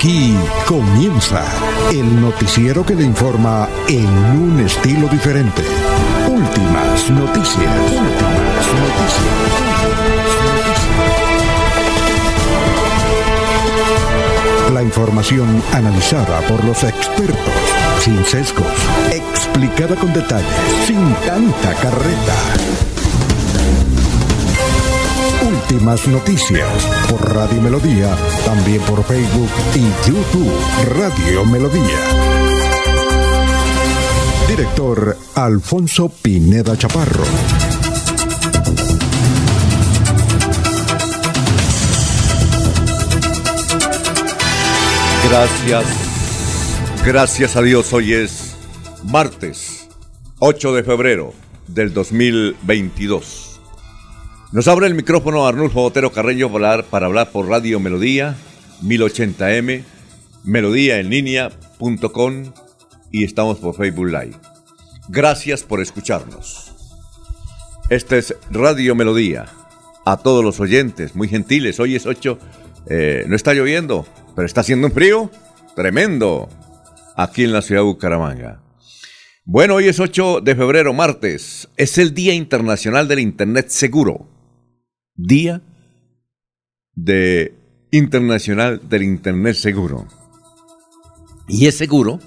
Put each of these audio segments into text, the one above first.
Aquí comienza el noticiero que le informa en un estilo diferente. Últimas noticias. Últimas noticias. La información analizada por los expertos, sin sesgos, explicada con detalles, sin tanta carreta. Últimas noticias por Radio Melodía, también por Facebook y YouTube Radio Melodía. Director Alfonso Pineda Chaparro. Gracias. Gracias a Dios. Hoy es martes 8 de febrero del 2022. Nos abre el micrófono Arnulfo Botero Carreño para hablar, para hablar por Radio Melodía 1080m, melodía en línea.com y estamos por Facebook Live. Gracias por escucharnos. Este es Radio Melodía. A todos los oyentes, muy gentiles. Hoy es 8. eh, no está lloviendo, pero está haciendo un frío tremendo aquí en la ciudad de Bucaramanga. Bueno, hoy es 8 de febrero, martes. Es el Día Internacional del Internet Seguro. Día de Internacional del Internet Seguro. Y es seguro.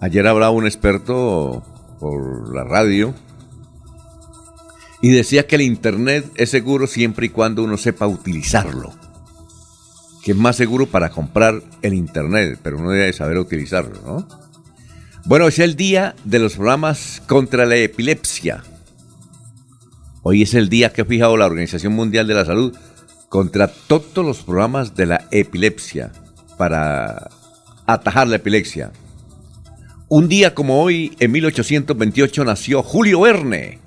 Ayer hablaba un experto por la radio y decía que el Internet es seguro siempre y cuando uno sepa utilizarlo. Que es más seguro para comprar el Internet, pero uno debe saber utilizarlo, ¿no? Bueno, es el día de los programas contra la epilepsia. Hoy es el día que ha fijado la Organización Mundial de la Salud contra todos los programas de la epilepsia para atajar la epilepsia. Un día como hoy, en 1828, nació Julio Verne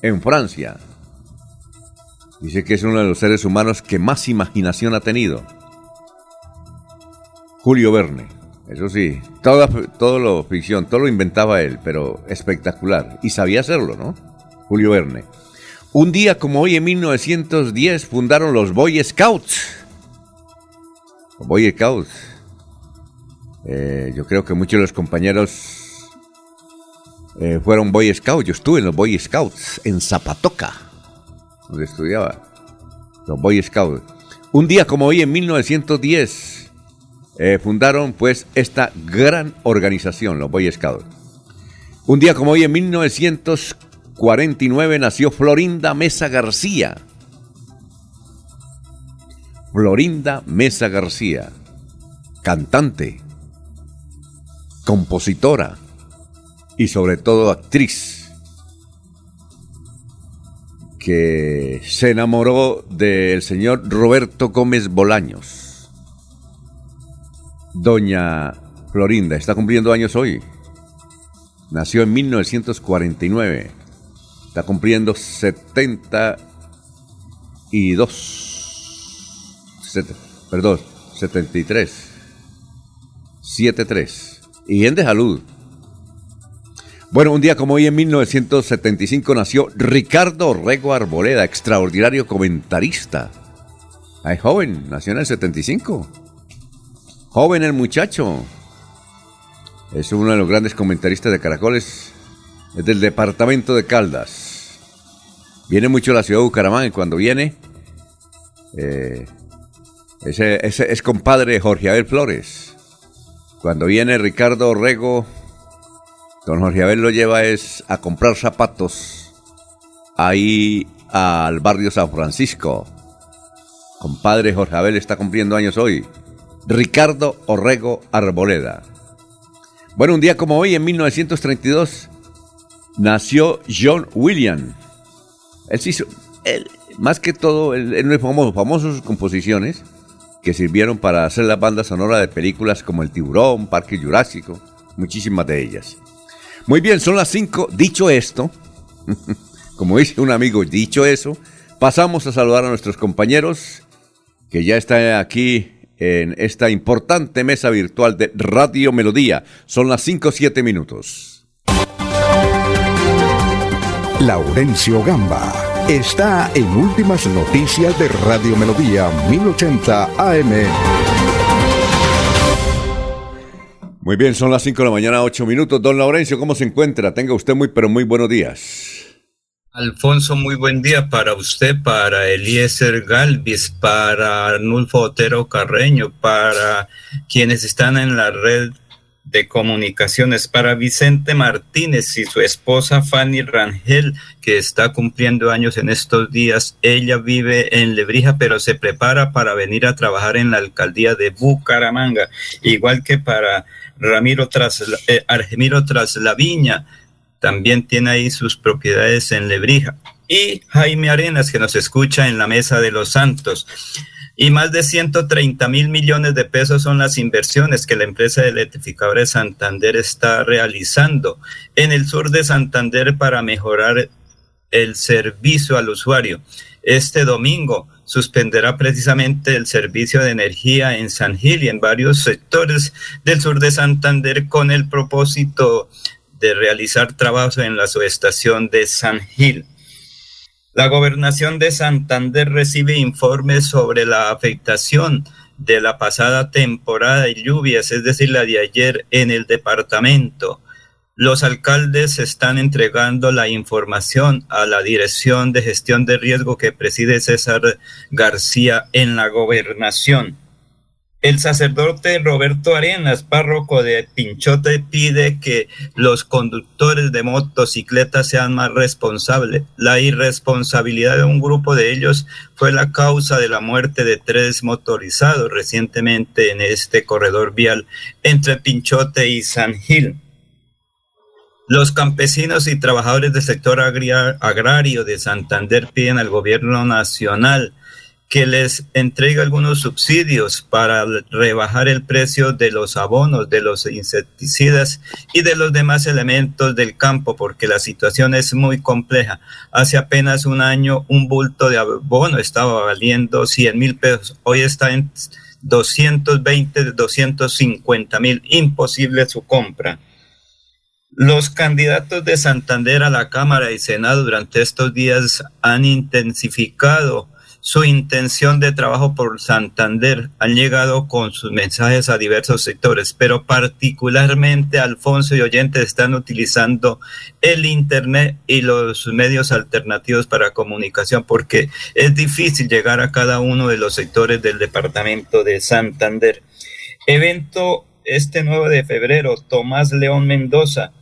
en Francia. Dice que es uno de los seres humanos que más imaginación ha tenido. Julio Verne. Eso sí, todo lo ficción, todo lo inventaba él, pero espectacular. Y sabía hacerlo, ¿no? Julio Verne. Un día como hoy, en 1910, fundaron los Boy Scouts. Los Boy Scouts. Eh, yo creo que muchos de los compañeros eh, fueron Boy Scouts. Yo estuve en los Boy Scouts, en Zapatoca, donde estudiaba. Los Boy Scouts. Un día como hoy, en 1910, eh, fundaron pues esta gran organización, los Boy Scouts. Un día como hoy, en 1949, nació Florinda Mesa García. Florinda Mesa García, cantante, compositora y sobre todo actriz, que se enamoró del señor Roberto Gómez Bolaños. Doña Florinda está cumpliendo años hoy. Nació en 1949. Está cumpliendo 72. set- perdón, 73. 73. Y bien de salud. Bueno, un día como hoy en 1975 nació Ricardo Rego Arboleda, extraordinario comentarista. Ay, joven, nació en el 75. Joven el muchacho. Es uno de los grandes comentaristas de Caracoles. Es del departamento de Caldas. Viene mucho a la ciudad de Bucaramanga y cuando viene, eh, ese, es compadre Jorge Abel Flores. Cuando viene Ricardo Rego, don Jorge Abel lo lleva es a comprar zapatos ahí al barrio San Francisco. Compadre Jorge Abel está cumpliendo años hoy. Ricardo Orrego Arboleda. Bueno, un día como hoy, en 1932, nació John Williams. Él hizo, él, más que todo, él, él es famoso sus composiciones que sirvieron para hacer la banda sonora de películas como El Tiburón, Parque Jurásico, muchísimas de ellas. Muy bien, son las 5. Dicho esto, como dice un amigo, dicho eso, pasamos a saludar a nuestros compañeros que ya están aquí en esta importante mesa virtual de Radio Melodía. Son las 5 7 minutos. Laurencio Gamba está en Últimas Noticias de Radio Melodía 1080 AM. Muy bien, son las 5 de la mañana, 8 minutos. Don Laurencio, ¿cómo se encuentra? Tenga usted muy, pero muy buenos días. Alfonso, muy buen día para usted, para Eliezer Galvis, para Arnulfo Otero Carreño, para quienes están en la red de comunicaciones para Vicente Martínez y su esposa Fanny Rangel, que está cumpliendo años en estos días. Ella vive en Lebrija, pero se prepara para venir a trabajar en la alcaldía de Bucaramanga, igual que para Ramiro tras, eh, Argemiro tras la Viña, también tiene ahí sus propiedades en Lebrija. Y Jaime Arenas, que nos escucha en la Mesa de los Santos y más de 130 mil millones de pesos son las inversiones que la empresa electrificadora de Santander está realizando en el sur de Santander para mejorar el servicio al usuario. Este domingo suspenderá precisamente el servicio de energía en San Gil y en varios sectores del sur de Santander con el propósito de realizar trabajos en la subestación de San Gil. La gobernación de Santander recibe informes sobre la afectación de la pasada temporada de lluvias, es decir, la de ayer en el departamento. Los alcaldes están entregando la información a la Dirección de Gestión de Riesgo que preside César García en la gobernación. El sacerdote Roberto Arenas, párroco de Pinchote, pide que los conductores de motocicletas sean más responsables. La irresponsabilidad de un grupo de ellos fue la causa de la muerte de tres motorizados recientemente en este corredor vial entre Pinchote y San Gil. Los campesinos y trabajadores del sector agrario de Santander piden al gobierno nacional que les entregue algunos subsidios para rebajar el precio de los abonos, de los insecticidas y de los demás elementos del campo, porque la situación es muy compleja. Hace apenas un año un bulto de abono estaba valiendo 100 mil pesos, hoy está en 220, 250 mil, imposible su compra. Los candidatos de Santander a la Cámara y Senado durante estos días han intensificado su intención de trabajo por Santander. Han llegado con sus mensajes a diversos sectores, pero particularmente Alfonso y oyentes están utilizando el Internet y los medios alternativos para comunicación porque es difícil llegar a cada uno de los sectores del departamento de Santander. Evento este 9 de febrero, Tomás León Mendoza,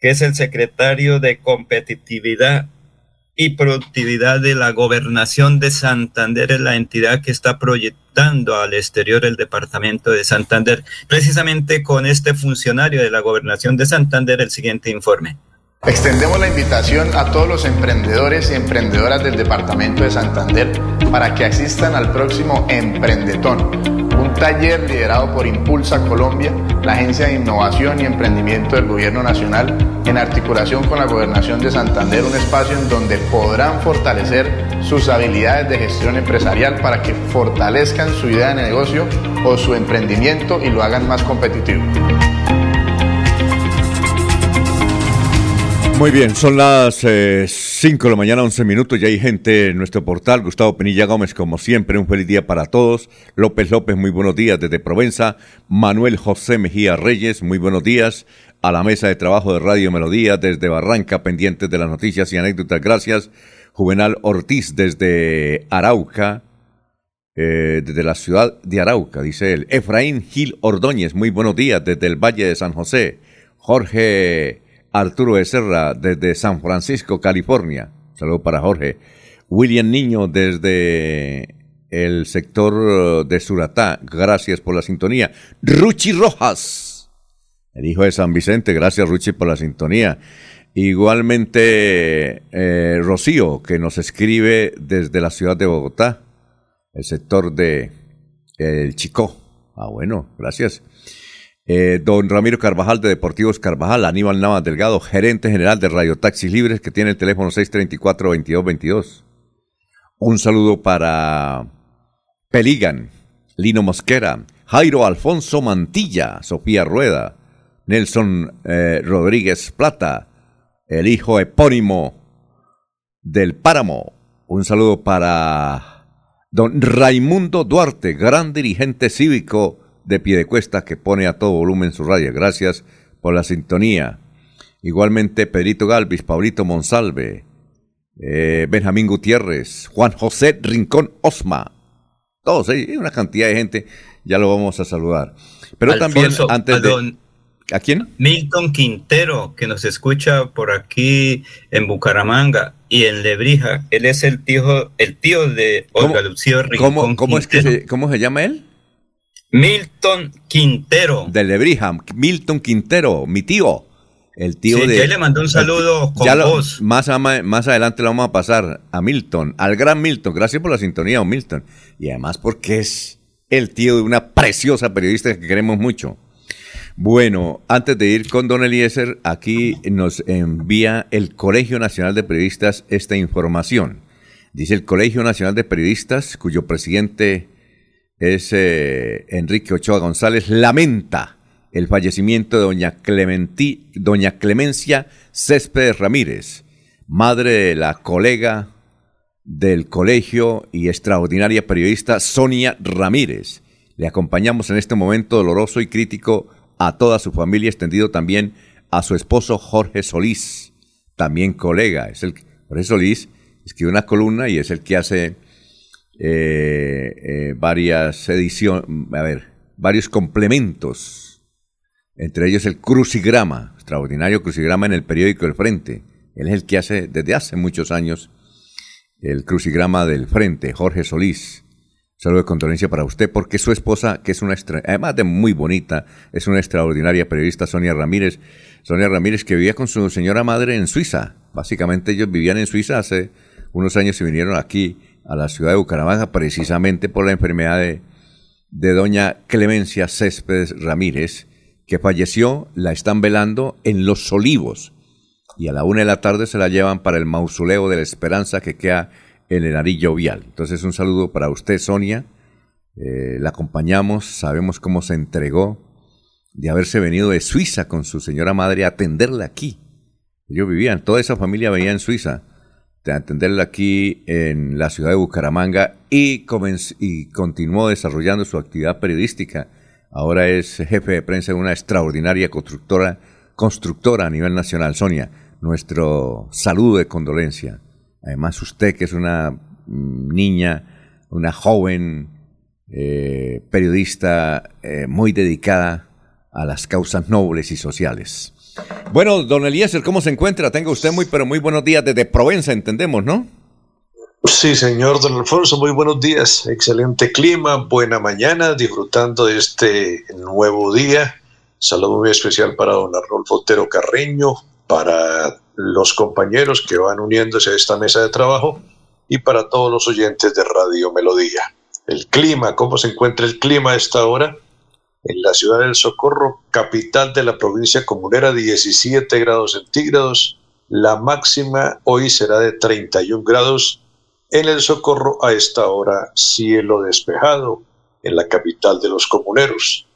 que es el secretario de competitividad y productividad de la gobernación de Santander es la entidad que está proyectando al exterior el departamento de Santander. Precisamente con este funcionario de la gobernación de Santander el siguiente informe. Extendemos la invitación a todos los emprendedores y emprendedoras del departamento de Santander para que asistan al próximo Emprendetón un taller liderado por Impulsa Colombia, la Agencia de Innovación y Emprendimiento del Gobierno Nacional, en articulación con la Gobernación de Santander, un espacio en donde podrán fortalecer sus habilidades de gestión empresarial para que fortalezcan su idea de negocio o su emprendimiento y lo hagan más competitivo. Muy bien, son las 5 eh, de la mañana, 11 minutos. Ya hay gente en nuestro portal. Gustavo Penilla Gómez, como siempre, un feliz día para todos. López López, muy buenos días desde Provenza. Manuel José Mejía Reyes, muy buenos días. A la mesa de trabajo de Radio Melodía desde Barranca, pendientes de las noticias y anécdotas. Gracias. Juvenal Ortiz desde Arauca, eh, desde la ciudad de Arauca, dice él. Efraín Gil Ordóñez, muy buenos días desde el Valle de San José. Jorge Arturo Becerra desde San Francisco, California. Saludo para Jorge. William Niño desde el sector de Suratá. Gracias por la sintonía. Ruchi Rojas, el hijo de San Vicente. Gracias, Ruchi, por la sintonía. Igualmente, eh, Rocío, que nos escribe desde la ciudad de Bogotá, el sector de El Chicó. Ah, bueno, gracias. Eh, don Ramiro Carvajal de Deportivos Carvajal, Aníbal Navas Delgado, gerente general de Radio Taxis Libres, que tiene el teléfono 634-2222. Un saludo para Peligan, Lino Mosquera, Jairo Alfonso Mantilla, Sofía Rueda, Nelson eh, Rodríguez Plata, el hijo epónimo del Páramo. Un saludo para don Raimundo Duarte, gran dirigente cívico de Piedecuesta que pone a todo volumen su radio. Gracias por la sintonía. Igualmente Pedrito Galvis, Paulito Monsalve, eh, Benjamín Gutiérrez, Juan José Rincón Osma. Todos, hay una cantidad de gente, ya lo vamos a saludar. Pero también antes de... ¿A quién? Milton Quintero, que nos escucha por aquí en Bucaramanga y en Lebrija. Él es el tío, el tío de Olga Lucía Rincón ¿Cómo, es que se, ¿Cómo se llama él? Milton Quintero. De Lebrija, Milton Quintero, mi tío. El tío sí, de. Ya le mandó un saludo con voz. Más, más adelante lo vamos a pasar a Milton, al gran Milton. Gracias por la sintonía, Milton. Y además porque es el tío de una preciosa periodista que queremos mucho. Bueno, antes de ir con Don Eliezer, aquí nos envía el Colegio Nacional de Periodistas esta información. Dice el Colegio Nacional de Periodistas, cuyo presidente es eh, Enrique Ochoa González, lamenta el fallecimiento de doña, doña Clemencia Céspedes Ramírez, madre de la colega del colegio y extraordinaria periodista Sonia Ramírez. Le acompañamos en este momento doloroso y crítico a toda su familia, extendido también a su esposo Jorge Solís, también colega. Es el, Jorge Solís escribe una columna y es el que hace eh, eh, varias ediciones, a ver, varios complementos, entre ellos el crucigrama, extraordinario crucigrama en el periódico El Frente. Él es el que hace desde hace muchos años el crucigrama del Frente, Jorge Solís. Saludo de condolencia para usted, porque su esposa, que es una, además de muy bonita, es una extraordinaria periodista, Sonia Ramírez. Sonia Ramírez, que vivía con su señora madre en Suiza. Básicamente ellos vivían en Suiza hace unos años y vinieron aquí a la ciudad de Bucaramanga precisamente por la enfermedad de, doña Clemencia Céspedes Ramírez, que falleció, la están velando en Los Olivos y a la una de la tarde se la llevan para el mausoleo de la Esperanza que queda en el Arillo Vial. Entonces un saludo para usted, Sonia. Eh, la acompañamos, sabemos cómo se entregó de haberse venido de Suiza con su señora madre a atenderla aquí. Ellos vivían, toda esa familia venía en Suiza de atenderla aquí en la ciudad de Bucaramanga y, y continuó desarrollando su actividad periodística. Ahora es jefe de prensa de una extraordinaria constructora, constructora a nivel nacional. Sonia, nuestro saludo de condolencia. Además, usted que es una mm, niña, una joven eh, periodista eh, muy dedicada a las causas nobles y sociales. Bueno, don Eliezer, ¿cómo se encuentra? Tenga usted muy, pero muy buenos días desde Provenza, entendemos, ¿no? Sí, señor don Alfonso, muy buenos días. Excelente clima, buena mañana, disfrutando de este nuevo día. Saludo muy especial para don Arnolfo Otero Carreño, para los compañeros que van uniéndose a esta mesa de trabajo y para todos los oyentes de Radio Melodía. El clima, ¿cómo se encuentra el clima a esta hora? En la ciudad del Socorro, capital de la provincia comunera, 17 grados centígrados. La máxima hoy será de 31 grados. En el Socorro a esta hora cielo despejado en la capital de los comuneros.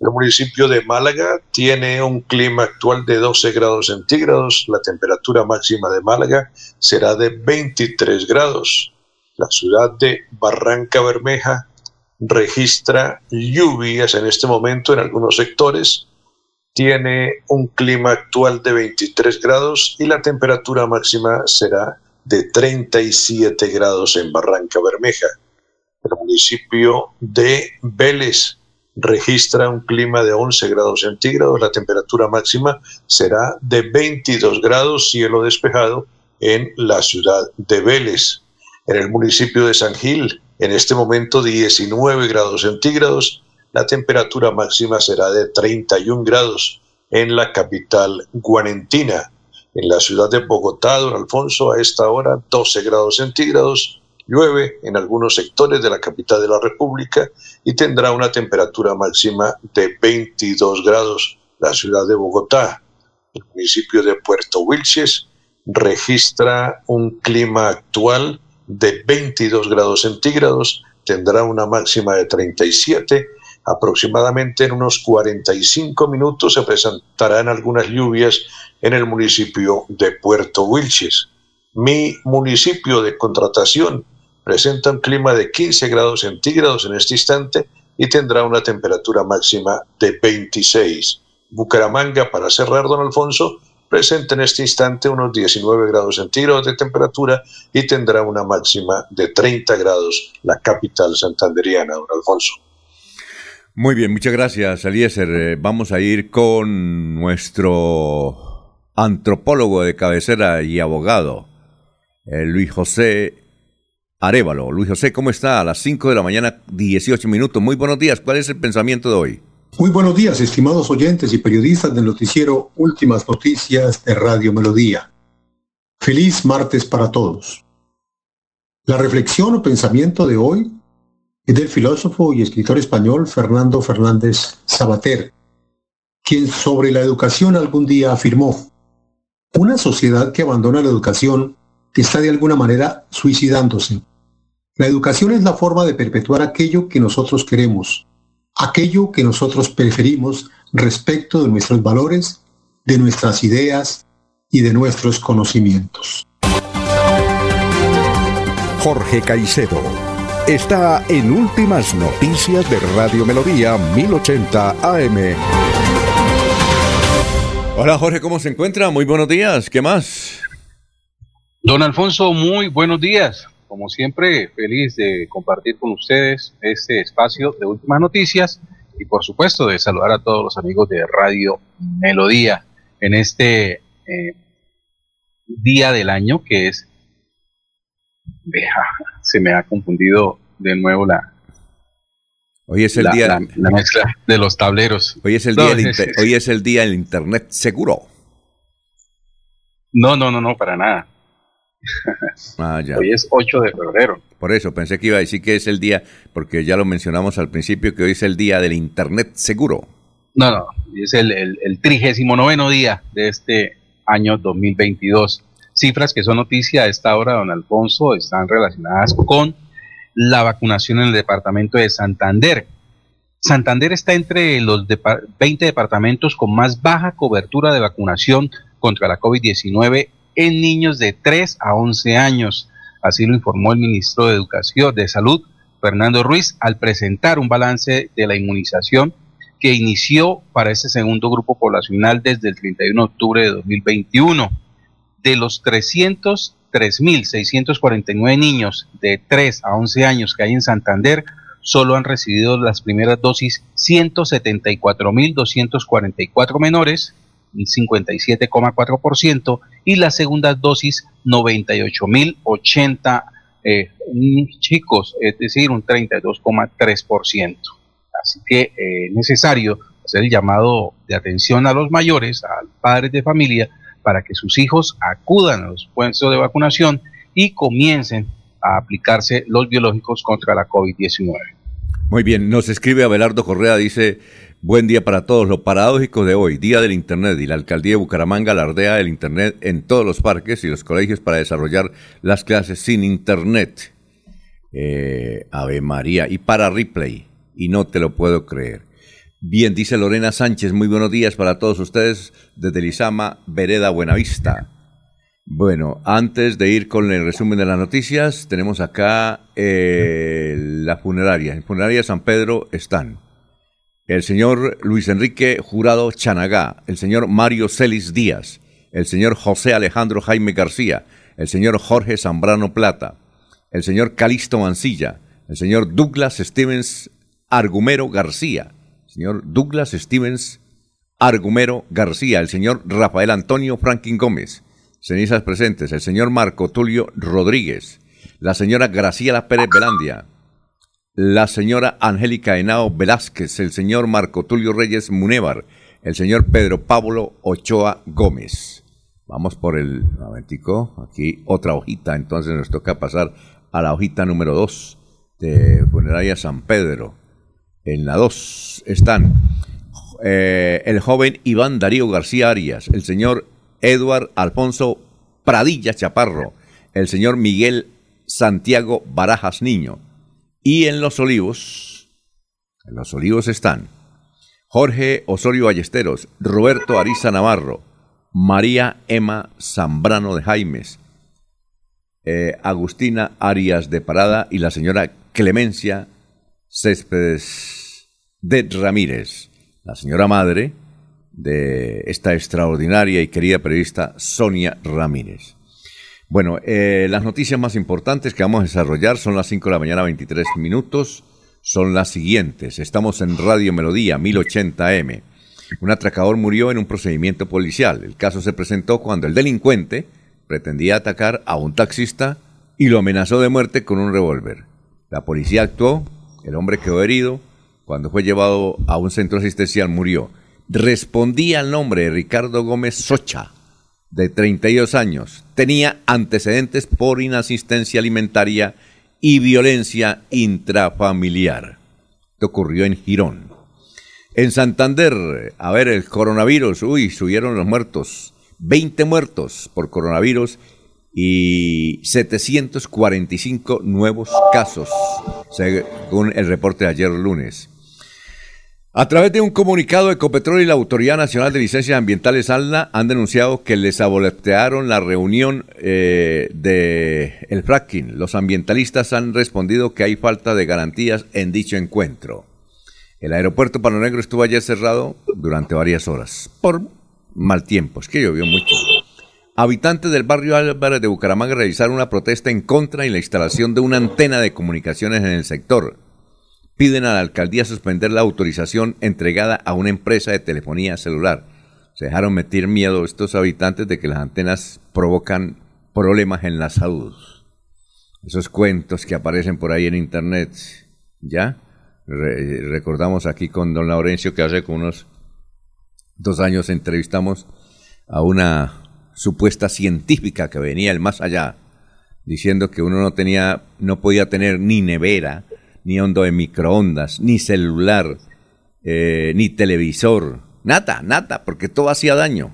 El municipio de Málaga tiene un clima actual de 12 grados centígrados. La temperatura máxima de Málaga será de 23 grados. La ciudad de Barranca Bermeja registra lluvias en este momento en algunos sectores, tiene un clima actual de 23 grados y la temperatura máxima será de 37 grados en Barranca Bermeja. El municipio de Vélez registra un clima de 11 grados centígrados, la temperatura máxima será de 22 grados, cielo despejado en la ciudad de Vélez. En el municipio de San Gil en este momento 19 grados centígrados, la temperatura máxima será de 31 grados en la capital guanentina. En la ciudad de Bogotá, don Alfonso, a esta hora 12 grados centígrados, llueve en algunos sectores de la capital de la República y tendrá una temperatura máxima de 22 grados la ciudad de Bogotá. El municipio de Puerto Wilches registra un clima actual de 22 grados centígrados, tendrá una máxima de 37. Aproximadamente en unos 45 minutos se presentarán algunas lluvias en el municipio de Puerto Wilches. Mi municipio de contratación presenta un clima de 15 grados centígrados en este instante y tendrá una temperatura máxima de 26. Bucaramanga, para cerrar, don Alfonso, presenta en este instante unos 19 grados centígrados de temperatura y tendrá una máxima de 30 grados la capital santanderiana, don Alfonso. Muy bien, muchas gracias, Eliezer. Eh, vamos a ir con nuestro antropólogo de cabecera y abogado, eh, Luis José Arevalo. Luis José, ¿cómo está? A las 5 de la mañana, 18 minutos. Muy buenos días. ¿Cuál es el pensamiento de hoy? Muy buenos días, estimados oyentes y periodistas del noticiero Últimas Noticias de Radio Melodía. Feliz martes para todos. La reflexión o pensamiento de hoy es del filósofo y escritor español Fernando Fernández Sabater, quien sobre la educación algún día afirmó, una sociedad que abandona la educación está de alguna manera suicidándose. La educación es la forma de perpetuar aquello que nosotros queremos, aquello que nosotros preferimos respecto de nuestros valores, de nuestras ideas y de nuestros conocimientos. Jorge Caicedo está en Últimas Noticias de Radio Melodía 1080 AM. Hola Jorge, ¿cómo se encuentra? Muy buenos días. ¿Qué más? Don Alfonso, muy buenos días como siempre, feliz de compartir con ustedes este espacio de últimas noticias y por supuesto de saludar a todos los amigos de Radio Melodía en este eh, día del año que es... se me ha confundido de nuevo la... Hoy es el día la, mezcla de los tableros. Hoy es el día hoy es el día del internet seguro. No, no, no, no, para nada. Ah, Hoy es 8 de febrero. Por eso pensé que iba a decir que es el día, porque ya lo mencionamos al principio, que hoy es el día del Internet seguro. No, no, es el, el, trigésimo noveno día de este año 2022. Cifras que son noticia a esta hora, don Alfonso, están relacionadas con la vacunación en el departamento de Santander. Santander está entre los 20 departamentos con más baja cobertura de vacunación contra la COVID-19 en niños de 3 a 11 años. Así lo informó el ministro de Educación de Salud, Fernando Ruiz, al presentar un balance de la inmunización que inició para este segundo grupo poblacional desde el 31 de octubre de 2021. De los 303.649 niños de 3 a 11 años que hay en Santander, solo han recibido las primeras dosis 174.244 menores 57,4% y la segunda dosis 98.080 eh, chicos, es decir, un 32,3%. Así que es eh, necesario hacer el llamado de atención a los mayores, a los padres de familia, para que sus hijos acudan a los puestos de vacunación y comiencen a aplicarse los biológicos contra la COVID-19. Muy bien, nos escribe Abelardo Correa, dice, Buen día para todos. Lo paradójico de hoy, Día del Internet, y la Alcaldía de Bucaramanga alardea el Internet en todos los parques y los colegios para desarrollar las clases sin Internet. Eh, Ave María. Y para replay. Y no te lo puedo creer. Bien, dice Lorena Sánchez, muy buenos días para todos ustedes desde Lizama, Vereda Buenavista. Bueno, antes de ir con el resumen de las noticias, tenemos acá eh, la funeraria. En funeraria San Pedro están el señor Luis Enrique Jurado Chanagá, el señor Mario Celis Díaz, el señor José Alejandro Jaime García, el señor Jorge Zambrano Plata, el señor Calixto Mancilla, el señor Douglas Stevens Argumero García, el señor Douglas Stevens Argumero García, el señor Rafael Antonio Franklin Gómez, cenizas presentes, el señor Marco Tulio Rodríguez, la señora Graciela Pérez Belandia, la señora Angélica Henao Velázquez, el señor Marco Tulio Reyes Munévar, el señor Pedro Pablo Ochoa Gómez. Vamos por el momentico, aquí otra hojita, entonces nos toca pasar a la hojita número 2 de Funeraria San Pedro. En la 2 están eh, el joven Iván Darío García Arias, el señor Eduard Alfonso Pradilla Chaparro, el señor Miguel Santiago Barajas Niño, y en Los Olivos, en Los Olivos están Jorge Osorio Ballesteros, Roberto Ariza Navarro, María Emma Zambrano de Jaimes, eh, Agustina Arias de Parada y la señora Clemencia Céspedes de Ramírez, la señora madre de esta extraordinaria y querida periodista Sonia Ramírez. Bueno, eh, las noticias más importantes que vamos a desarrollar son las 5 de la mañana, 23 minutos. Son las siguientes. Estamos en Radio Melodía, 1080M. Un atracador murió en un procedimiento policial. El caso se presentó cuando el delincuente pretendía atacar a un taxista y lo amenazó de muerte con un revólver. La policía actuó, el hombre quedó herido, cuando fue llevado a un centro asistencial murió. Respondía al nombre de Ricardo Gómez Socha, de 32 años. Tenía antecedentes por inasistencia alimentaria y violencia intrafamiliar. Esto ocurrió en Girón. En Santander, a ver, el coronavirus, uy, subieron los muertos. 20 muertos por coronavirus y 745 nuevos casos, según el reporte de ayer lunes. A través de un comunicado, Ecopetrol y la Autoridad Nacional de Licencias Ambientales ALNA han denunciado que les aboletearon la reunión eh, de el fracking. Los ambientalistas han respondido que hay falta de garantías en dicho encuentro. El aeropuerto Palo Negro estuvo ayer cerrado durante varias horas por mal tiempo, es que llovió mucho. Habitantes del barrio Álvarez de Bucaramanga realizaron una protesta en contra de la instalación de una antena de comunicaciones en el sector piden a la alcaldía suspender la autorización entregada a una empresa de telefonía celular. Se dejaron meter miedo estos habitantes de que las antenas provocan problemas en la salud. Esos cuentos que aparecen por ahí en internet, ¿ya? recordamos aquí con don Laurencio que hace como unos dos años entrevistamos a una supuesta científica que venía el más allá, diciendo que uno no tenía, no podía tener ni nevera, ni hondo de microondas, ni celular, eh, ni televisor, nada, nada, porque todo hacía daño.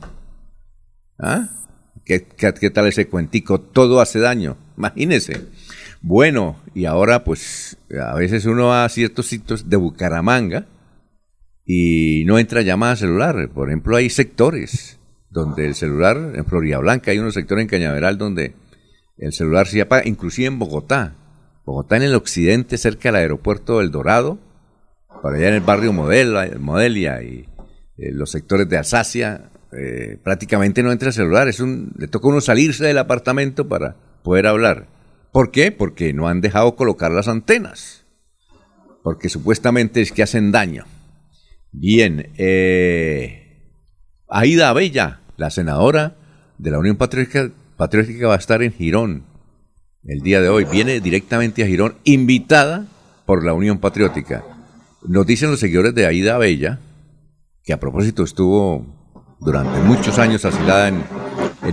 ¿Ah? ¿Qué, tal ese cuentico? Todo hace daño, imagínese. Bueno, y ahora pues a veces uno va a ciertos sitios de Bucaramanga y no entra llamada celular. Por ejemplo, hay sectores donde el celular, en Florida Blanca hay unos sectores en Cañaveral donde el celular se apaga, inclusive en Bogotá. Bogotá en el occidente, cerca del aeropuerto del Dorado, para allá en el barrio Modelia y eh, los sectores de Alsacia, eh, prácticamente no entra celular. Es un, le toca uno salirse del apartamento para poder hablar. ¿Por qué? Porque no han dejado colocar las antenas. Porque supuestamente es que hacen daño. Bien, eh, Aida Abella, la senadora de la Unión Patriótica, va a estar en Girón el día de hoy. Viene directamente a Girón, invitada por la Unión Patriótica. Nos dicen los seguidores de Aida Bella, que a propósito estuvo durante muchos años asilada en,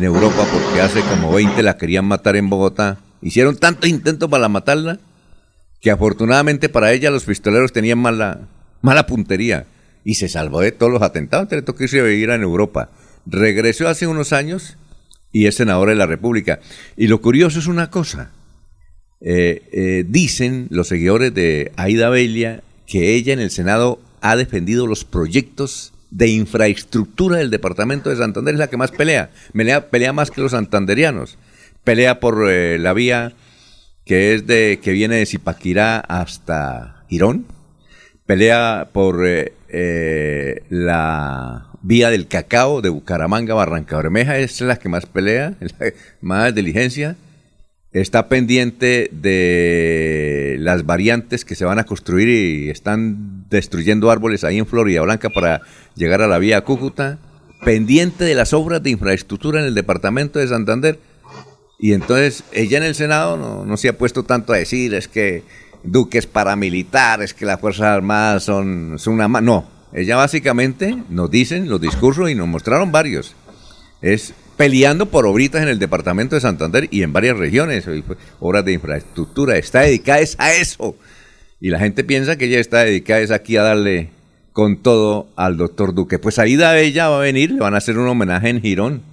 Europa porque hace como 20 la querían matar en Bogotá. Hicieron tantos intentos para matarla que afortunadamente para ella los pistoleros tenían mala, mala puntería y se salvó de todos los atentados. Le tocó irse a vivir en Europa. Regresó hace unos años y es senadora de la República. Y lo curioso es una cosa. Eh, eh, dicen los seguidores de Aida Bella que ella en el Senado ha defendido los proyectos de infraestructura del departamento de Santander, es la que más pelea, pelea, pelea más que los santanderianos, pelea por eh, la vía que es de que viene de Zipaquirá hasta Girón, pelea por la Vía del Cacao de Bucaramanga, Barranca Bermeja, es la que más pelea, más diligencia. Está pendiente de las variantes que se van a construir y están destruyendo árboles ahí en Florida Blanca para llegar a la vía Cúcuta. Pendiente de las obras de infraestructura en el departamento de Santander. Y entonces ella en el Senado no, no se ha puesto tanto a decir es que Duque es paramilitar, es que las Fuerzas Armadas son, son una... No, ella básicamente nos dicen los discursos y nos mostraron varios. Es peleando por obritas en el departamento de Santander y en varias regiones, obras de infraestructura, está dedicada a eso. Y la gente piensa que ella está dedicada aquí a darle con todo al doctor Duque. Pues Aida ella va a venir, le van a hacer un homenaje en Girón.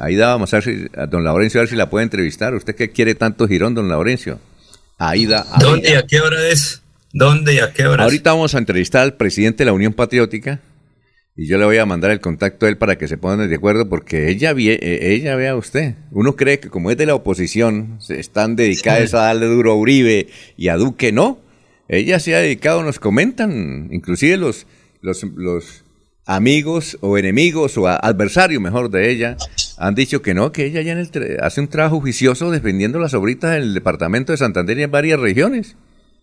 Aida vamos a ver si, a don Laurencio a ver si la puede entrevistar. ¿Usted qué quiere tanto Girón, don Laurencio? Aida. ¿Dónde y a qué hora es? ¿Dónde y a qué hora? Ahorita vamos a entrevistar al presidente de la Unión Patriótica y yo le voy a mandar el contacto a él para que se pongan de acuerdo porque ella, eh, ella vea usted, uno cree que como es de la oposición, están dedicadas a darle duro a Uribe y a Duque, no. ella se ha dedicado, nos comentan, inclusive los, los, los amigos o enemigos o adversarios, mejor, de ella, han dicho que no, que ella ya en el hace un trabajo juicioso defendiendo las obritas del departamento de Santander y en varias regiones.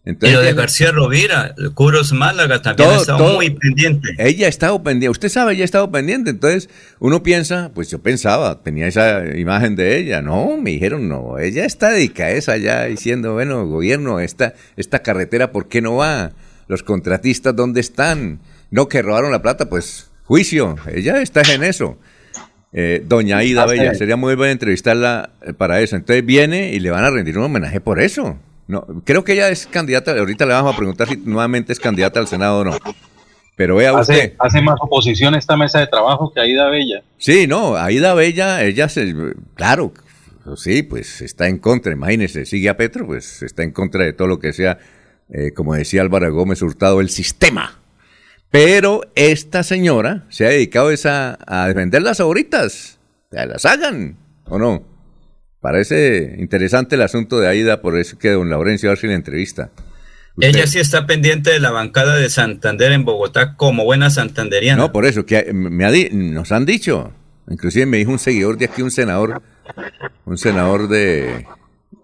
Entonces, y lo de García Rovira, Curos Málaga también ha estado muy pendiente. Ella ha estado pendiente, usted sabe, ella ha estado pendiente. Entonces uno piensa, pues yo pensaba, tenía esa imagen de ella. No, me dijeron, no, ella está dedicada a esa ya diciendo, bueno, gobierno, esta, esta carretera, ¿por qué no va? Los contratistas, ¿dónde están? No, que robaron la plata, pues juicio, ella está en eso. Eh, doña Aida Bella, sería muy bueno entrevistarla eh, para eso. Entonces viene y le van a rendir un homenaje por eso. No, creo que ella es candidata, ahorita le vamos a preguntar si nuevamente es candidata al Senado o no. Pero vea hace, usted. Hace más oposición esta mesa de trabajo que Aida Bella. Sí, no, Aida Bella, ella se, claro, sí, pues está en contra, imagínese, sigue a Petro, pues está en contra de todo lo que sea, eh, como decía Álvaro Gómez Hurtado, el sistema. Pero esta señora se ha dedicado a, a defender las ahoritas, las hagan, ¿o no? Parece interesante el asunto de Aida, por eso que don Laurencio si la entrevista. Ella sí está pendiente de la bancada de Santander en Bogotá como buena santanderiana. No, por eso, que me nos han dicho, inclusive me dijo un seguidor de aquí, un senador, un senador de,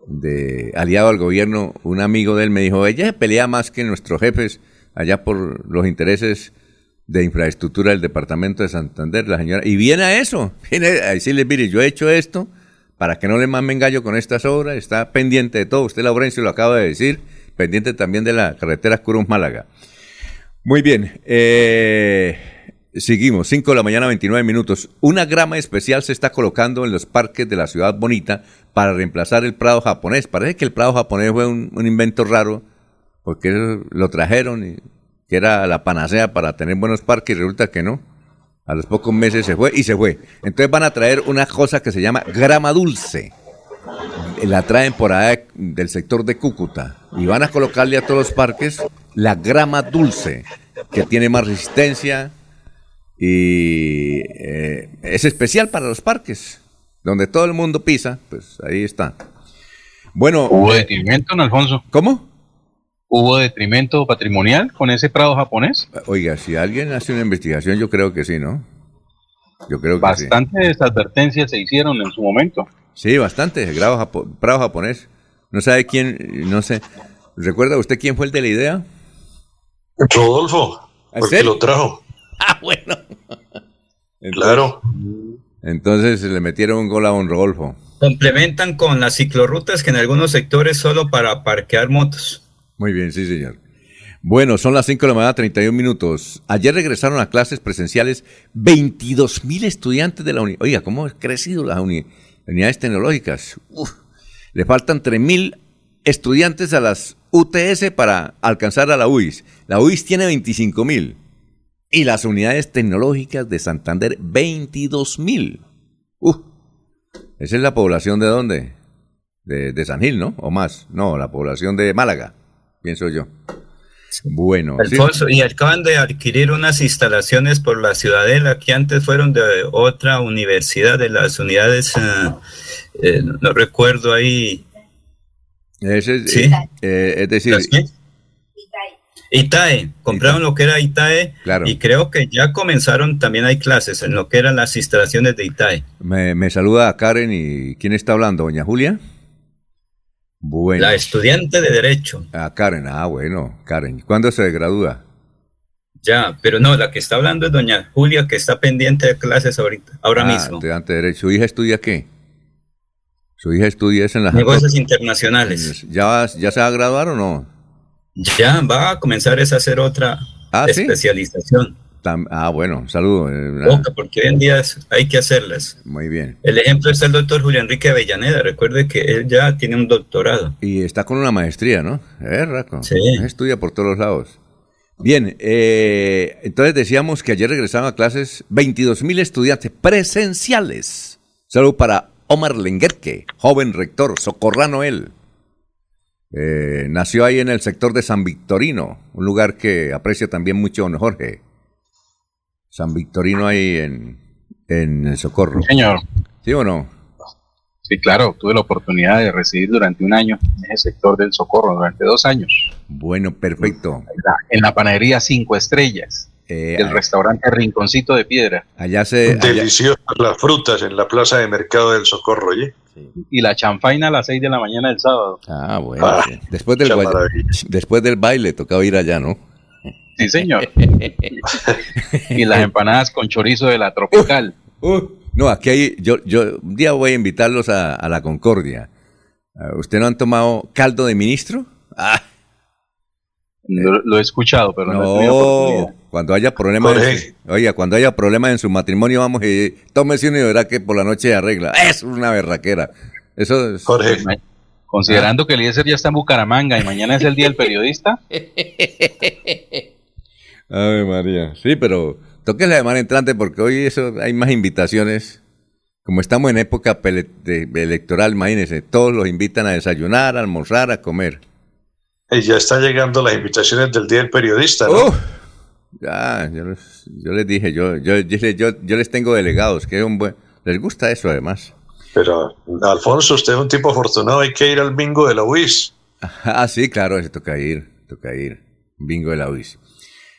de aliado al gobierno, un amigo de él me dijo, ella pelea más que nuestros jefes allá por los intereses de infraestructura del departamento de Santander, la señora, y viene a eso, viene a decirle, mire, yo he hecho esto, para que no le mamen gallo con estas obras, está pendiente de todo, usted Laurencio lo acaba de decir, pendiente también de la carretera Curún Málaga. Muy bien, eh, seguimos, 5 de la mañana, 29 minutos. Una grama especial se está colocando en los parques de la ciudad bonita para reemplazar el prado japonés. Parece que el prado japonés fue un, invento raro, porque lo trajeron y que era la panacea para tener buenos parques y resulta que no. A los pocos meses se fue y se fue. Entonces van a traer una cosa que se llama grama dulce. La traen por allá del sector de Cúcuta y van a colocarle a todos los parques la grama dulce, que tiene más resistencia y eh, es especial para los parques, donde todo el mundo pisa, pues ahí está. Bueno. ¿Hubo detrimento, Alfonso? ¿Cómo? ¿Hubo detrimento patrimonial con ese prado japonés? Oiga, si alguien hace una investigación, yo creo que sí, ¿no? Yo creo que Bastantes advertencias se hicieron en su momento. Sí, bastante, prado japonés. No sabe quién, no sé. ¿Recuerda usted quién fue el de la idea? Rodolfo, porque lo trajo. Ah, bueno. claro. Entonces le metieron un gol a un Rodolfo. Complementan con las ciclorrutas que en algunos sectores solo para parquear motos. Muy bien, sí, señor. Bueno, son las 5 de la mañana, 31 minutos. Ayer regresaron a clases presenciales 22 mil estudiantes de la universidad. Oiga, ¿cómo han crecido las unidades tecnológicas? le faltan 3 mil estudiantes a las UTS para alcanzar a la UIS. La UIS tiene 25 mil. Y las unidades tecnológicas de Santander, 22 mil. ¿Esa es la población de dónde? De, de San Gil, ¿no? ¿O más? No, la población de Málaga pienso yo. Bueno. Alfonso, y acaban de adquirir unas instalaciones por la Ciudadela que antes fueron de otra universidad, de las unidades, eh, eh, no, recuerdo ahí. Ese, ¿Sí? Eh, es decir, Itae, compraron lo que era Itae y creo que ya comenzaron, también hay clases en lo que eran las instalaciones de Itae. Me, me saluda a Karen y ¿quién está hablando? ¿Doña Julia? La estudiante de Derecho. Ah, Karen, ah, bueno, Karen. ¿Cuándo se gradúa? Ya, pero no, la que está hablando es doña Julia, que está pendiente de clases ahorita, ahora ah, mismo. Estudiante de Derecho. ¿Su hija estudia qué? ¿Su hija estudia en las... Negocios internacionales. ¿Ya, ¿Ya se va a graduar o no? Ya, va a comenzar a hacer otra ah, especialización ah, bueno, saludo. Eh, porque hoy en día hay que hacerlas. Muy bien. El ejemplo es el doctor Julián Enrique Avellaneda. Recuerde que él ya tiene un doctorado. Y está con una maestría, ¿no? Es raco. Sí. Estudia por todos los lados. Bien, eh, entonces decíamos que ayer regresaron a clases 22 mil estudiantes presenciales. Saludo para Omar Lenguerque, joven rector, socorrano él. Eh, nació ahí en el sector de San Victorino, un lugar que aprecia también mucho don Jorge. San Victorino ahí en, en el Socorro. señor. ¿Sí o no? Sí, claro, tuve la oportunidad de residir durante un año en ese sector del Socorro, durante dos años. Bueno, perfecto. En la, panadería Cinco Estrellas. Eh, el restaurante Rinconcito de Piedra. Allá se. Deliciosas las frutas en la plaza de mercado del Socorro, ¿oye? Y la champaina a las 6 de la mañana del sábado. Ah, bueno. Ah, después, del después del baile tocaba ir allá, ¿no? Sí, señor. y las empanadas con chorizo de la tropical. no, aquí hay. Yo, yo un día voy a invitarlos a, la Concordia. Ah, ¿Usted no han tomado caldo de ministro? Ah. Lo, he escuchado, pero no, cuando haya problemas, oiga, cuando haya problemas en su matrimonio, vamos y tómese uno y verá que por la noche arregla. Es una berraquera. Eso es, Jorge. Considerando ah. que Eliezer ya está en Bucaramanga y mañana es el día del periodista. Ay, María. Sí, pero toque la semana entrante porque hoy eso hay más invitaciones. Como estamos en época electoral, imagínense, todos los invitan a desayunar, a almorzar, a comer. Y ya están llegando las invitaciones del Día del Periodista, ¿no? ya, yo les, dije, yo, yo, yo, les tengo delegados, que es un buen, les gusta eso además. Pero, Alfonso, usted es un tipo afortunado, hay que ir al bingo de la UIS. Ah, sí, claro, se toca ir, toca ir. Bingo de la UIS.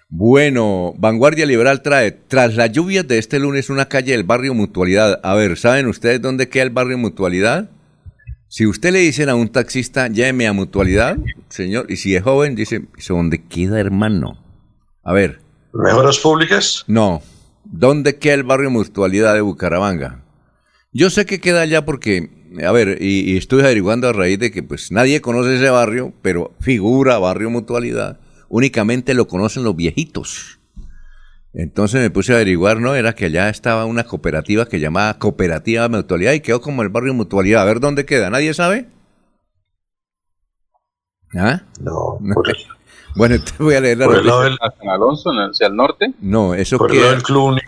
Bueno, Vanguardia Liberal trae, tras las lluvias de este lunes, una calle del barrio Mutualidad. A ver, ¿saben ustedes dónde queda el barrio Mutualidad? Si usted le dice a un taxista, lléveme a mutualidad, señor, y si es joven, dice, ¿dónde queda, hermano? A ver. ¿Mejoras públicas? No. ¿Dónde queda el barrio Mutualidad de Bucaramanga? Yo sé que queda allá porque, a ver, y, estoy averiguando a raíz de que pues nadie conoce ese barrio, pero figura barrio Mutualidad, únicamente lo conocen los viejitos. Entonces me puse a averiguar, ¿no? Era que allá estaba una cooperativa que llamaba Cooperativa Mutualidad y quedó como el barrio Mutualidad. A ver dónde queda, ¿nadie sabe? ¿Ah? No, por Bueno, te voy a leer la noticia. San Alonso, hacia el norte? No, eso por queda... el Club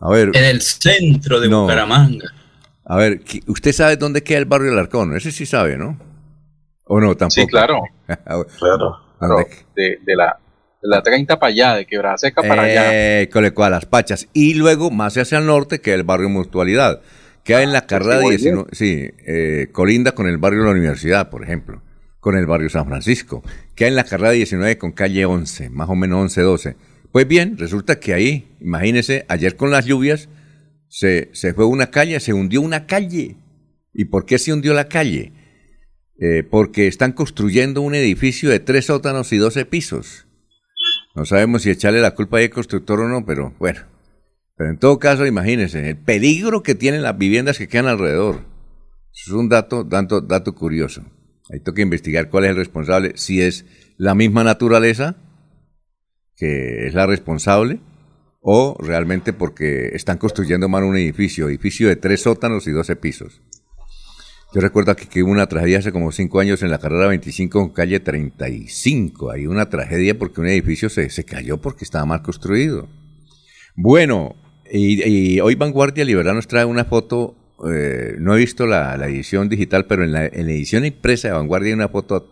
A ver. En el centro de Bucaramanga. A ver, usted sabe dónde queda el barrio Alarcón, ese sí sabe, ¿no? ¿O no? Tampoco. Sí, claro. claro. De, de, la la 30 para allá, de Quebrada Seca para allá. Con a las Pachas. Y luego, más hacia el norte, que el barrio Mutualidad. Queda en la carrera 19, sí, eh, colinda con el barrio de la Universidad, por ejemplo, con el barrio San Francisco. Queda en la carrera 19 con calle 11, más o menos 11, 12. Pues bien, resulta que ahí, imagínese, ayer con las lluvias, se, se fue una calle, se hundió una calle. ¿Y por qué se hundió la calle? Eh, porque están construyendo un edificio de tres sótanos y 12 pisos. No sabemos si echarle la culpa al constructor o no, pero bueno. Pero en todo caso, imagínense, el peligro que tienen las viviendas que quedan alrededor. es un dato, dato, dato curioso. Hay que investigar cuál es el responsable, si es la misma naturaleza que es la responsable, o realmente porque están construyendo mal un edificio, edificio de tres sótanos y doce pisos. Yo recuerdo aquí que hubo una tragedia hace como cinco años en la carrera 25 en calle 35. Hay una tragedia porque un edificio se, se cayó porque estaba mal construido. Bueno, y, hoy Vanguardia Liberal nos trae una foto. Eh, no he visto la, edición digital, pero en la, edición impresa de Vanguardia hay una foto,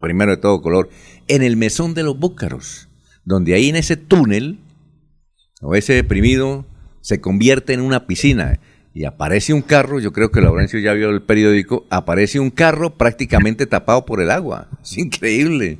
primero de todo color, en el mesón de los búcaros, donde ahí en ese túnel, o ese deprimido, se convierte en una piscina y aparece un carro, yo creo que Laurencio ya vio el periódico, aparece un carro prácticamente tapado por el agua. Es increíble.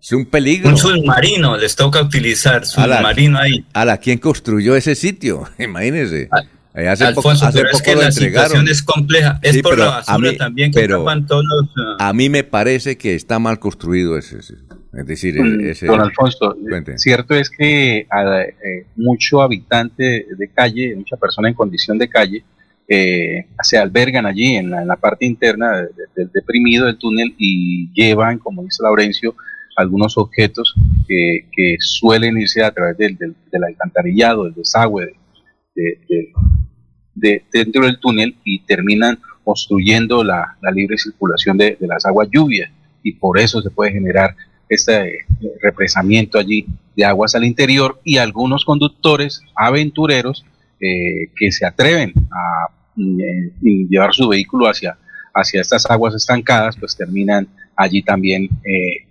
Es un peligro. Un submarino, les toca utilizar submarino ahí. A la ¿quién construyó ese sitio? Imagínense. Eh, hace Alfonso, poco, pero es que la situación es compleja. Es por la basura también que tapan todos uh, A mí me parece que está mal construido ese. Es decir, mm, ese, Don Alfonso, cierto es que eh, mucho habitante de calle, mucha persona en condición de calle, se albergan allí en la, parte interna del deprimido del túnel y llevan, como dice Laurencio, algunos objetos que, suelen irse a través del, alcantarillado, del desagüe de, dentro del túnel y terminan obstruyendo la, libre circulación de, las aguas lluvias. Y por eso se puede generar este eh, represamiento allí de aguas al interior y algunos conductores aventureros eh, que se atreven a y, llevar su vehículo hacia, hacia estas aguas estancadas, pues terminan allí también eh,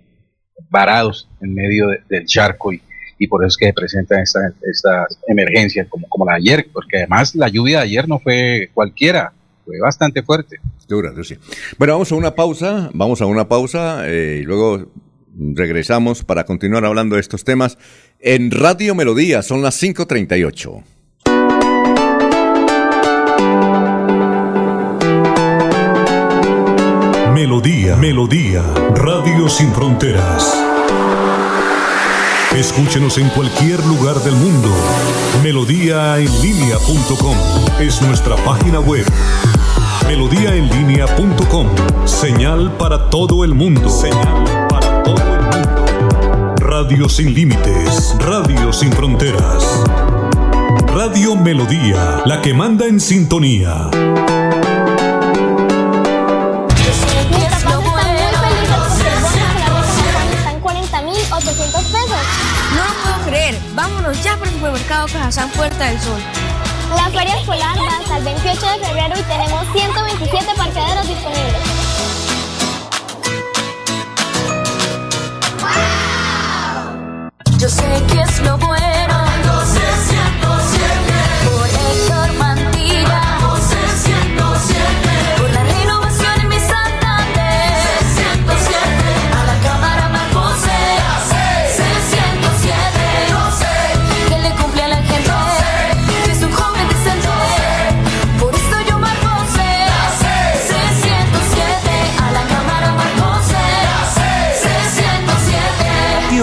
varados en medio del charco y, y, por eso es que se presentan estas esta emergencias como, como la de ayer, porque además la lluvia de ayer no fue cualquiera, fue bastante fuerte. Bueno, vamos a una pausa, vamos a una pausa eh, y luego Regresamos para continuar hablando de estos temas en Radio Melodía. Son las 5.38. Melodía, Melodía, Radio Sin Fronteras. Escúchenos en cualquier lugar del mundo. Melodíaenlínea.com es nuestra página web. Melodíaenlínea.com, señal para todo el mundo. Señal para todo el mundo. Radio sin límites, radio sin fronteras. Radio Melodía, la que manda en sintonía. Vámonos ya por el supermercado Cajazán Puerta del Sol. La feria escolar va hasta el 28 de febrero y tenemos 127 parqueaderos disponibles. Yo sé que es lo bueno.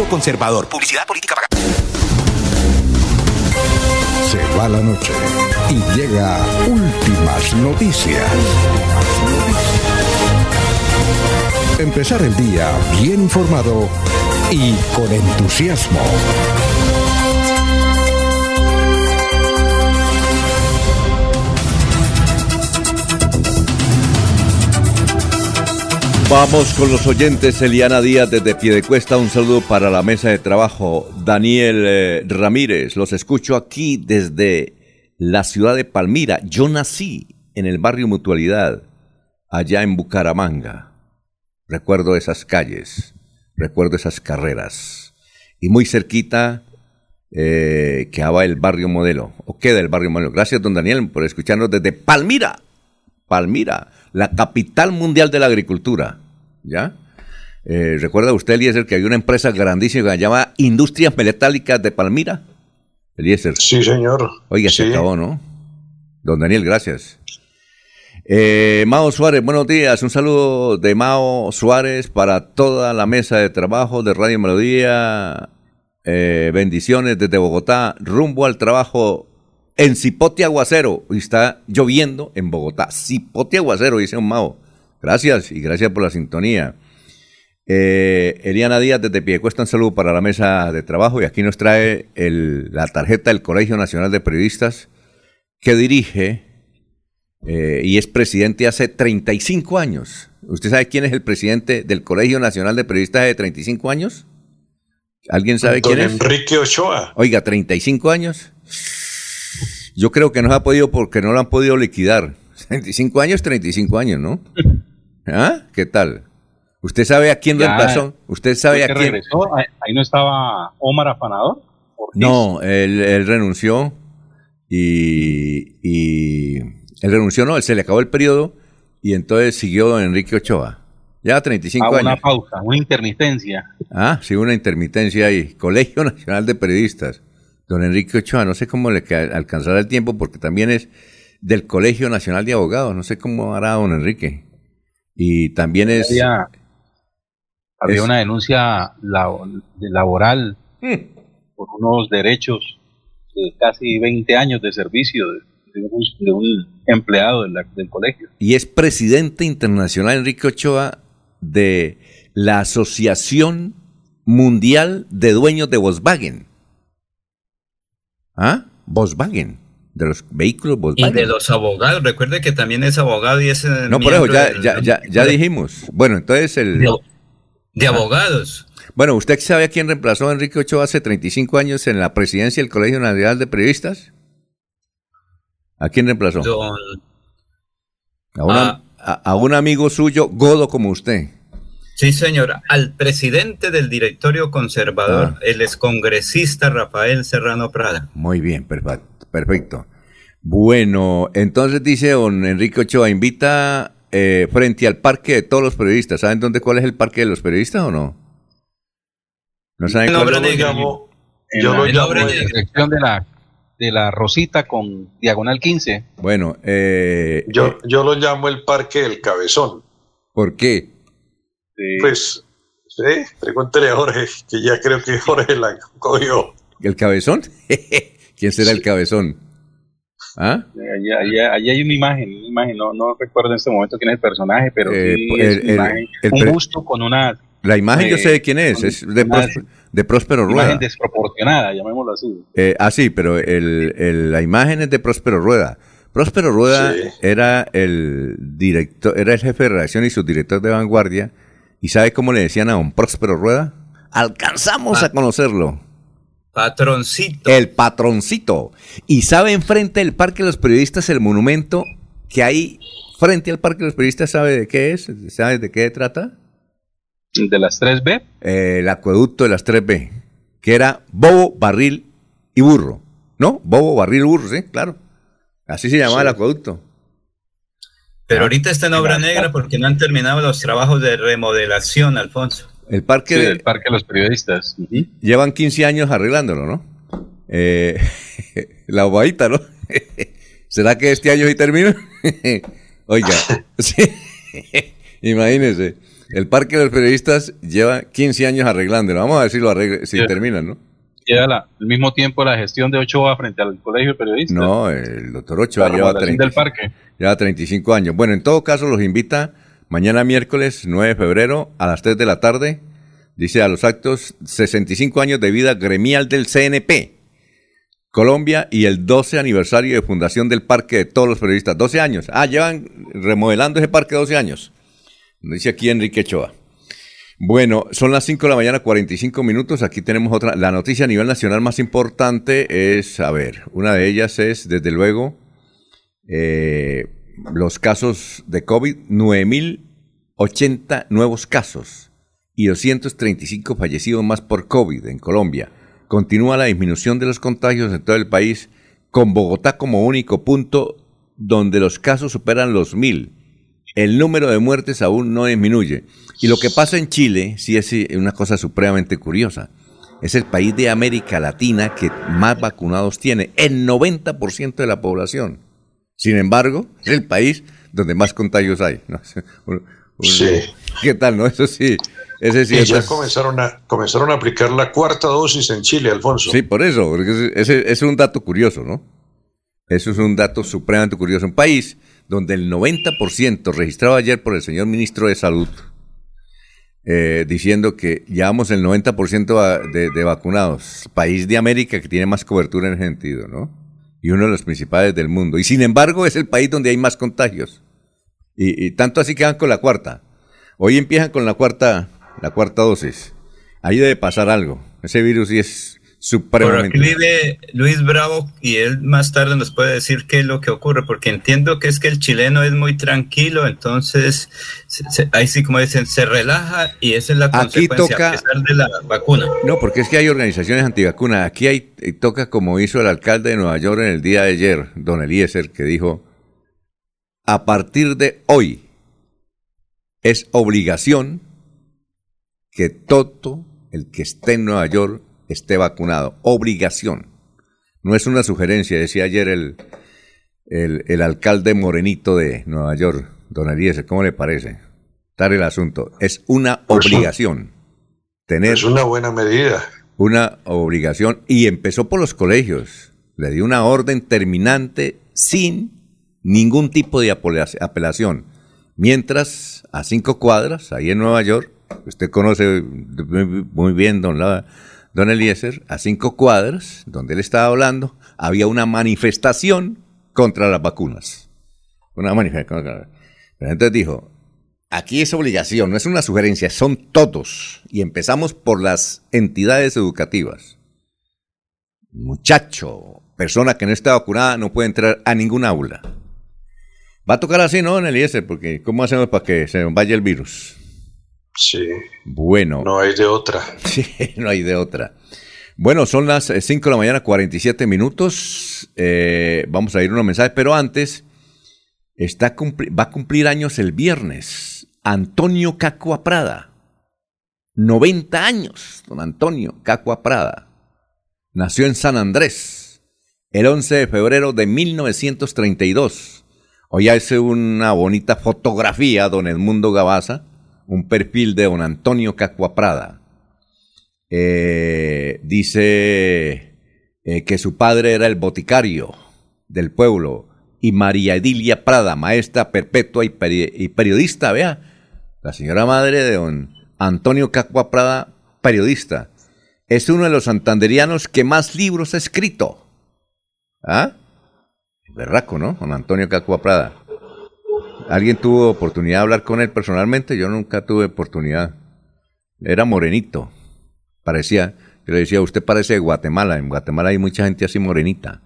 Conservador. Publicidad política pagada. Se va la noche y llega últimas noticias. Empezar el día bien informado y con entusiasmo. Vamos con los oyentes. Eliana Díaz desde Piedecuesta. Un saludo para la mesa de trabajo. Daniel eh, Ramírez. Los escucho aquí desde la ciudad de Palmira. Yo nací en el barrio Mutualidad, allá en Bucaramanga. Recuerdo esas calles. Recuerdo esas carreras. Y muy cerquita eh, quedaba el barrio modelo. O queda el barrio modelo. Gracias, don Daniel, por escucharnos desde Palmira. Palmira la capital mundial de la agricultura. ¿Ya? Eh, ¿Recuerda usted, Eliezer, que hay una empresa grandísima que se llama Industrias Metálicas de Palmira? Eliezer. Sí, señor. Oiga, se acabó, ¿no? Don Daniel, gracias. Eh, Mao Suárez, buenos días. Un saludo de Mao Suárez para toda la mesa de trabajo de Radio Melodía. Eh, bendiciones desde Bogotá, rumbo al trabajo en Cipote Aguacero. Y está lloviendo en Bogotá. Cipote Aguacero, dice un Mao. Gracias y gracias por la sintonía. Eh, Eliana Díaz desde cuesta un saludo para la mesa de trabajo y aquí nos trae la tarjeta del Colegio Nacional de Periodistas que dirige eh, y es presidente hace 35 años. ¿Usted sabe quién es el presidente del Colegio Nacional de Periodistas de 35 años? ¿Alguien sabe quién es? Enrique Ochoa. Oiga, 35 años. Yo creo que no ha podido porque no lo han podido liquidar. 35 años, 35 años, ¿no? ¿Ah? ¿Qué tal? ¿Usted sabe a quién reemplazó? ¿Usted sabe a quién? Regresó? ¿Ahí no estaba Omar Afanador? No, él, renunció y, y, Él renunció, no, él se le acabó el periodo y entonces siguió don Enrique Ochoa. Ya 35 ah, años. Una pausa, una intermitencia. Ah, sí, una intermitencia ahí. Colegio Nacional de Periodistas don Enrique Ochoa, no sé cómo le alcanzará el tiempo porque también es del Colegio Nacional de Abogados, no sé cómo hará don Enrique. Y también es... Había, una denuncia laboral por unos derechos de casi 20 años de servicio de, un, empleado del colegio. Y es presidente internacional Enrique Ochoa de la Asociación Mundial de Dueños de Volkswagen. ¿Ah? Volkswagen. De los vehículos Volkswagen. Y de los abogados. Recuerde que también es abogado y es. No, por eso ya, ya, ya, ya, dijimos. Bueno, entonces el. De, abogados. Bueno, ¿usted sabe a quién reemplazó a Enrique Ochoa hace 35 años en la presidencia del Colegio Nacional de Periodistas? ¿A quién reemplazó? A, a, un amigo suyo, godo como usted. Sí, señora. Al presidente del directorio conservador, ah. el excongresista Rafael Serrano Prada. Muy bien, perfecto. Bueno, entonces dice don Enrique Ochoa, invita eh, frente al parque de todos los periodistas. ¿Saben dónde cuál es el parque de los periodistas o no? ¿No saben En cuál obra es? llamo- En yo la, lo en la llamo el- intersección de la, de la Rosita con Diagonal 15. Bueno, eh, Yo, yo lo llamo el Parque del Cabezón. ¿por qué? Pues, sí, pregúntele a Jorge, que ya creo que Jorge la cogió. ¿El cabezón? ¿Quién será el cabezón? ¿Ah? Allí, allí- allí hay una imagen, una imagen, no, no recuerdo en este momento quién es el personaje, pero Eh, sí el- es una el- imagen, el un busto con una La imagen yo Eh, sé de quién es, es de, una Prós- de Próspero imagen Rueda. desproporcionada, llamémoslo así. Eh, ah, sí, pero el, el- la imagen es de Próspero Rueda. Próspero Rueda Sí. era el director, era el jefe de redacción y subdirector de Vanguardia. ¿Y sabe cómo le decían a don Próspero Rueda? Alcanzamos Ah. a conocerlo. Patroncito. El patroncito. ¿Y sabe enfrente del Parque de los Periodistas el monumento que hay frente al Parque de los Periodistas? ¿Sabe de qué es? ¿Sabe de qué trata? De las 3B, Eh, el acueducto de las 3B, que era Bobo, Barril y Burro. ¿No? Bobo, Barril y Burro, sí, claro. Así se llamaba el acueducto. Pero ahorita está en obra negra porque no han terminado los trabajos de remodelación, Alfonso. El parque sí, de- del Parque de los Periodistas. Llevan 15 años arreglándolo, ¿no? Eh, la bobadita, ¿no? ¿Será que este año sí termina? Oiga, sí. imagínense. El Parque de los Periodistas lleva 15 años arreglándolo. Vamos a ver si lo si Sí. terminan, ¿no? Lleva la- al mismo tiempo la gestión de Ochoa frente al Colegio de Periodistas. No, el doctor Ochoa lleva remodelación 30. del parque. Lleva 35 años. Bueno, en todo caso los invita mañana miércoles 9 de febrero a las 3 de la tarde. Dice a los actos 65 años de vida gremial del CNP. Colombia y el 12 aniversario de fundación del parque de todos los periodistas. 12 años. Ah, llevan remodelando ese parque 12 años. Dice aquí Enrique Ochoa. Bueno, son las 5 de la mañana, 45 minutos. Aquí tenemos otra. La noticia a nivel nacional más importante es, a ver, una de ellas es, desde luego, eh, los casos de COVID, 9.080 nuevos casos y 235 fallecidos más por COVID en Colombia. Continúa la disminución de los contagios en todo el país, con Bogotá como único punto donde los casos superan los mil. El número de muertes aún no disminuye. Y lo que pasa en Chile sí es eh, una cosa supremamente curiosa. Es el país de América Latina que más vacunados tiene, el 90% de la población. Sin embargo, es el país donde más contagios hay. Sí. ¿Qué tal, no? Eso sí. Ese sí Y ya comenzaron a, comenzaron a aplicar la cuarta dosis en Chile, Alfonso. Sí, por eso, porque ese, ese- ese es un dato curioso, ¿no? Eso es un dato supremamente curioso. Un país donde el 90% registrado ayer por el señor ministro de Salud, eh, diciendo que llevamos el 90% va- de, de vacunados. País de América que tiene más cobertura en ese sentido, ¿no? Y uno de los principales del mundo. Y sin embargo es el país donde hay más contagios. Y, y tanto así que van con la cuarta. Hoy empiezan con la cuarta, la cuarta dosis. Ahí debe pasar algo. Ese virus sí es Por aquí supremamente. vive Luis Bravo y él más tarde nos puede decir qué es lo que ocurre, porque entiendo que es que el chileno es muy tranquilo, entonces se- se- ahí sí como dicen, se relaja y esa es la Aquí consecuencia toca- a pesar de la vacuna. No, porque es que hay organizaciones antivacunas. Aquí hay, toca como hizo el alcalde de Nueva York en el día de ayer, don Eliezer, que dijo, a partir de hoy es obligación que todo el que esté en Nueva York esté vacunado. Obligación. No es una sugerencia, decía ayer el, el, el alcalde morenito de Nueva York, don Eliezer. ¿Cómo le parece? Tal el asunto. Es una Pues obligación tener Es una buena medida. una obligación y empezó por los colegios. Le dio una orden terminante sin ningún tipo de apela- apelación. Mientras, a cinco cuadras, ahí en Nueva York, usted conoce muy bien, don, La- don Eliezer, a cinco cuadras, donde él estaba hablando, había una manifestación contra las vacunas. Una manifestación. entonces dijo, Aquí es obligación, no es una sugerencia, son todos. Y empezamos por las entidades educativas. Muchacho, persona que no está vacunada no puede entrar a ningún aula. Va a tocar así, ¿no, en Eliezer? Porque ¿cómo hacemos para que se vaya el virus? Sí, Bueno, no hay de otra. sí, no hay de otra. Bueno, son las 5 de la mañana, 47 minutos. Eh, vamos a ir unos mensajes, pero antes, está va a cumplir años el viernes. Antonio Cacua Prada. 90 años, don Antonio Cacua Prada. Nació en San Andrés el 11 de febrero de 1932. Hoy hace una bonita fotografía, don Edmundo Gabaza, un perfil de don Antonio Cacua Prada. Eh, dice eh, que su padre era el boticario del pueblo y María Edilia Prada, maestra perpetua y, y periodista, vea, la señora madre de don Antonio Cacua Prada, periodista. Es uno de los santanderianos que más libros ha escrito. ¿Ah? Berraco, ¿no? Don Antonio Cacua Prada. ¿Alguien tuvo oportunidad de hablar con él personalmente? Yo nunca tuve oportunidad. Era morenito. Parecía, yo le decía, usted parece de Guatemala. En Guatemala hay mucha gente así morenita.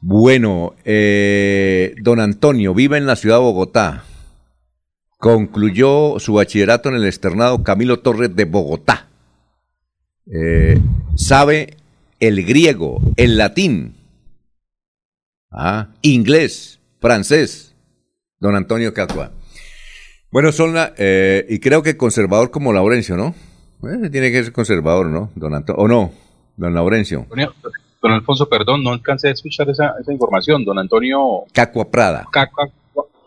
Bueno, eh, don Antonio vive en la ciudad de Bogotá. Concluyó su bachillerato en el externado Camilo Torres de Bogotá. Eh, sabe el griego, el latín, ah, inglés, francés, don Antonio Catua. Bueno, son la, eh, y creo que conservador como Laurencio, ¿no? Eh, tiene que ser conservador, ¿no? Don Antonio, o no, don Laurencio. Don Alfonso, perdón, no alcancé a escuchar esa, esa información. Don Antonio. Cacua Prada. Cacua,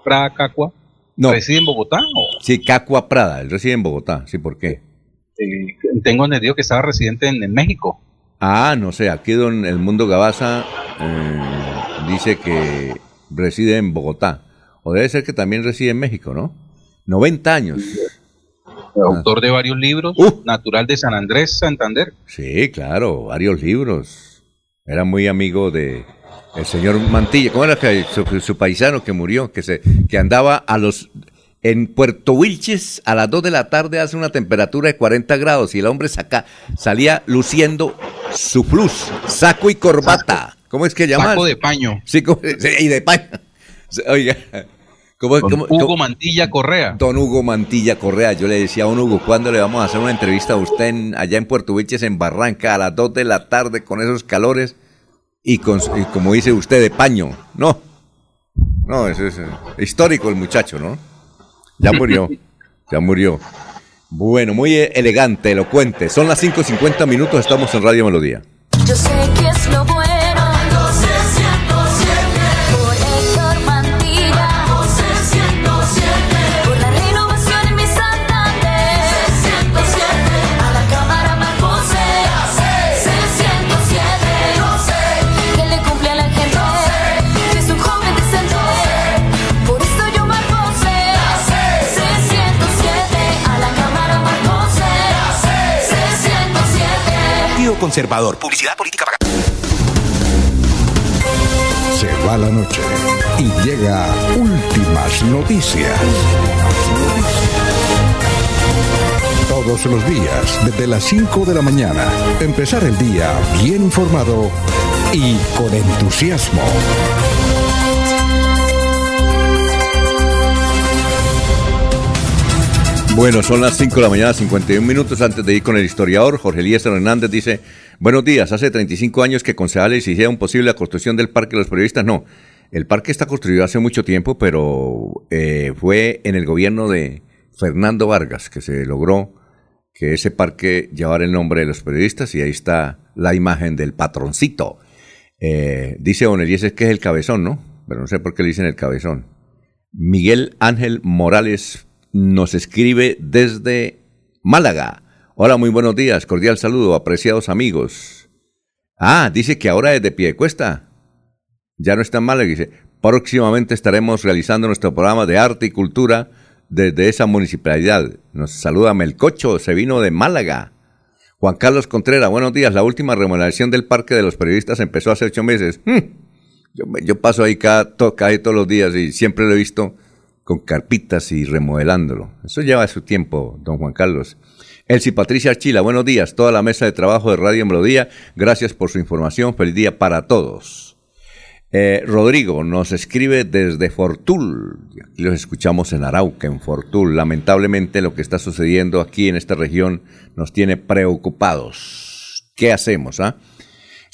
Prada Cacua. No. ¿Reside en Bogotá? Sí, Cacua Prada, él reside en Bogotá, sí, ¿por qué? Eh, tengo entendido que estaba residente en, México. Ah, no sé, aquí don El Mundo Gabaza eh, dice que reside en Bogotá. O debe ser que también reside en México, ¿no? 90 años. Autor de varios libros, uh. natural de San Andrés, Santander. Sí, claro, varios libros. Era muy amigo de, el señor Mantilla, ¿cómo era que su, paisano que murió, que se, que andaba a los en Puerto Wilches a las 2 de la tarde hace una temperatura de 40 grados y el hombre saca, salía luciendo su plus, saco y corbata. ¿Cómo es que llama? Saco de paño. Sí, y de paño. Oiga. ¿Cómo, don Hugo Mantilla Correa. Don Hugo Mantilla Correa. Yo le decía a don Hugo, ¿cuándo le vamos a hacer una entrevista a usted allá en Puerto Wilches, en Barranca, a las 2 de la tarde con esos calores? y, como dice usted, de paño. No, no, es, es, histórico el muchacho, ¿no? Ya murió, ya murió. Bueno, muy elegante, elocuente. Son las 5.50 minutos, estamos en Radio Melodía. Yo sé que es lo bueno. Conservador. Publicidad política pagada. Se va la noche y llega últimas noticias. Todos los días, desde las 5 de la mañana, empezar el día bien informado y con entusiasmo. Bueno, son las 5 de la mañana, 51 minutos antes de ir con el historiador. Jorge Elías Hernández dice, buenos días, hace 35 años que concejales hicieron posible la construcción del Parque de los Periodistas. No, el parque está construido hace mucho tiempo, pero eh, fue en el gobierno de Fernando Vargas que se logró que ese parque llevara el nombre de los periodistas y ahí está la imagen del patroncito. Eh, dice Don Eliezer que es el cabezón, ¿no? Pero no sé por qué le dicen el cabezón. Miguel Ángel Morales nos escribe desde Málaga. Hola, muy buenos días, cordial saludo, apreciados amigos. Ah, dice que ahora es de pie cuesta. Ya no está en Málaga, dice, próximamente estaremos realizando nuestro programa de arte y cultura desde esa municipalidad. Nos saluda Melcocho, se vino de Málaga. Juan Carlos Contreras, buenos días. La última remodelación del Parque de los Periodistas empezó hace ocho meses. Hmm. Yo, paso ahí cada, todos los días y siempre lo he visto con carpitas y remodelándolo. Eso lleva su tiempo, don Juan Carlos. Elsie Patricia Archila, buenos días. Toda la mesa de trabajo de Radio Melodía, gracias por su información. Feliz día para todos. Eh, Rodrigo nos escribe desde Fortul. Aquí los escuchamos en Arauca, en Fortul. Lamentablemente lo que está sucediendo aquí en esta región nos tiene preocupados. ¿Qué hacemos? Ah?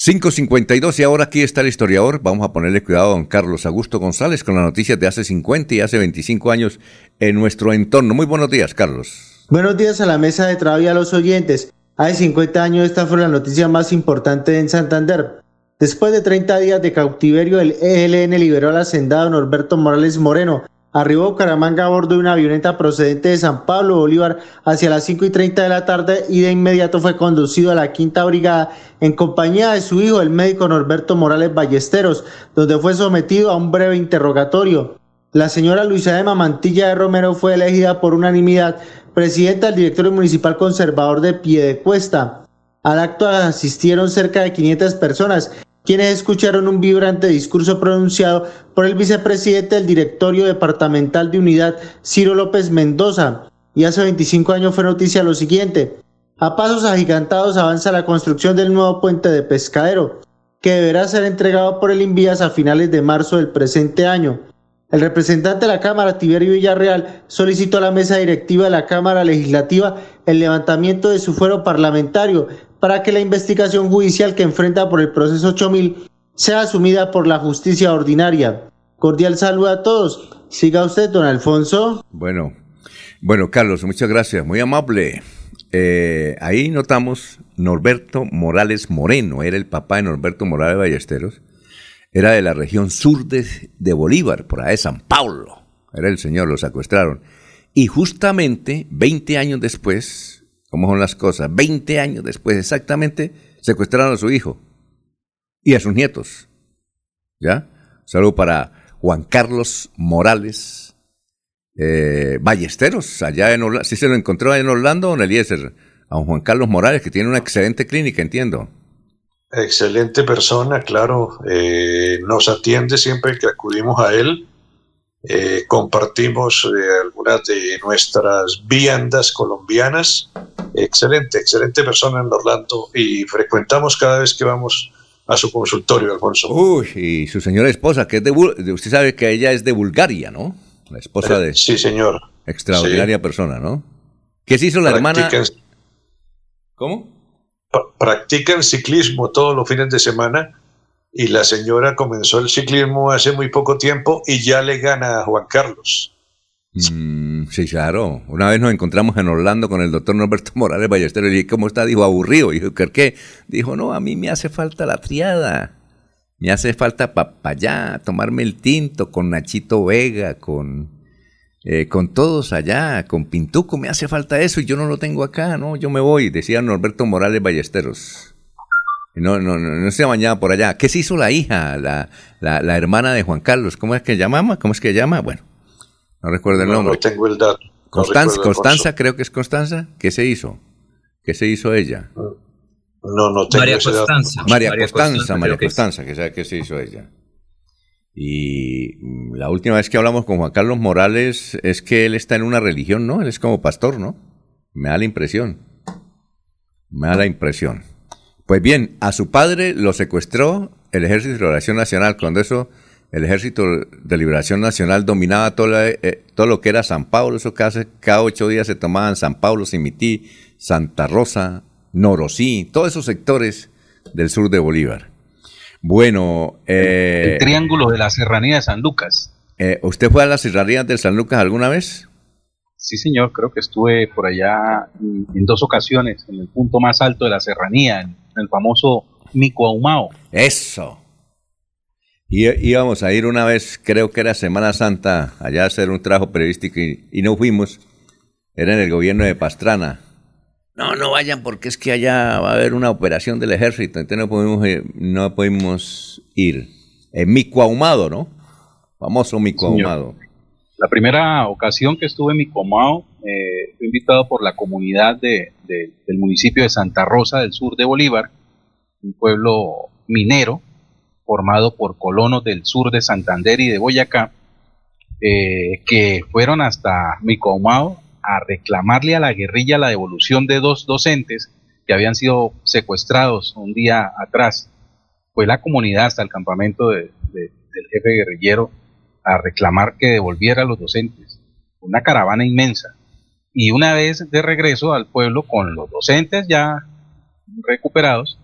5.52 y ahora aquí está el historiador. Vamos a ponerle cuidado a don Carlos Augusto González con las noticias de hace 50 y hace 25 años en nuestro entorno. Muy buenos días, Carlos. Buenos días a la mesa de trabajo y a los oyentes. Hace 50 años esta fue la noticia más importante en Santander. Después de 30 días de cautiverio, el ELN liberó al hacendado Norberto Morales Moreno. Arribó a Bucaramanga a bordo de una avioneta procedente de San Pablo Bolívar hacia las 5 y 30 de la tarde y de inmediato fue conducido a la quinta brigada en compañía de su hijo, el médico Norberto Morales Ballesteros, donde fue sometido a un breve interrogatorio. La señora Luisa Emma Mantilla de Romero fue elegida por unanimidad presidenta del directorio municipal conservador de Piedecuesta. Al acto asistieron cerca de 500 personas, quienes escucharon un vibrante discurso pronunciado por el vicepresidente del directorio departamental de unidad, Ciro López Mendoza. Y hace 25 años fue noticia lo siguiente. A pasos agigantados avanza la construcción del nuevo puente de pescadero, que deberá ser entregado por el Invías a finales de marzo del presente año. El representante de la Cámara, Tiberio Villarreal, solicitó a la mesa directiva de la Cámara Legislativa el levantamiento de su fuero parlamentario para que la investigación judicial que enfrenta por el proceso 8000 sea asumida por la justicia ordinaria. Cordial saludo a todos. Siga usted, don Alfonso. Bueno, bueno, Carlos, muchas gracias, muy amable. Eh, ahí notamos Norberto Morales Moreno, era el papá de Norberto Morales Ballesteros era de la región sur de, Bolívar, por ahí de San Paulo. Era el señor, lo secuestraron. Y justamente 20 años después, ¿cómo son las cosas? 20 años después exactamente, secuestraron a su hijo y a sus nietos. ¿Ya? Saludo para Juan Carlos Morales eh, Ballesteros, allá en Orlando. ¿Sí se lo encontró en Orlando en Eliezer? A Juan Carlos Morales, que tiene una excelente clínica, entiendo. Excelente persona, claro. Eh, nos atiende siempre que acudimos a él. Eh, compartimos eh, algunas de nuestras viandas colombianas. Excelente, excelente persona en Orlando y frecuentamos cada vez que vamos a su consultorio, Alfonso. Uy, y su señora esposa, que es de, usted sabe que ella es de Bulgaria, ¿no? La esposa de... Sí, señor. Extraordinaria persona, ¿no? ¿Qué se hizo la hermana? ¿Cómo? practican ciclismo todos los fines de semana y la señora comenzó el ciclismo hace muy poco tiempo y ya le gana a Juan Carlos. Mm, sí, claro. Una vez nos encontramos en Orlando con el doctor Norberto Morales Ballesteros y dije, ¿cómo está? Dijo, aburrido. Y dijo, ¿qué? Dijo, no, a mí me hace falta la triada. Me hace falta papayá, tomarme el tinto con Nachito Vega, con eh, con todos allá, con Pintuco, me hace falta eso y yo no lo tengo acá, ¿no? Yo me voy, decía Norberto Morales Ballesteros. No, no, no, no se bañaba por allá. ¿Qué se hizo la hija, la, la, hermana de Juan Carlos? ¿Cómo es que llamaba? ¿Cómo es que llama? Bueno, no recuerdo el nombre. No tengo el dato. Constanza, Constanza, creo que es Constanza. ¿Qué se hizo? ¿Qué se hizo ella? No, no tengo María Constanza. María, Constanza, María Constanza, que sabe qué se hizo ella. Y mm, la última vez que hablamos con Juan Carlos Morales es que él está en una religión, ¿no? Él es como pastor, ¿no? Me da la impresión. Me da la impresión. Pues bien, a su padre lo secuestró el Ejército de Liberación Nacional. Cuando eso, el Ejército de Liberación Nacional dominaba todo, eh, todo lo que era San Pablo. Eso cada, cada ocho días se tomaban San Pablo, Simití, Santa Rosa, Norosí, todos esos sectores del sur de Bolívar. Bueno, eh, el, triángulo de la serranía de San Lucas. Eh, ¿Usted fue a la serranía de San Lucas alguna vez? Sí, señor, creo que estuve por allá en, dos ocasiones, en el punto más alto de la serranía, en, el famoso Micoaumao. Eso. Y íbamos a ir una vez, creo que era Semana Santa, allá a hacer un trabajo periodístico y, y no fuimos. Era en el gobierno de Pastrana. No, no vayan porque es que allá va a haber una operación del ejército, entonces no podemos, ir, no podemos ir. En Micoahumado, ¿no? Famoso Micoahumado. La primera ocasión que estuve en Micoahumado, eh, fui invitado por la comunidad de, del municipio de Santa Rosa del sur de Bolívar, un pueblo minero formado por colonos del sur de Santander y de Boyacá, eh, que fueron hasta Micoahumado a reclamarle a la guerrilla la devolución de dos docentes que habían sido secuestrados un día atrás. Fue la comunidad hasta el campamento del jefe guerrillero a reclamar que devolviera a los docentes. Una caravana inmensa. Y una vez de regreso al pueblo con los docentes ya recuperados,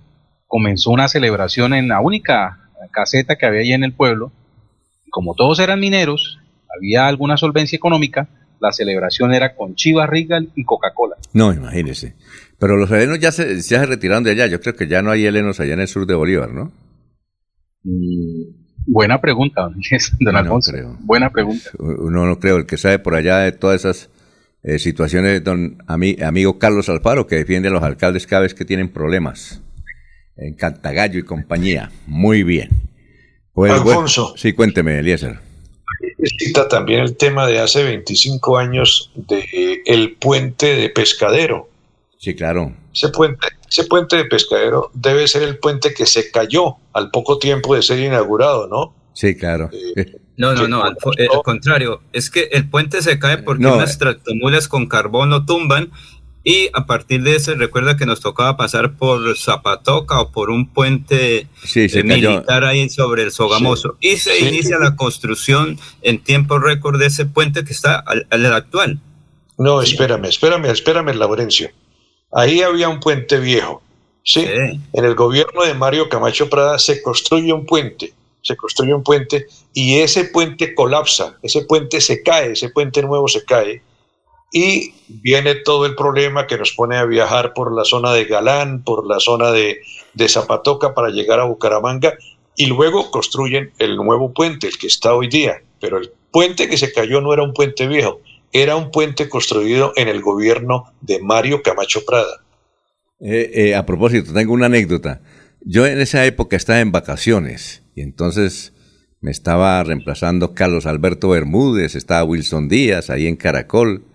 comenzó una celebración en la única caseta que había allí en el pueblo. Como todos eran mineros, había alguna solvencia económica, la celebración era con Chivas Regal y Coca-Cola. No, imagínese. Pero los helenos ya se, ya se retiraron de allá. Yo creo que ya no hay helenos allá en el sur de Bolívar, ¿no? Mm, buena pregunta, don, Alfonso. Buena pregunta. Uno no creo. El que sabe por allá de todas esas eh, situaciones, don amigo Carlos Alfaro, que defiende a los alcaldes cada vez que tienen problemas. En Cantagallo y compañía. Muy bien. Pues, Alfonso. sí, cuénteme, Eliezer. Cita también el tema de hace 25 años de el puente de pescadero. Sí, claro. Ese puente, ese puente de pescadero debe ser el puente que se cayó al poco tiempo de ser inaugurado, ¿no? Sí, claro. Eh, no, no, no, al, contrario, es que el puente se cae porque unas tractomulas con carbón lo tumban y a partir de eso recuerda que nos tocaba pasar por Zapatoca o por un puente eh, militar ahí sobre el Sogamoso y se inicia la construcción en tiempo récord de ese puente que está al, actual. No, espérame, espérame, espérame, Laurencio. Ahí había un puente viejo. ¿sí? En el gobierno de Mario Camacho Prada se construye un puente se construye un puente y ese puente colapsa, ese puente se cae, ese puente nuevo se cae y viene todo el problema que nos pone a viajar por la zona de Galán, por la zona de, Zapatoca para llegar a Bucaramanga y luego construyen el nuevo puente, el que está hoy día. Pero el puente que se cayó no era un puente viejo, era un puente construido en el gobierno de Mario Camacho Prada. Eh, eh, a propósito, tengo una anécdota. Yo en esa época estaba en vacaciones y entonces me estaba reemplazando Carlos Alberto Bermúdez, estaba Wilson Díaz ahí en Caracol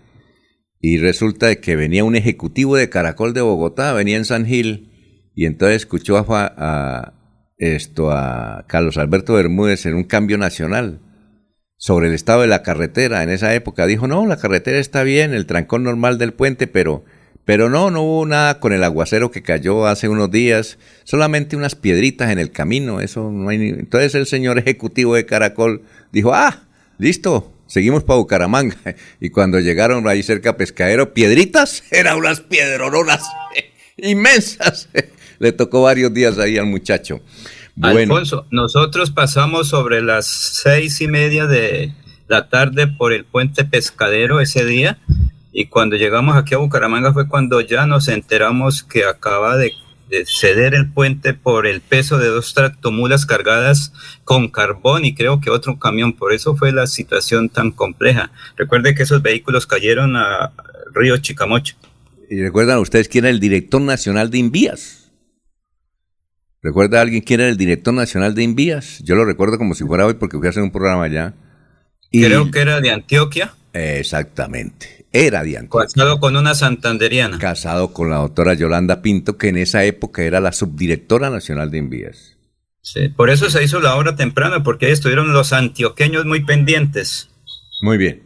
y resulta que venía un ejecutivo de Caracol de Bogotá, venía en San Gil y entonces escuchó a, esto a Carlos Alberto Bermúdez en un cambio nacional sobre el estado de la carretera en esa época. Dijo, no, la carretera está bien, el trancón normal del puente, pero pero no, no hubo nada con el aguacero que cayó hace unos días, solamente unas piedritas en el camino, eso no hay Entonces el señor ejecutivo de Caracol dijo, ah, listo, seguimos para Bucaramanga. Y cuando llegaron ahí cerca a Pescadero, piedritas, eran unas piedroronas inmensas. Le tocó varios días ahí al muchacho. Bueno. Alfonso, nosotros pasamos sobre las seis y media de la tarde por el puente Pescadero ese día y cuando llegamos aquí a Bucaramanga fue cuando ya nos enteramos que acaba de, ceder el puente por el peso de dos tractomulas cargadas con carbón y creo que otro camión. Por eso fue la situación tan compleja. Recuerde que esos vehículos cayeron a Río Chicamocha. ¿Y recuerdan ustedes quién era el director nacional de Invías? ¿Recuerda alguien quién era el director nacional de Invías? Yo lo recuerdo como si fuera hoy porque fui a hacer un programa allá. Creo que era de Antioquia. Exactamente era de Casado con una santanderiana. Casado con la doctora Yolanda Pinto, que en esa época era la subdirectora nacional de envías. Sí, por eso se hizo la hora temprana, porque ahí estuvieron los antioqueños muy pendientes. Muy bien.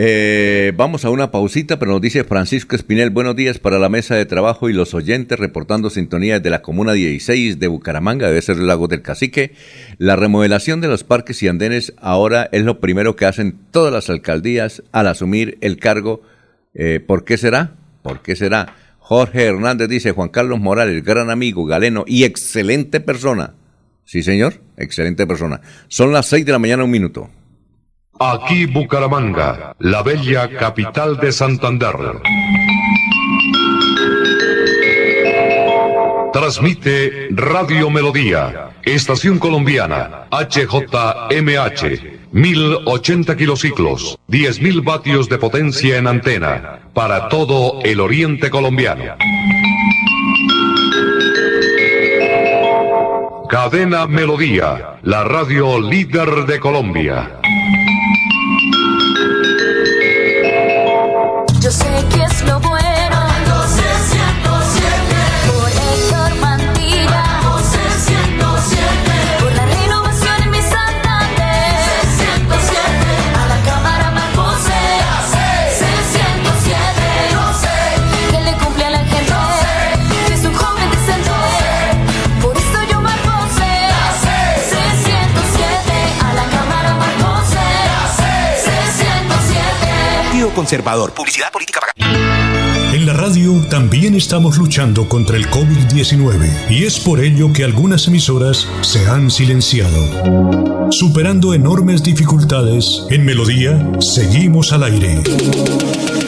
Eh, vamos a una pausita, pero nos dice Francisco Espinel, buenos días para la mesa de trabajo y los oyentes reportando sintonía de la Comuna 16 de Bucaramanga, debe ser el lago del Cacique. La remodelación de los parques y andenes ahora es lo primero que hacen todas las alcaldías al asumir el cargo. Eh, ¿Por qué será? ¿Por qué será? Jorge Hernández dice, Juan Carlos Morales, gran amigo, galeno y excelente persona. Sí, señor, excelente persona. Son las seis de la mañana, un minuto. Aquí Bucaramanga, la bella capital de Santander. Transmite Radio Melodía, Estación Colombiana, HJMH, 1080 kilociclos, 10.000 vatios de potencia en antena, para todo el oriente colombiano. Cadena Melodía, la radio líder de Colombia. Conservador. Publicidad política pagada la radio también estamos luchando contra el COVID-19 y es por ello que algunas emisoras se han silenciado. Superando enormes dificultades, en Melodía seguimos al aire.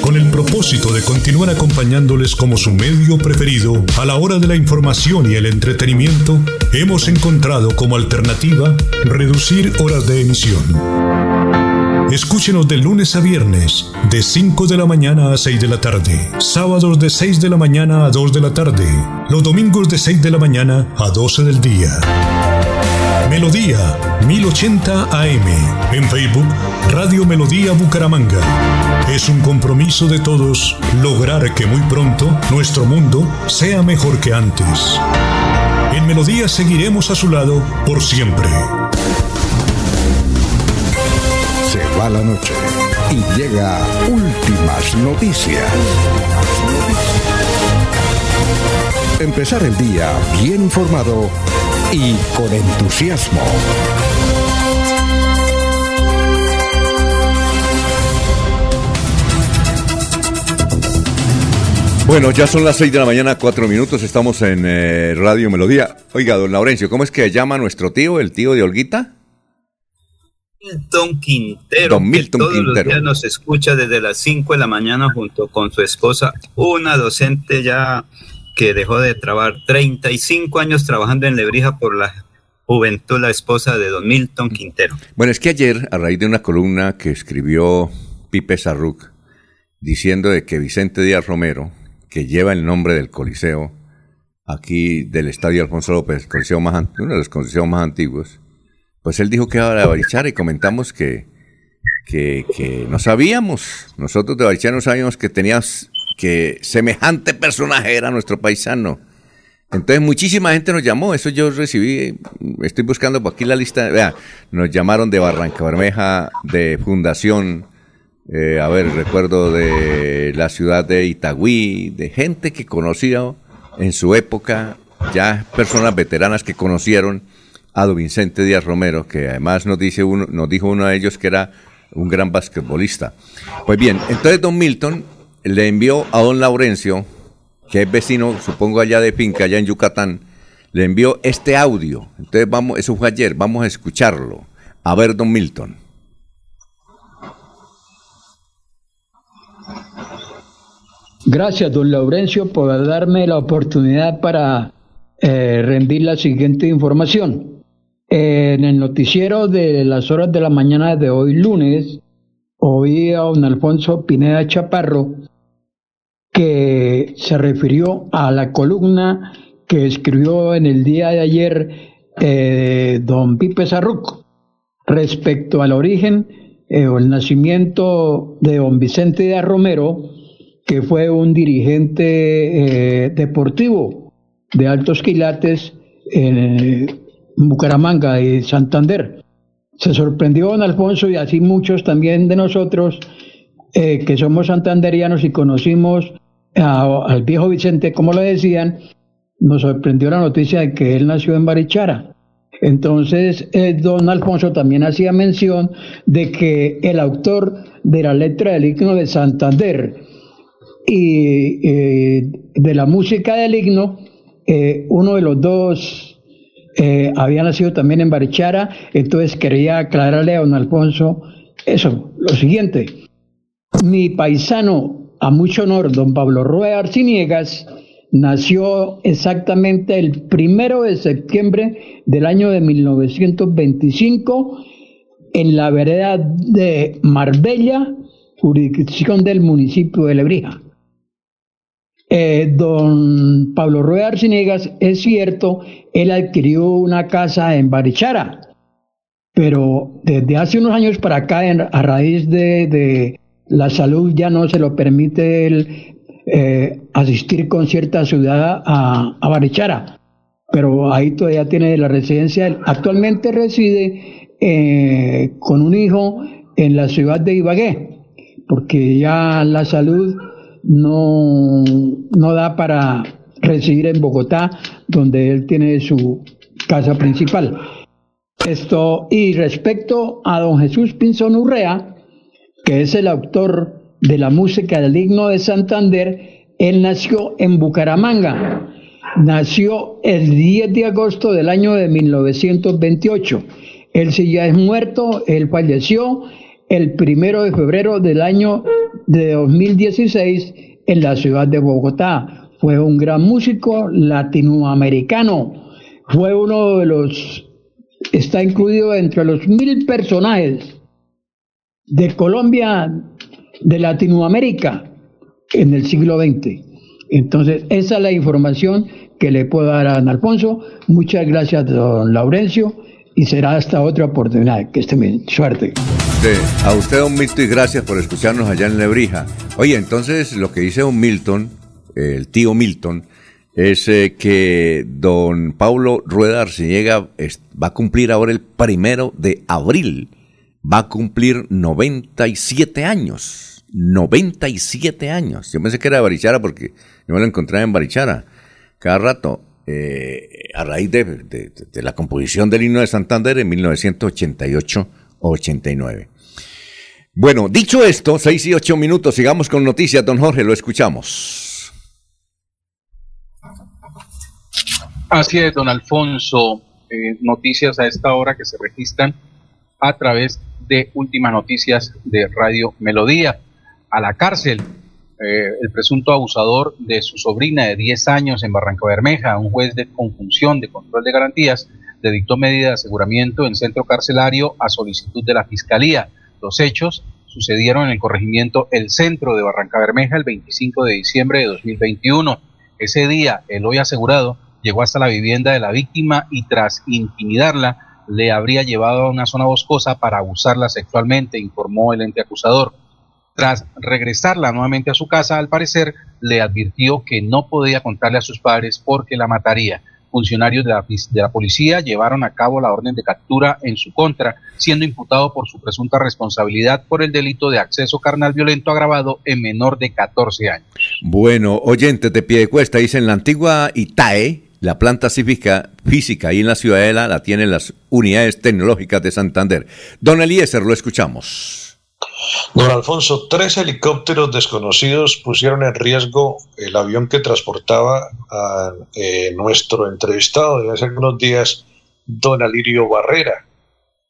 Con el propósito de continuar acompañándoles como su medio preferido a la hora de la información y el entretenimiento, hemos encontrado como alternativa reducir horas de emisión. Escúchenos de lunes a viernes, de 5 de la mañana a 6 de la tarde, sábados de 6 de la mañana a 2 de la tarde, los domingos de 6 de la mañana a 12 del día. Melodía 1080 AM. En Facebook, Radio Melodía Bucaramanga. Es un compromiso de todos lograr que muy pronto nuestro mundo sea mejor que antes. En Melodía seguiremos a su lado por siempre. Se va la noche y llega últimas noticias. Empezar el día bien informado y con entusiasmo. Bueno, ya son las 6 de la mañana, 4 minutos, estamos en eh, Radio Melodía. Oiga, don Laurencio, ¿cómo es que llama nuestro tío, el tío de Olguita? Milton Quintero, Don Milton que todos Quintero. los días nos escucha desde las 5 de la mañana junto con su esposa, una docente ya que dejó de trabajar 35 años trabajando en Lebrija por la juventud, la esposa de don Milton Quintero. Bueno, es que ayer, a raíz de una columna que escribió Pipe Sarruc, diciendo de que Vicente Díaz Romero, que lleva el nombre del Coliseo, aquí del Estadio Alfonso López, coliseo más, uno de los coliseos más antiguos, pues él dijo que era de Barichara y comentamos que, que, que no sabíamos, nosotros de Barichara no sabíamos que tenías, que semejante personaje era nuestro paisano. Entonces muchísima gente nos llamó, eso yo recibí, estoy buscando por aquí la lista, vea, nos llamaron de Barranca Bermeja, de Fundación, eh, a ver, recuerdo de la ciudad de Itagüí, de gente que conocía en su época, ya personas veteranas que conocieron a don Vicente Díaz Romero, que además nos, dice uno, nos dijo uno de ellos que era un gran basquetbolista. Pues bien, entonces don Milton le envió a don Laurencio, que es vecino, supongo allá de Finca, allá en Yucatán, le envió este audio. Entonces vamos, eso fue ayer, vamos a escucharlo. A ver, don Milton. Gracias, don Laurencio, por darme la oportunidad para eh, rendir la siguiente información. En el noticiero de las horas de la mañana de hoy lunes, oí a don Alfonso Pineda Chaparro que se refirió a la columna que escribió en el día de ayer eh, don Pipe Sarruc respecto al origen eh, o el nacimiento de don Vicente de Romero, que fue un dirigente eh, deportivo de altos quilates en Bucaramanga y Santander. Se sorprendió don Alfonso y así muchos también de nosotros eh, que somos santanderianos y conocimos al viejo Vicente, como lo decían, nos sorprendió la noticia de que él nació en Barichara. Entonces, eh, don Alfonso también hacía mención de que el autor de la letra del himno de Santander y eh, de la música del himno, uno de los dos eh, había nacido también en Barichara, entonces quería aclararle a don Alfonso eso, lo siguiente. Mi paisano, a mucho honor, don Pablo Rueda Arciniegas, nació exactamente el primero de septiembre del año de 1925 en la vereda de Marbella, jurisdicción del municipio de Lebrija. Eh, don Pablo Rueda Arciniegas, es cierto, él adquirió una casa en Barichara, pero desde hace unos años para acá, a raíz de, de la salud, ya no se lo permite él eh, asistir con cierta ciudad a, Barichara, pero ahí todavía tiene la residencia. Actualmente reside eh, con un hijo en la ciudad de Ibagué, porque ya la salud no, no da para residir en Bogotá, donde él tiene su casa principal. Esto, y respecto a don Jesús Pinzón Urrea, que es el autor de la música del himno de Santander, Él nació en Bucaramanga. Nació el 10 de agosto del año de 1928. Él sí ya es muerto, él falleció el primero de febrero del año de 2016 en la ciudad de Bogotá. Fue un gran músico latinoamericano. Fue uno de los, está incluido entre los mil personajes de Colombia, de Latinoamérica, en el siglo XX. Entonces, esa es la información que le puedo dar a don Alfonso. Muchas gracias, don Laurencio, y será hasta otra oportunidad. Que esté bien. Suerte. Sí, a usted, don Milton, y gracias por escucharnos allá en Lebrija. Oye, entonces lo que dice don Milton, el tío Milton, es eh, que don Pablo Rueda Arciniega va a cumplir ahora el primero de abril. Va a cumplir 97 años. 97 años. Yo pensé que era de Barichara porque yo me lo encontraba en Barichara. Cada rato, eh, a raíz de, la composición del himno de Santander en 1988-89. Bueno, dicho esto, 6 y 8 minutos, sigamos con noticias, don Jorge, lo escuchamos. Así es, don Alfonso. Eh, noticias a esta hora que se registran a través de últimas noticias de Radio Melodía. A la cárcel, eh, el presunto abusador de su sobrina de 10 años en Barranca Bermeja, un juez de conjunción de control de garantías, le dictó medida de aseguramiento en centro carcelario a solicitud de la Fiscalía. Los hechos sucedieron en el corregimiento El Centro de Barranca Bermeja el 25 de diciembre de 2021. Ese día, el hoy asegurado llegó hasta la vivienda de la víctima y tras intimidarla, le habría llevado a una zona boscosa para abusarla sexualmente, informó el ente acusador. Tras regresarla nuevamente a su casa, al parecer le advirtió que no podía contarle a sus padres porque la mataría. Funcionarios de la, policía llevaron a cabo la orden de captura en su contra, siendo imputado por su presunta responsabilidad por el delito de acceso carnal violento agravado en menor de 14 años. Bueno, oyentes de pie de cuesta, dicen la antigua ITAE, la planta cívica física ahí en la ciudadela la tienen las unidades tecnológicas de Santander. Don Eliezer, lo escuchamos. Don Alfonso, tres helicópteros desconocidos pusieron en riesgo el avión que transportaba a eh, nuestro entrevistado de hace algunos días, don Alirio Barrera.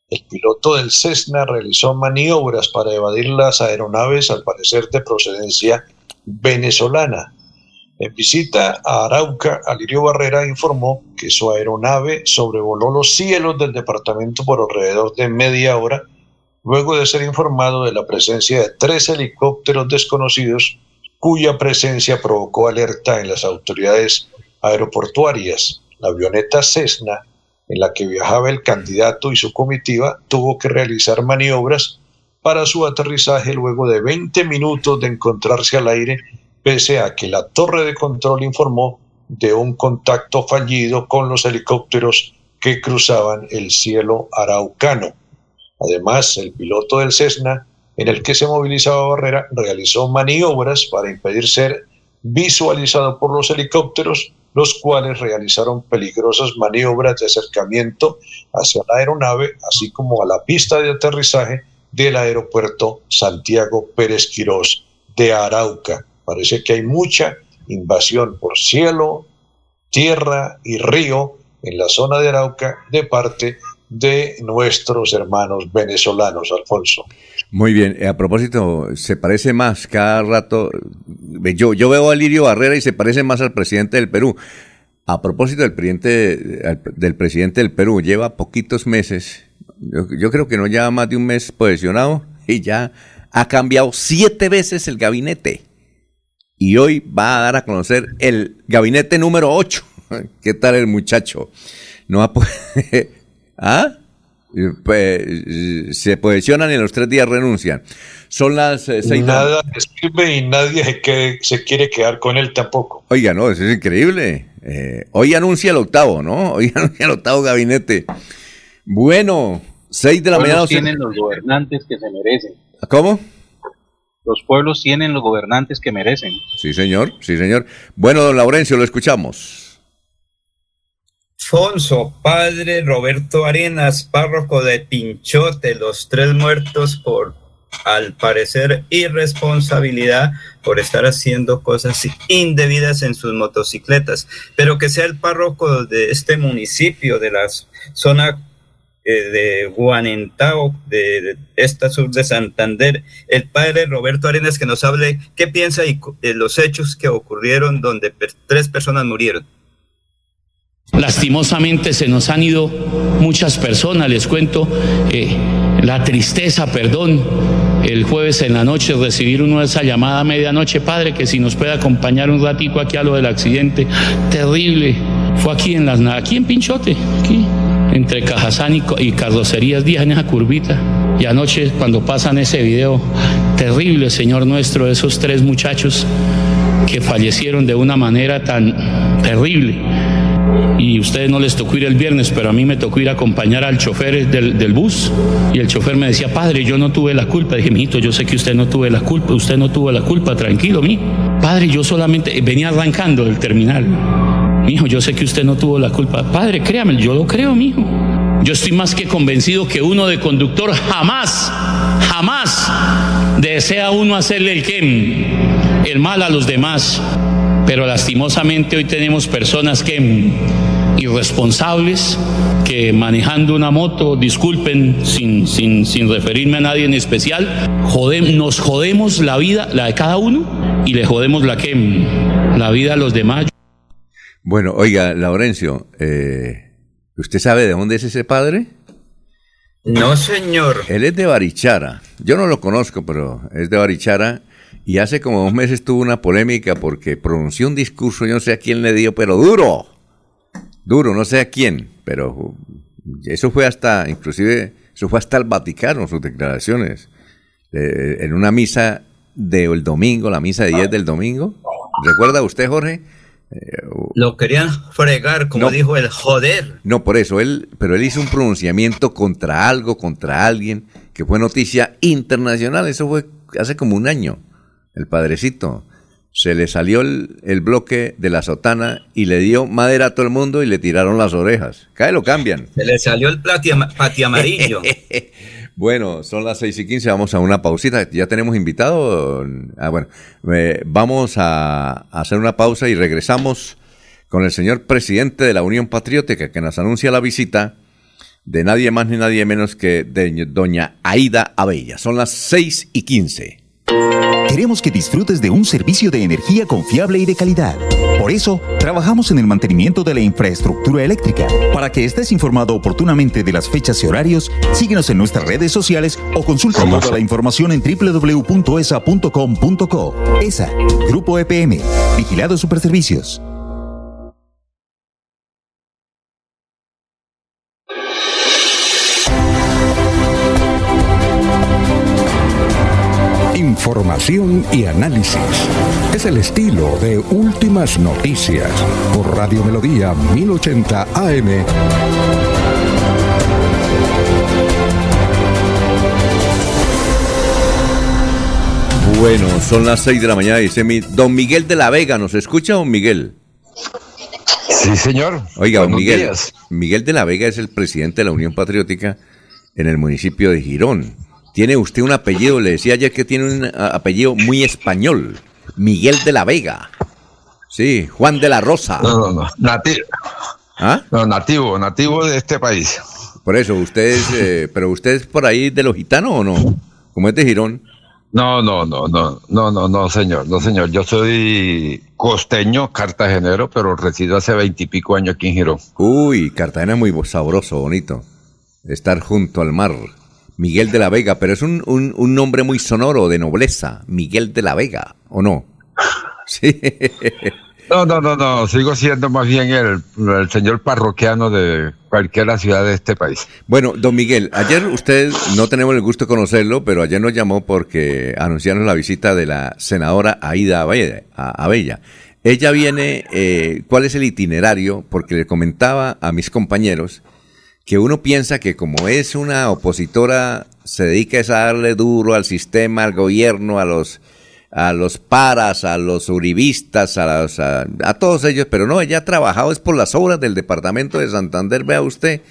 El piloto del Cessna realizó maniobras para evadir las aeronaves, al parecer de procedencia venezolana. En visita a Arauca, Alirio Barrera informó que su aeronave sobrevoló los cielos del departamento por alrededor de media hora luego de ser informado de la presencia de tres helicópteros desconocidos cuya presencia provocó alerta en las autoridades aeroportuarias. La avioneta Cessna, en la que viajaba el candidato y su comitiva, tuvo que realizar maniobras para su aterrizaje luego de 20 minutos de encontrarse al aire, pese a que la torre de control informó de un contacto fallido con los helicópteros que cruzaban el cielo araucano. Además, el piloto del Cessna, en el que se movilizaba Barrera, realizó maniobras para impedir ser visualizado por los helicópteros, los cuales realizaron peligrosas maniobras de acercamiento hacia la aeronave, así como a la pista de aterrizaje del aeropuerto Santiago Pérez Quirós de Arauca. Parece que hay mucha invasión por cielo, tierra y río en la zona de Arauca de parte de nuestros hermanos venezolanos, Alfonso. Muy bien, eh, a propósito, se parece más cada rato. Yo, yo veo a Lirio Barrera y se parece más al presidente del Perú. A propósito del presidente, del presidente del Perú, lleva poquitos meses, yo, yo creo que no lleva más de un mes posesionado y ya ha cambiado siete veces el gabinete. Y hoy va a dar a conocer el gabinete número 8. ¿Qué tal el muchacho? No va a poder- ¿Ah? Pues, se posicionan y en los tres días renuncian. Son las eh, seis de la- Nada le sirve y nadie se, quede- se quiere quedar con él tampoco. Oiga, no, eso es increíble. Eh, hoy anuncia el octavo, ¿no? Hoy anuncia el octavo gabinete. Bueno, seis de la Los mañana. pueblos tienen los gobernantes que se merecen. ¿Cómo? Los pueblos tienen los gobernantes que merecen. Sí, señor, sí, señor. Bueno, don Laurencio, lo escuchamos. Alfonso, padre Roberto Arenas, párroco de Pinchote, los tres muertos por al parecer, irresponsabilidad por estar haciendo cosas indebidas en sus motocicletas, pero que sea el párroco de este municipio, de la zona eh, de Guanentao, de, esta sur de Santander, el padre Roberto Arenas, que nos hable qué piensa y de los hechos que ocurrieron donde tres personas murieron. Lastimosamente se nos han ido muchas personas, les cuento, eh, la tristeza, perdón, el jueves en la noche recibir uno de esa llamada a medianoche, padre, que si nos puede acompañar un ratico aquí a lo del accidente, terrible, fue aquí en las aquí en Pinchote, aquí, entre Cajazán y, Carrocerías Díaz en esa curvita. Y anoche cuando pasan ese video, terrible, Señor nuestro, esos tres muchachos que fallecieron de una manera tan terrible y ustedes no les tocó ir el viernes, pero a mí me tocó ir a acompañar al chofer del, del bus y el chofer me decía, padre, yo no tuve la culpa. Dije, mijito, yo sé que usted no tuve la culpa, usted no tuvo la culpa, tranquilo, mi. Padre, yo solamente venía arrancando del terminal. Mijo, yo sé que usted no tuvo la culpa. Padre, créame, yo lo creo, mijo. Yo estoy más que convencido que uno de conductor jamás, jamás desea uno hacerle el que el mal a los demás. Pero lastimosamente hoy tenemos personas que irresponsables que manejando una moto, disculpen sin, sin, sin referirme a nadie en especial, jodem, nos jodemos la vida, la de cada uno, y le jodemos la que la vida a los demás. Bueno, oiga, Laurencio, eh, ¿usted sabe de dónde es ese padre? No, señor. Él es de Barichara. Yo no lo conozco, pero es de Barichara. Y hace como dos meses tuvo una polémica porque pronunció un discurso, yo no sé a quién le dio, pero duro. Duro, no sé a quién, pero eso fue hasta, inclusive, eso fue hasta el Vaticano, sus declaraciones. Eh, en una misa del domingo, la misa de 10 del domingo. ¿Recuerda usted, Jorge? Lo querían fregar, como No. dijo el joder. No, por eso, él, pero él hizo un pronunciamiento contra algo, contra alguien, que fue noticia internacional. Eso fue hace como un año. El padrecito se le salió el, el bloque de la sotana y le dio madera a todo el mundo y le tiraron las orejas. Cae lo cambian. Se le salió el pati amarillo. Bueno, son las 6 y 15, vamos a una pausita. ¿Ya tenemos invitado? Ah, bueno, eh, vamos a, a hacer una pausa y regresamos con el señor presidente de la Unión Patriótica que nos anuncia la visita de nadie más ni nadie menos que de doña Aida Abella. Son las 6 y 15. Queremos que disfrutes de un servicio de energía confiable y de calidad. Por eso, trabajamos en el mantenimiento de la infraestructura eléctrica. Para que estés informado oportunamente de las fechas y horarios, síguenos en nuestras redes sociales o consulta toda la información en www.esa.com.co. ESA, Grupo EPM, Vigilado Superservicios. Información y análisis. Es el estilo de Últimas Noticias por Radio Melodía 1080 AM. Bueno, son las 6 de la mañana y dice mi don Miguel de la Vega. ¿Nos escucha, don Miguel? Sí, señor. Oiga, don Buenos Miguel. días. Miguel de la Vega es el presidente de la Unión Patriótica en el municipio de Girón. Tiene usted un apellido, le decía ayer que tiene un a- apellido muy español. Miguel de la Vega. Sí, Juan de la Rosa. No, no, no. Nativo. ¿Ah? No, nativo, nativo de este país. Por eso, usted es, eh, pero usted es por ahí de los gitanos o no? Como es de Girón. No, no, no, no, no, no, no, señor, no, señor. Yo soy costeño, cartagenero, pero resido hace veintipico años aquí en Girón. Uy, Cartagena es muy sabroso, bonito. Estar junto al mar. Miguel de la Vega, pero es un, un- un nombre muy sonoro, de nobleza. Miguel de la Vega, ¿o no? Sí. No, no, no, no, sigo siendo más bien el, el señor parroquiano de cualquier ciudad de este país. Bueno, don Miguel, ayer usted, no tenemos el gusto de conocerlo, pero ayer nos llamó porque anunciaron la visita de la senadora Aida Abella. a- Abella. Ella viene, eh, ¿cuál es el itinerario? Porque le comentaba a mis compañeros que uno piensa que como es una opositora, se dedica a darle duro al sistema, al gobierno, a los a los paras, a los uribistas, a, a, a todos ellos, pero no, ella ha trabajado es por las obras del departamento de Santander, vea usted,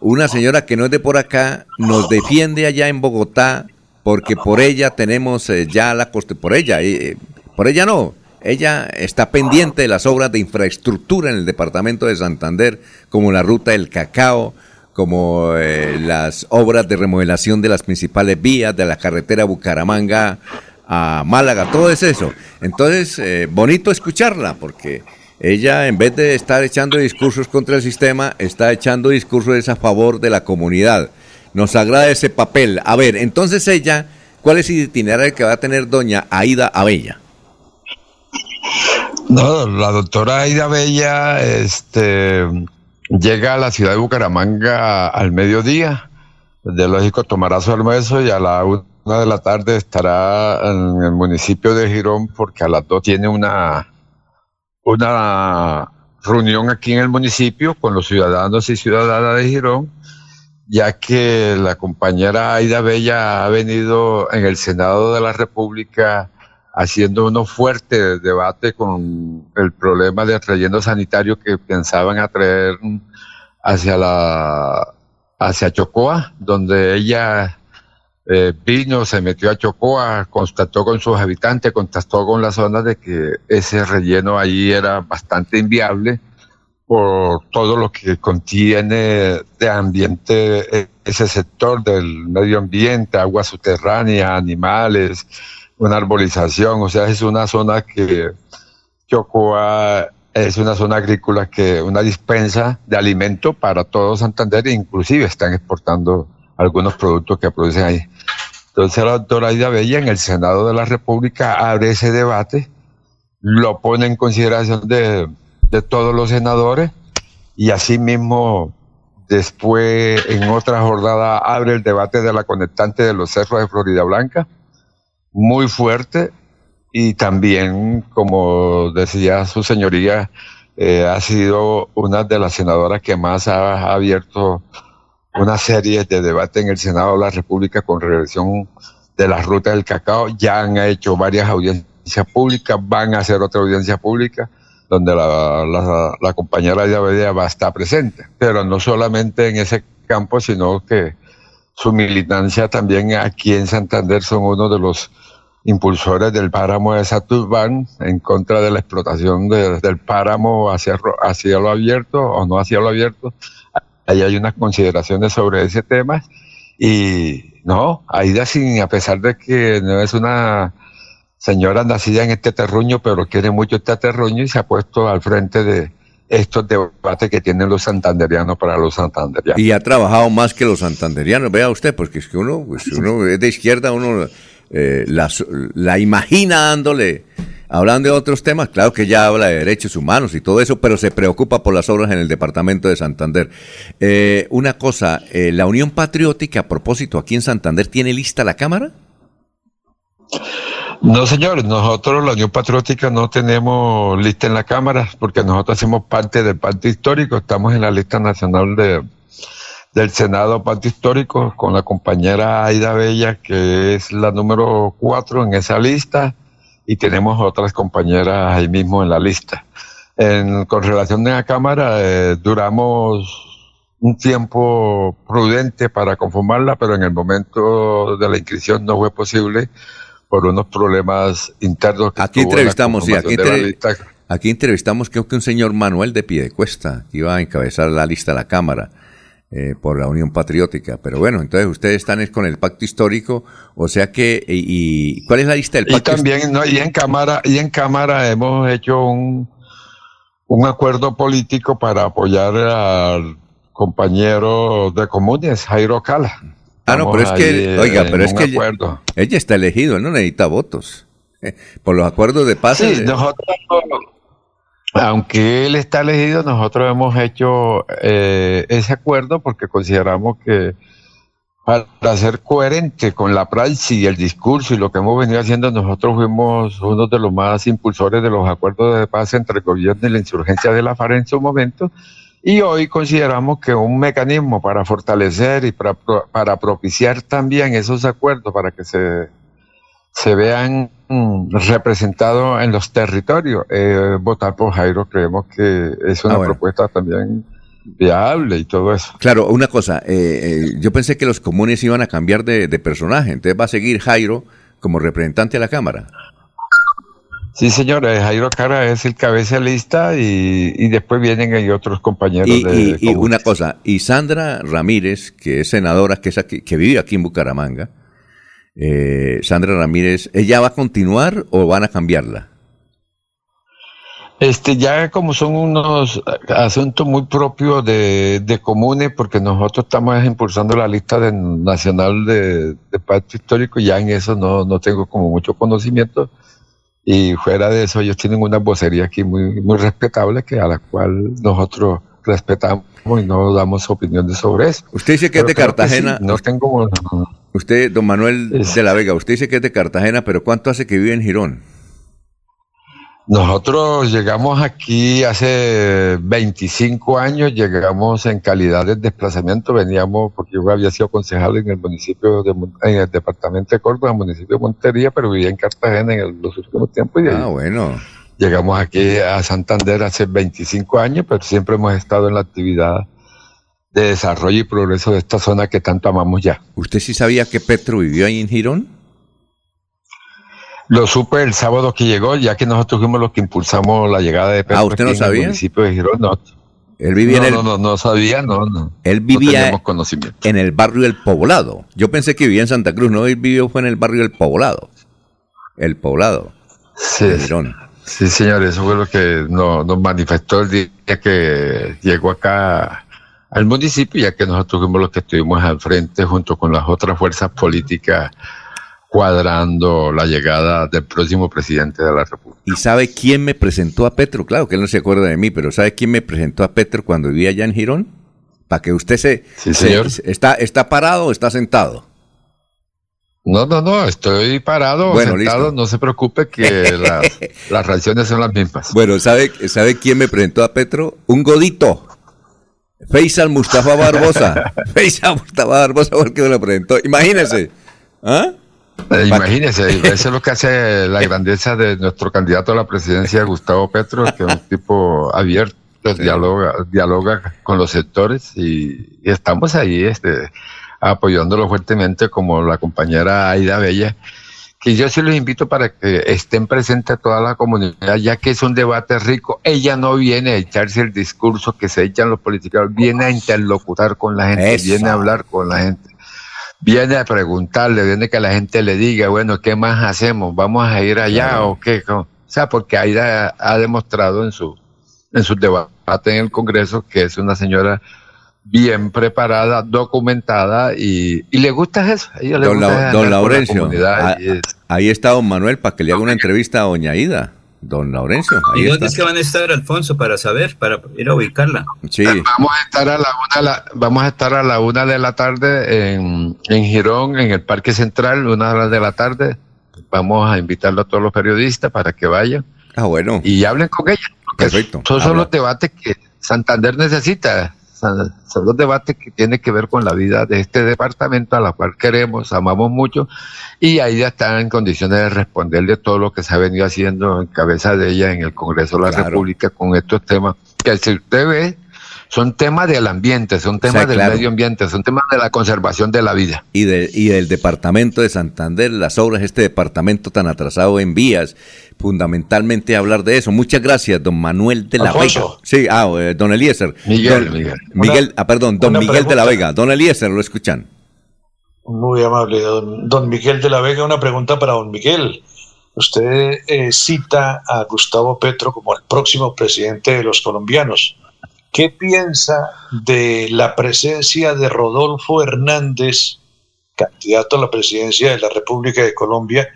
una señora que no es de por acá, nos defiende allá en Bogotá porque por ella tenemos eh, ya la coste, por ella, eh, por ella no, ella está pendiente de las obras de infraestructura en el departamento de Santander, como la ruta del cacao, como eh, las obras de remodelación de las principales vías de la carretera Bucaramanga a Málaga, todo es eso. Entonces, eh, bonito escucharla, porque ella en vez de estar echando discursos contra el sistema, está echando discursos a favor de la comunidad. Nos agrada ese papel. A ver, entonces ella, ¿cuál es el itinerario que va a tener doña Aida Abella? No, la doctora Aida Bella este, llega a la ciudad de Bucaramanga al mediodía. De lógico tomará su almuerzo y a la una de la tarde estará en el municipio de Girón porque a las dos tiene una, una reunión aquí en el municipio con los ciudadanos y ciudadanas de Girón, ya que la compañera Aida Bella ha venido en el Senado de la República haciendo uno fuerte debate con el problema del relleno sanitario que pensaban atraer hacia la hacia Chocoa, donde ella eh, vino, se metió a Chocoa, constató con sus habitantes, contactó con la zona de que ese relleno allí era bastante inviable por todo lo que contiene de ambiente eh, ese sector del medio ambiente, agua subterránea, animales, una arbolización, o sea, es una zona que Chocoa es una zona agrícola que una dispensa de alimento para todo Santander e inclusive están exportando algunos productos que producen ahí. Entonces la doctora Aida Bella en el Senado de la República abre ese debate, lo pone en consideración de, de todos los senadores y asimismo después en otra jornada abre el debate de la conectante de los cerros de Florida Blanca muy fuerte y también, como decía su señoría, eh, ha sido una de las senadoras que más ha, abierto una serie de debate en el Senado de la República con relación de la ruta del cacao. Ya han hecho varias audiencias públicas, van a hacer otra audiencia pública donde la, la, la compañera de va a estar presente, pero no solamente en ese campo, sino que su militancia también aquí en Santander son uno de los impulsores del páramo de Saturbán en contra de la explotación del páramo hacia, hacia lo abierto o no hacia lo abierto. Ahí hay unas consideraciones sobre ese tema y no, Aida sin, a pesar de que no es una señora nacida en este terruño, pero quiere mucho este terruño y se ha puesto al frente de, estos debates que tienen los santanderianos para los santanderianos. Y ha trabajado más que los santanderianos, vea usted, porque es que uno, pues, uno es de izquierda, uno eh, la, la, imagina dándole, hablando de otros temas, claro que ya habla de derechos humanos y todo eso, pero se preocupa por las obras en el departamento de Santander. Eh, una cosa, eh, la Unión Patriótica, a propósito, aquí en Santander, ¿tiene lista la Cámara? No, señores, nosotros la Unión Patriótica no tenemos lista en la Cámara porque nosotros hacemos parte del Partido Histórico, estamos en la lista nacional de, del Senado Pacto Histórico con la compañera Aida Bella, que es la número cuatro en esa lista, y tenemos otras compañeras ahí mismo en la lista. En, con relación a la Cámara, eh, duramos un tiempo prudente para conformarla, pero en el momento de la inscripción no fue posible por unos problemas internos. Que aquí entrevistamos, sí, aquí, aquí, entrevistamos creo que un señor Manuel de Piedecuesta, que iba a encabezar la lista de la Cámara. Eh, por la Unión Patriótica. Pero bueno, entonces ustedes están con el pacto histórico, o sea que, y, ¿cuál es la lista del pacto? Y también, no, y en Cámara, y en Cámara hemos hecho un, un acuerdo político para apoyar al compañero de comunes, Jairo Cala. Ah, no, pero es que, oiga, pero es que ella, ella, está elegido, él no necesita votos. Por los acuerdos de paz. Sí, nosotros, aunque él está elegido, nosotros hemos hecho eh, ese acuerdo porque consideramos que para ser coherente con la praxis y el discurso y lo que hemos venido haciendo, nosotros fuimos uno de los más impulsores de los acuerdos de paz entre el gobierno y la insurgencia de la FARC en su momento. Y hoy consideramos que un mecanismo para fortalecer y para, para propiciar también esos acuerdos, para que se se vean mm, representados en los territorios. Eh, votar por Jairo creemos que es una ah, propuesta también viable y todo eso. Claro, una cosa, eh, eh, yo pensé que los comunes iban a cambiar de, de personaje, entonces va a seguir Jairo como representante de la Cámara. Sí, señor, eh, Jairo Cara es el cabeza lista y, y después vienen ahí otros compañeros Y, de y- y comunes. una cosa, y Sandra Ramírez, que es senadora, que, es aquí- que vive aquí en Bucaramanga, eh, Sandra Ramírez, ¿ella va a continuar o van a cambiarla? Este, ya como son unos asuntos muy propios de, de comunes, porque nosotros estamos impulsando la lista de- nacional de, de pacto histórico, ya en eso no, no tengo como mucho conocimiento. Y fuera de eso, ellos tienen una vocería aquí muy, muy respetable, que a la cual nosotros respetamos y no damos opiniones sobre eso. Usted dice que es de Cartagena. sí, no tengo. Usted, don Manuel de la Vega, usted dice que es de Cartagena, pero ¿cuánto hace que vive en Girón? Nosotros llegamos aquí hace 25 años, llegamos en calidad de desplazamiento, veníamos, porque yo había sido concejal en el municipio, de, en el departamento de Córdoba, municipio de Montería, pero vivía en Cartagena en el- los últimos tiempos. Y Ah, bueno. Llegamos aquí a Santander hace 25 años, pero siempre hemos estado en la actividad de desarrollo y progreso de esta zona que tanto amamos ya. ¿Usted sí sabía que Petro vivió ahí en Girón? Lo supe el sábado que llegó, ya que nosotros fuimos los que impulsamos la llegada de Petro Ah, ¿usted no aquí en el sabía? municipio de Girón. No, Él vivía no, en el, no, no, no sabía, no, no. él vivía conocimiento. en el barrio del Poblado. Yo pensé que vivía en Santa Cruz, no, él vivió fue en el barrio del Poblado. El Poblado. Sí, de Girón. sí, señor, eso fue lo que no- nos manifestó el día que llegó acá al municipio, ya que nosotros fuimos los que estuvimos al frente junto con las otras fuerzas políticas cuadrando la llegada del próximo presidente de la República. ¿Y sabe quién me presentó a Petro? Claro que él no se acuerda de mí, pero ¿sabe quién me presentó a Petro cuando vivía allá en Girón? Para que usted se... Sí, se- señor. está, ¿Está parado o está sentado? No, no, no, estoy parado, Bueno, sentado, listo. no se preocupe que las, las reacciones son las mismas. Bueno, ¿sabe, ¿sabe quién me presentó a Petro? Un godito. Faisal Mustafa Barbosa. Faisal Mustafa Barbosa fue el que me lo presentó. Imagínese. ¿Ah? Eh, Imagínese, eso es lo que hace la grandeza de nuestro candidato a la presidencia, Gustavo Petro, que es un tipo abierto, dialoga, dialoga con los sectores y, y estamos ahí este, apoyándolo fuertemente como la compañera Aida Bella, que yo sí los invito para que estén presentes a toda la comunidad, ya que es un debate rico. Ella no viene a echarse el discurso que se echan los políticos, viene a interlocutar con la gente, Eso. viene a hablar con la gente viene a preguntarle, viene que la gente le diga, bueno, ¿qué más hacemos? ¿Vamos a ir allá Claro. o qué? O sea, porque Aida ha demostrado en su en su debate en el Congreso que es una señora bien preparada, documentada y, y le gusta eso. A ella le Don, gusta la Laurencio. ah, ahí está don Manuel para que le haga una entrevista a doña Ida. Don Laurencio. Ahí ¿Y dónde es está. que van a estar, Alfonso, para saber, para ir a ubicarla? Sí. Vamos a estar a la una, de la- vamos a estar a la una de la tarde en, en Girón, en el Parque Central, una de la tarde. Vamos a invitarlo a todos los periodistas para que vayan Ah, bueno. y hablen con ella. porque Perfecto. Esos son Habla. los debates que Santander necesita. Son los debates que tienen que ver con la vida de este departamento a la cual queremos, amamos mucho, y ahí ya está en condiciones de responderle todo lo que se ha venido haciendo en cabeza de ella en el Congreso de la Claro. República con estos temas, que si usted ve, son temas del ambiente, son temas sea, del claro. medio ambiente, son temas de la conservación de la vida. y, de- y del departamento de Santander, las obras de este departamento tan atrasado en vías, fundamentalmente hablar de eso. Muchas gracias, don Manuel de la Alfonso. Vega. Sí, ah, eh, don Eliezer. Miguel, Don- Miguel. Miguel, ah, perdón, don Miguel de la. Vega. Don Eliezer, lo escuchan. Muy amable, don, don Miguel de la Vega. Una pregunta para don Miguel. Usted eh, cita a Gustavo Petro como el próximo presidente de los colombianos. ¿Qué piensa de la presencia de Rodolfo Hernández, candidato a la presidencia de la República de Colombia,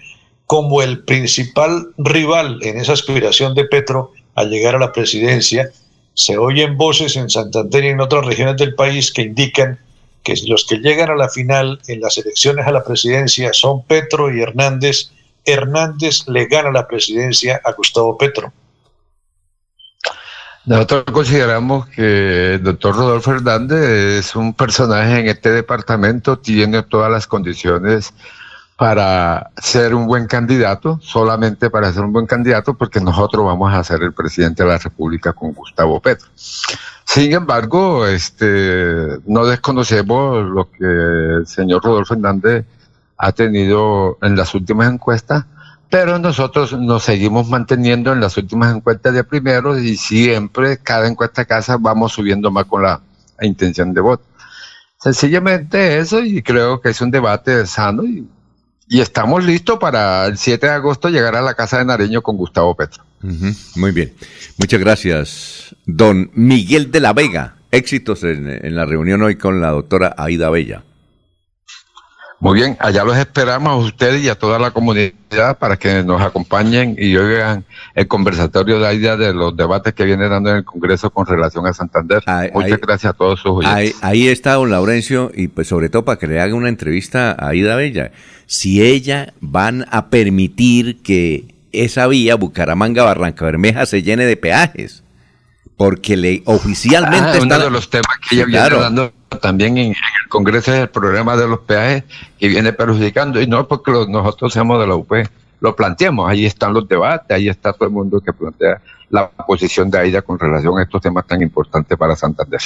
como el principal rival en esa aspiración de Petro a llegar a la presidencia? Se oyen voces en Santander y en otras regiones del país que indican que los que llegan a la final en las elecciones a la presidencia son Petro y Hernández. Hernández le gana la presidencia a Gustavo Petro. Nosotros consideramos que el doctor Rodolfo Hernández es un personaje en este departamento, tiene todas las condiciones para ser un buen candidato, solamente para ser un buen candidato, porque nosotros vamos a ser el presidente de la República con Gustavo Petro. Sin embargo, este, no desconocemos lo que el señor Rodolfo Hernández ha tenido en las últimas encuestas, pero nosotros nos seguimos manteniendo en las últimas encuestas de primero y siempre, cada encuesta casa, vamos subiendo más con la intención de voto. Sencillamente eso y creo que es un debate sano y y estamos listos para el 7 de agosto llegar a la Casa de Nariño con Gustavo Petro. Muy bien. Muchas gracias, don Miguel de la Vega. Éxitos en, en la reunión hoy con la doctora Aida Bella. Muy bien, allá los esperamos a ustedes y a toda la comunidad para que nos acompañen y oigan el conversatorio de Aida de los debates que viene dando en el Congreso con relación a Santander. Muchas gracias a todos sus oyentes. Ahí, ahí está don Laurencio y pues sobre todo para que le haga una entrevista a Aida Bella. Si ella van a permitir que esa vía Bucaramanga-Barranca Bermeja se llene de peajes porque le oficialmente Ah, está uno de los temas que ella Claro. viene dando también en, en el Congreso es el problema de los peajes que viene perjudicando y no porque los- nosotros seamos de la UP lo planteamos, ahí están los debates, ahí está todo el mundo que plantea la posición de AIDA con relación a estos temas tan importantes para Santander.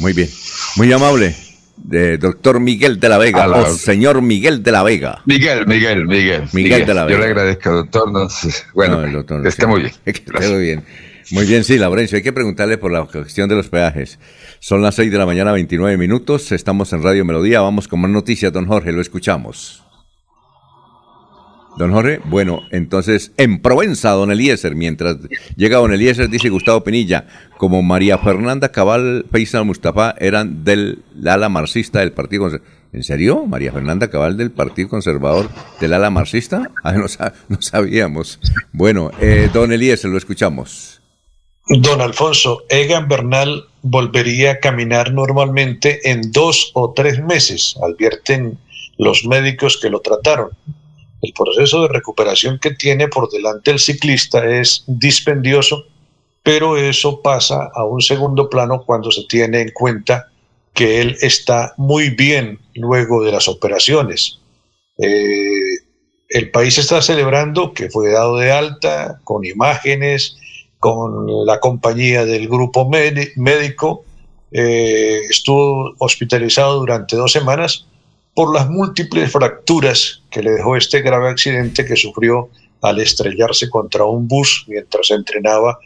Muy bien, muy amable, de doctor Miguel de la Vega, la- o señor Miguel de la Vega. Miguel, Miguel, Miguel. Miguel de la Yo Vega. le agradezco, doctor. no bueno, No, doctor, que esté muy bien. Que esté muy bien. Muy bien, sí, Laurencio, hay que preguntarle por la cuestión de los peajes. Son las 6 de la mañana, 29 minutos, estamos en Radio Melodía, vamos con más noticias, don Jorge, lo escuchamos. Don Jorge, bueno, entonces en Provenza, don Eliezer, mientras llega don Eliezer, dice Gustavo Penilla, como María Fernanda Cabal, Faisal Mustafa eran del ala marxista del Partido Conservador. ¿En serio? ¿María Fernanda Cabal del Partido Conservador del ala marxista? Ah, no, no sabíamos. Bueno, eh, don Eliezer, lo escuchamos. Don Alfonso, Egan Bernal volvería a caminar normalmente en dos o tres meses, advierten los médicos que lo trataron. El proceso de recuperación que tiene por delante el ciclista es dispendioso, pero eso pasa a un segundo plano cuando se tiene en cuenta que él está muy bien luego de las operaciones. Eh, el país está celebrando que fue dado de alta con imágenes, con la compañía del grupo médi- médico, eh, estuvo hospitalizado durante dos semanas por las múltiples fracturas que le dejó este grave accidente que sufrió al estrellarse contra un bus mientras entrenaba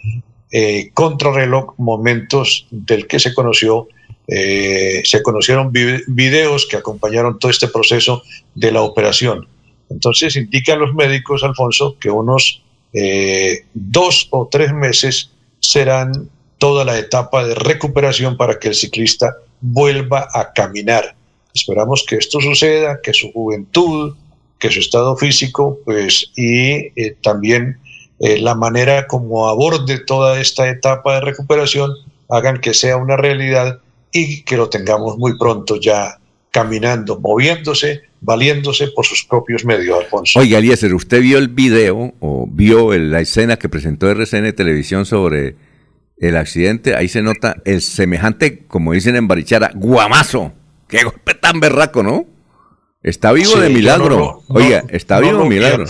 eh, contrarreloj, momentos del que se conoció, eh, se conocieron vi- videos que acompañaron todo este proceso de la operación. Entonces indican los médicos, Alfonso, que unos eh, dos o tres meses serán toda la etapa de recuperación para que el ciclista vuelva a caminar. Esperamos que esto suceda, que su juventud, que su estado físico, pues, y eh, también eh, la manera como aborde toda esta etapa de recuperación hagan que sea una realidad y que lo tengamos muy pronto ya caminando, moviéndose, valiéndose por sus propios medios, Alfonso. Oiga, Eliezer, ¿usted vio el video o vio el- la escena que presentó RCN Televisión sobre el accidente? Ahí se nota el semejante, como dicen en Barichara, guamazo. ¡Qué golpe tan berraco, ¿no? Está vivo Sí, de milagro. no Oiga, está no vivo de milagro.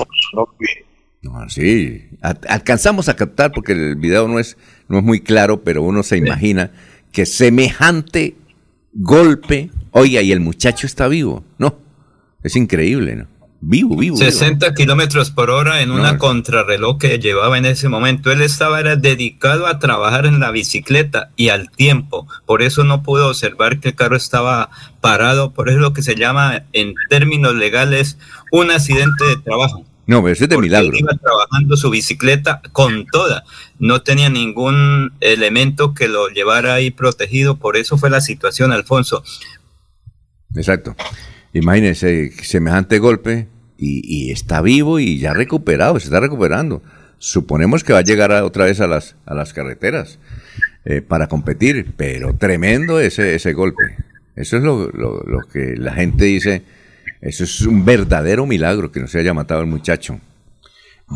No sí, alcanzamos a captar porque el video no es, no es muy claro, pero uno se imagina que semejante golpe, oiga, y el muchacho está vivo, ¿no? Es increíble, ¿no? Vivo, vivo. vivo. 60 kilómetros por hora en una No. contrarreloj que llevaba en ese momento. Él estaba era dedicado a trabajar en la bicicleta y al tiempo. Por eso no pudo observar que el carro estaba parado. Por eso es lo que se llama en términos legales un accidente de trabajo. No, pero eso es de milagro. él Iba trabajando su bicicleta con toda. No tenía ningún elemento que lo llevara ahí protegido. Por eso fue la situación, Alfonso. Exacto. Imagínense semejante golpe y, y está vivo y ya recuperado, se está recuperando. Suponemos que va a llegar a- otra vez a las, a las carreteras eh, para competir, pero tremendo ese, ese golpe. Eso es lo, lo- lo que la gente dice. Eso es un verdadero milagro que no se haya matado el muchacho.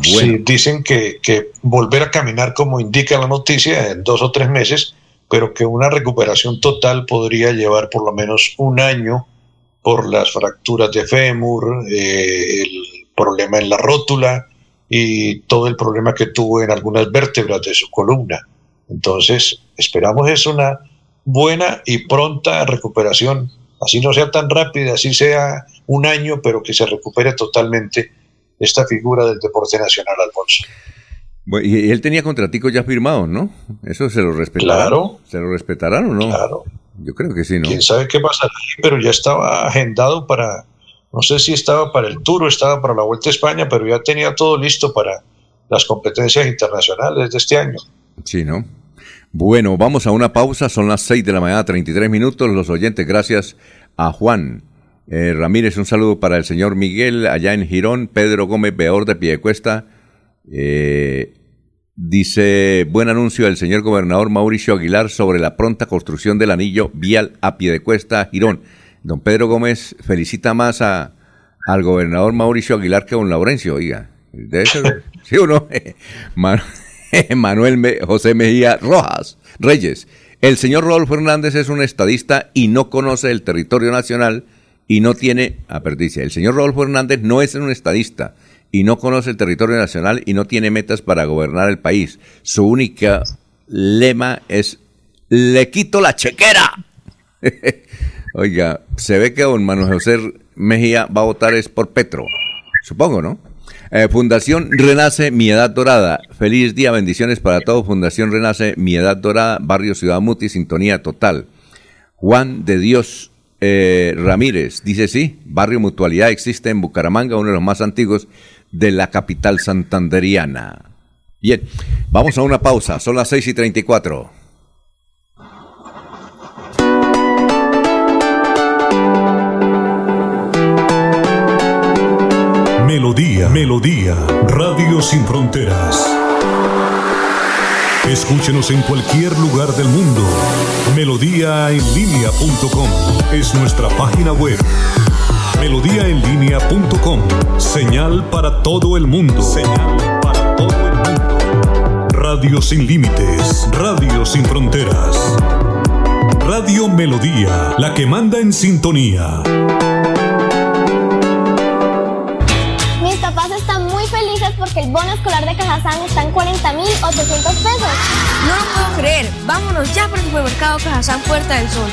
Sí, dicen que, que volver a caminar, como indica la noticia, en dos o tres meses, pero que una recuperación total podría llevar por lo menos un año por las fracturas de fémur, eh, el problema en la rótula y todo el problema que tuvo en algunas vértebras de su columna. Entonces, esperamos es una buena y pronta recuperación, así no sea tan rápida, así sea un año, pero que se recupere totalmente esta figura del deporte nacional, Alfonso. Bueno, y él tenía contratico ya firmado, ¿no? Eso se lo respetarán. Claro. ¿Se lo respetarán o no? Claro. Yo creo que sí, ¿no? Quién sabe qué pasará, pero ya estaba agendado para, no sé si estaba para el Tour o estaba para la Vuelta a España, pero ya tenía todo listo para las competencias internacionales de este año. Sí, ¿no? Bueno, vamos a una pausa, son las 6 de la mañana, 33 minutos. Los oyentes, gracias a Juan eh, Ramírez, un saludo para el señor Miguel allá en Girón, Pedro Gómez Beor de Piedecuesta. Eh, dice, buen anuncio del señor gobernador Mauricio Aguilar sobre la pronta construcción del anillo vial a Piedecuesta, Girón. Don Pedro Gómez felicita más a, al gobernador Mauricio Aguilar que a don Laurencio, oiga. Debe ser, ¿Sí o no? Man- Manuel Me- José Mejía Rojas Reyes. El señor Rodolfo Hernández es un estadista y no conoce el territorio nacional y no tiene, ah, pero dice, el señor Rodolfo Hernández no es un estadista y no conoce el territorio nacional y no tiene metas para gobernar el país. Su única lema es, le quito la chequera. Oiga, se ve que don Manuel José Mejía va a votar es por Petro. Supongo, ¿no? Eh, Fundación Renace Mi Edad Dorada. Feliz día, bendiciones para todos. Fundación Renace Mi Edad Dorada, Barrio Ciudad Muti, sintonía total. Juan de Dios eh, Ramírez dice sí, Barrio Mutualidad existe en Bucaramanga, uno de los más antiguos de la capital santanderiana. Bien, vamos a una pausa, son las 6 y 34. Melodía, Melodía, Radio Sin Fronteras. Escúchenos en cualquier lugar del mundo. Melodíaenlínea.com es nuestra página web. Melodíaenlínea.com, señal para todo el mundo. Señal para todo el mundo. Radio sin límites, Radio sin fronteras. Radio Melodía, la que manda en sintonía. Mis papás están muy felices porque el bono escolar de Cajazán está en 40.800 pesos. No lo puedo creer. Vámonos ya para el supermercado Cajazán Puerta del Sol.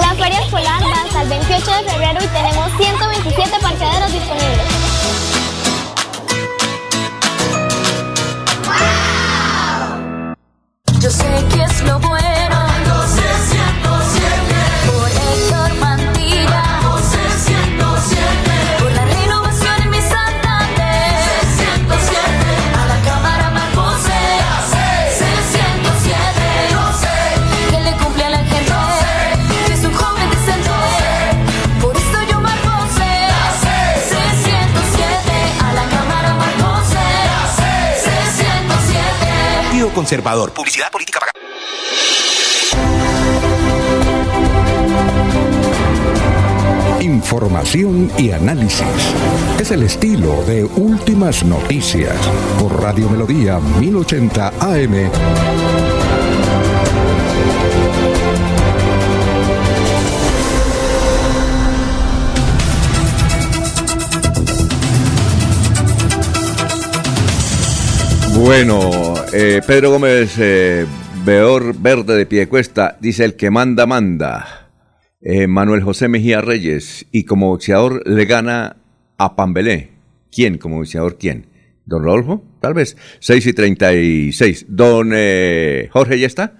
La feria escolar va hasta el 28 de febrero y tenemos 127 parqueaderos disponibles. Yo sé que es lo bueno. Partido Conservador. Publicidad política pagada. Información y análisis. Es el estilo de Últimas Noticias por Radio Melodía 1080 AM. Bueno, eh, Pedro Gómez eh, Beor Verde de Piedecuesta dice el que manda, manda. Eh, Manuel José Mejía Reyes y como boxeador le gana a Pambelé. ¿Quién como boxeador? ¿Quién? ¿Don Rodolfo? Tal vez. 6 y 36. Don eh, Jorge, ¿ya está?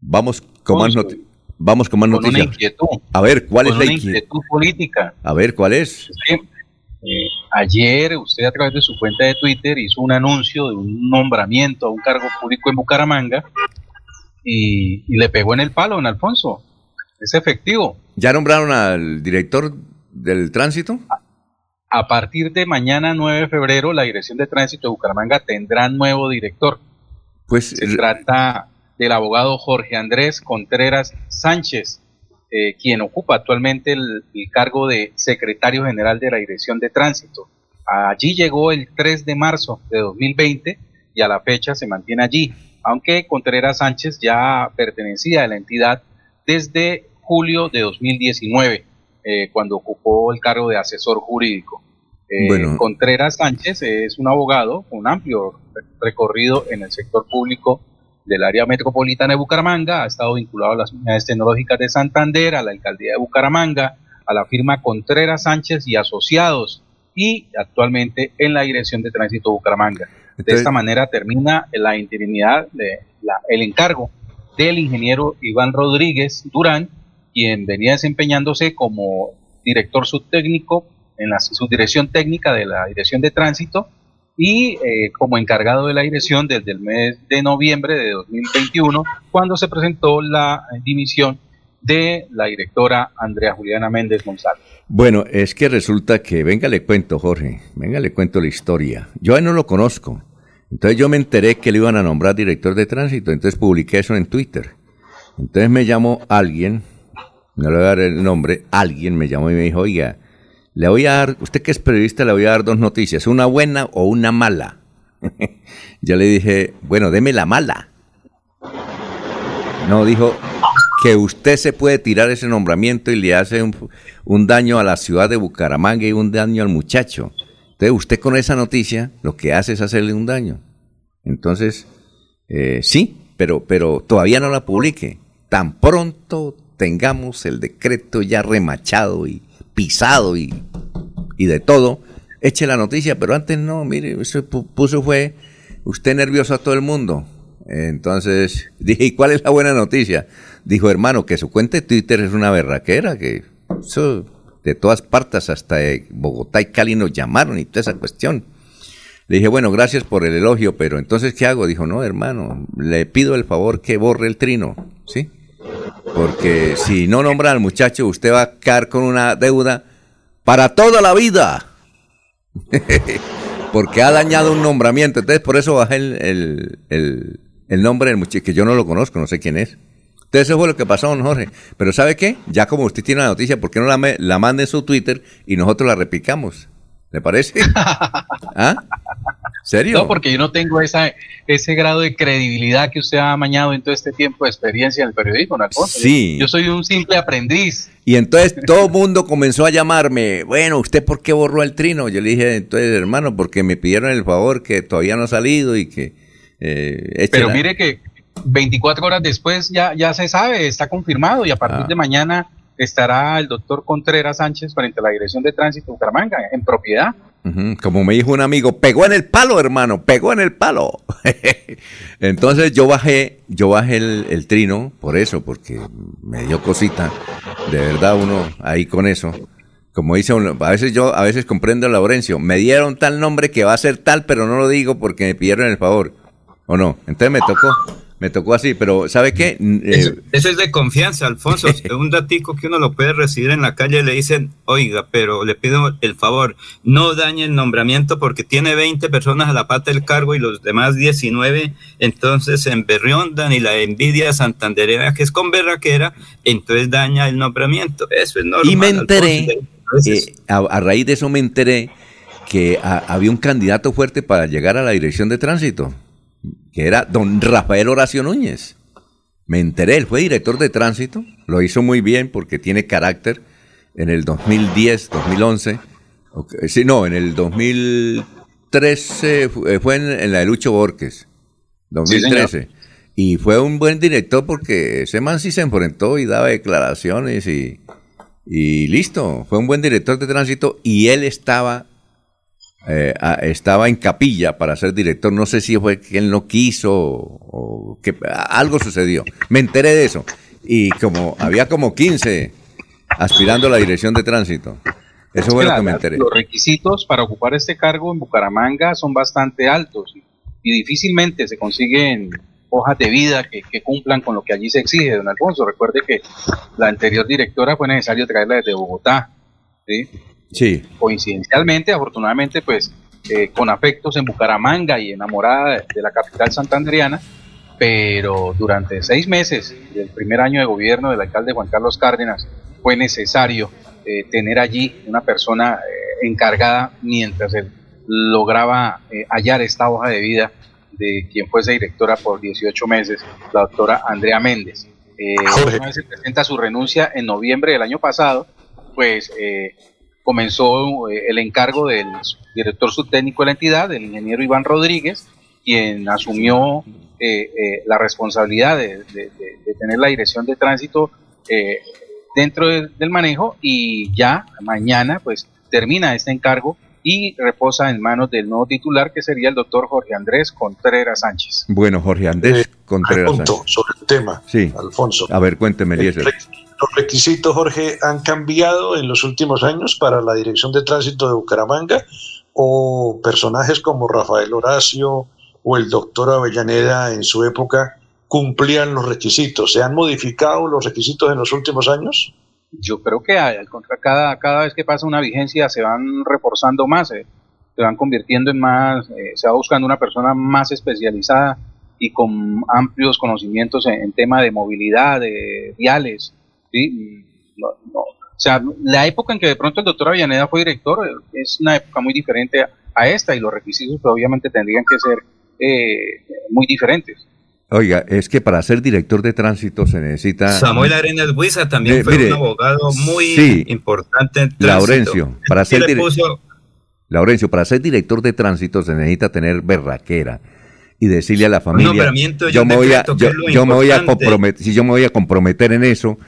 Vamos con más, Alfonso, noti- Vamos con más con una noticias. inquietud. A ver, ¿cuál con es la inquietud? inquietud política. A ver, ¿cuál es? Sí. Eh, ayer usted a través de su cuenta de Twitter hizo un anuncio de un nombramiento a un cargo público en Bucaramanga y, y le pegó en el palo, don Alfonso. Es efectivo. ¿Ya nombraron al director del tránsito? A partir de mañana 9 de febrero, la Dirección de Tránsito de Bucaramanga tendrá nuevo director. Pues Se trata del abogado Jorge Andrés Contreras Sánchez, eh, quien ocupa actualmente el, el cargo de secretario general de la Dirección de Tránsito. Allí llegó el 3 de marzo de 2020 y a la fecha se mantiene allí, aunque Contreras Sánchez ya pertenecía a la entidad desde julio de 2019. eh, cuando ocupó el cargo de asesor jurídico. Eh, Bueno. Contreras Sánchez es un abogado con un amplio re- recorrido en el sector público del área metropolitana de Bucaramanga, ha estado vinculado a las unidades tecnológicas de Santander, a la alcaldía de Bucaramanga, a la firma Contreras Sánchez y Asociados y actualmente en la Dirección de Tránsito de Bucaramanga. de esta manera termina la interinidad, de la- el encargo del ingeniero Iván Rodríguez Durán, quien venía desempeñándose como director subtécnico en la subdirección técnica de la Dirección de Tránsito y eh, como encargado de la dirección desde el mes de noviembre de 2021, cuando se presentó la eh, dimisión de la directora Andrea Juliana Méndez González. Bueno, es que resulta que, venga le cuento, Jorge, venga le cuento la historia. Yo a él no lo conozco. Entonces yo me enteré que le iban a nombrar director de tránsito, entonces publiqué eso en Twitter. Entonces me llamó alguien, no le voy a dar el nombre, alguien me llamó y me dijo, oiga, le voy a dar, usted que es periodista, le voy a dar dos noticias, una buena o una mala. yo le dije, bueno, deme la mala. No, dijo que usted se puede tirar ese nombramiento y le hace un, daño a la ciudad de Bucaramanga y un daño al muchacho. Entonces usted con esa noticia lo que hace es hacerle un daño. Entonces, eh, sí, pero, pero todavía no la publique. Tan pronto tengamos el decreto ya remachado y pisado y, y de todo, eche la noticia, pero antes no, mire, eso pu- puso fue usted nervioso a todo el mundo. Entonces dije, ¿y cuál es la buena noticia? Dijo, hermano, que su cuenta de Twitter es una berraquera, que eso de todas partes, hasta Bogotá y Cali nos llamaron y toda esa cuestión. Le dije, bueno, gracias por el elogio, pero entonces, ¿qué hago? Dijo, no, hermano, le pido el favor que borre el trino, ¿sí? Porque si no nombra al muchacho, usted va a quedar con una deuda para toda la vida. Porque ha dañado un nombramiento. Entonces, por eso bajé el, el, el- el nombre del muchacho, que yo no lo conozco, no sé quién es. Entonces, eso fue lo que pasó, don Jorge. Pero ¿sabe qué? Ya como usted tiene la noticia, ¿por qué no la, me- la manda en su Twitter y nosotros la replicamos? ¿Le parece? ¿Ah? ¿Serio? No, porque yo no tengo esa, ese grado de credibilidad que usted ha amañado en todo este tiempo de experiencia en el periodismo, don Alfonso. Sí. Yo soy un simple aprendiz. Y entonces todo el mundo comenzó a llamarme, bueno, ¿usted por qué borró el trino? Yo le dije, entonces, hermano, porque me pidieron el favor que todavía no ha salido y que... eh, Pero la- mire que 24 horas después ya, ya se sabe, está confirmado y a partir Ah. de mañana estará el doctor Contreras Sánchez frente a la Dirección de Tránsito de Bucaramanga en propiedad. Como me dijo un amigo, pegó en el palo, hermano, pegó en el palo. Entonces yo bajé, yo bajé el, el trino por eso, porque me dio cosita. De verdad, uno ahí con eso. Como dice uno, a veces yo, a veces comprendo a Laurencio, me dieron tal nombre que va a ser tal, pero no lo digo porque me pidieron el favor. ¿O no? Entonces me tocó, me tocó así, pero ¿sabe qué? Eh, Eso, eso es de confianza, Alfonso. Un datico que uno lo puede recibir en la calle le dicen, oiga, pero le pido el favor, no dañe el nombramiento porque tiene 20 personas a la pata del cargo y los demás 19, entonces se emberriondan y la envidia santandereana, que es con berraquera, entonces daña el nombramiento. Eso es normal. Y me Alfonso. enteré, eh, a, a raíz de eso me enteré que a- había un candidato fuerte para llegar a la dirección de tránsito, que era don Rafael Horacio Núñez. Me enteré, él fue director de tránsito, lo hizo muy bien porque tiene carácter en el 2010, 2011, ok, sí, no, en el 2013 fu- eh, fue en, en la de Lucho Borges, 2013. y fue un buen director porque ese man sí se enfrentó y daba declaraciones y, y listo, fue un buen director de tránsito y él estaba eh, a- estaba en capilla para ser director. No sé si fue que él no quiso o, que algo sucedió. Me enteré de eso. Y como había como 15 aspirando a la dirección de tránsito. Eso fue lo que me enteré. Los requisitos para ocupar este cargo en Bucaramanga son bastante altos y difícilmente se consiguen hojas de vida que, que cumplan con lo que allí se exige, don Alfonso. Recuerde que la anterior directora fue necesario traerla desde Bogotá. ¿sí? Sí. Coincidencialmente, afortunadamente, pues eh, con afectos en Bucaramanga y enamorada de, la capital santandriana, pero durante seis meses del primer año de gobierno del alcalde Juan Carlos Cárdenas fue necesario eh, tener allí una persona eh, encargada mientras él lograba hallar esta hoja de vida de quien fuese directora por 18 meses, la doctora Andrea Méndez. Una vez se presenta su renuncia en noviembre del año pasado pues comenzó eh, el encargo del director subtécnico de la entidad, el ingeniero Iván Rodríguez, quien asumió eh, eh, la responsabilidad de, de- de- de tener la dirección de tránsito eh, dentro de- del manejo y ya mañana pues termina este encargo y reposa en manos del nuevo titular que sería el doctor Jorge Andrés Contreras Sánchez. Bueno, Jorge Andrés Contreras. punto Sánchez. sobre el tema, Sí. Alfonso. A ver, cuénteme, Eliezer. Los requisitos, Jorge, han cambiado en los últimos años para la Dirección de Tránsito de Bucaramanga o personajes como Rafael Horacio o el doctor Avellaneda en su época cumplían los requisitos. ¿Se han modificado los requisitos en los últimos años? Yo creo que contra cada, cada vez que pasa una vigencia se van reforzando más, eh, se van convirtiendo en más, eh, se va buscando una persona más especializada y con amplios conocimientos en, en tema de movilidad, de viales, ¿sí? No, no. O sea, la época en que de pronto el doctor Avellaneda fue director eh, es una época muy diferente a, a esta y los requisitos pues, obviamente tendrían que ser eh, muy diferentes. Oiga, es que para ser director de tránsito se necesita... Samuel Arenas Buiza también Eh, fue mire, un abogado muy sí, importante en tránsito. Laurencio, para Sí ser puso- Laurencio, para ser director de tránsito se necesita tener berraquera y decirle a la familia, yo me voy a, yo, me voy a comprometer, si yo me voy a comprometer en eso,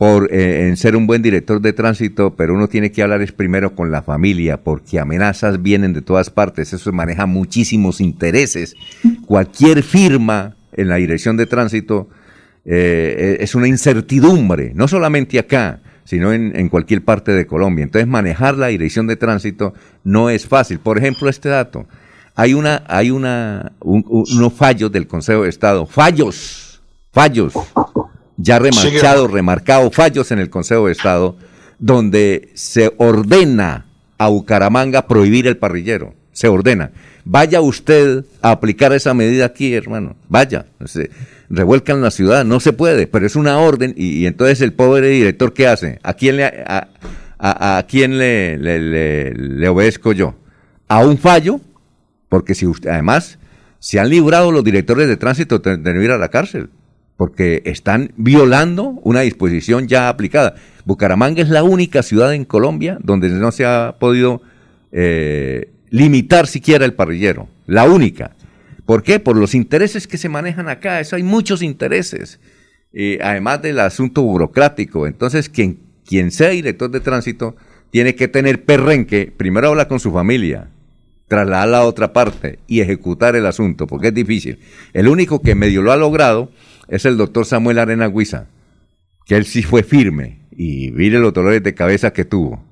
por eh, en ser un buen director de tránsito, pero uno tiene que hablar es primero con la familia, porque amenazas vienen de todas partes, eso maneja muchísimos intereses. Cualquier firma en la dirección de tránsito eh, es una incertidumbre, no solamente acá, sino en, cualquier parte de Colombia. Entonces, manejar la dirección de tránsito no es fácil. Por ejemplo, este dato. Hay una, hay una, un- un- unos fallos del Consejo de Estado, fallos, fallos, ya remarcados, remarcados, fallos en el Consejo de Estado, donde se ordena a Bucaramanga prohibir el parrillero. Se ordena. Vaya usted a aplicar esa medida aquí, hermano. Vaya. Se revuelcan la ciudad. No se puede, pero es una orden. Y, y entonces el pobre director, ¿qué hace? ¿A quién le, a, a- a quién le, le- le- le obedezco yo? ¿A un fallo? Porque si usted, además, se han librado los directores de tránsito de, de no ir a la cárcel, porque están violando una disposición ya aplicada. Bucaramanga es la única ciudad en Colombia donde no se ha podido eh, limitar siquiera el parrillero. La única. ¿Por qué? Por los intereses que se manejan acá. Eso hay muchos intereses. Eh, además del asunto burocrático. Entonces, quien, quien sea director de tránsito tiene que tener perrenque. Primero habla con su familia, trasladar a la otra parte y ejecutar el asunto, porque es difícil. El único que medio lo ha logrado es el doctor Samuel Arena Guisa, que él sí fue firme y mire los dolores de cabeza que tuvo.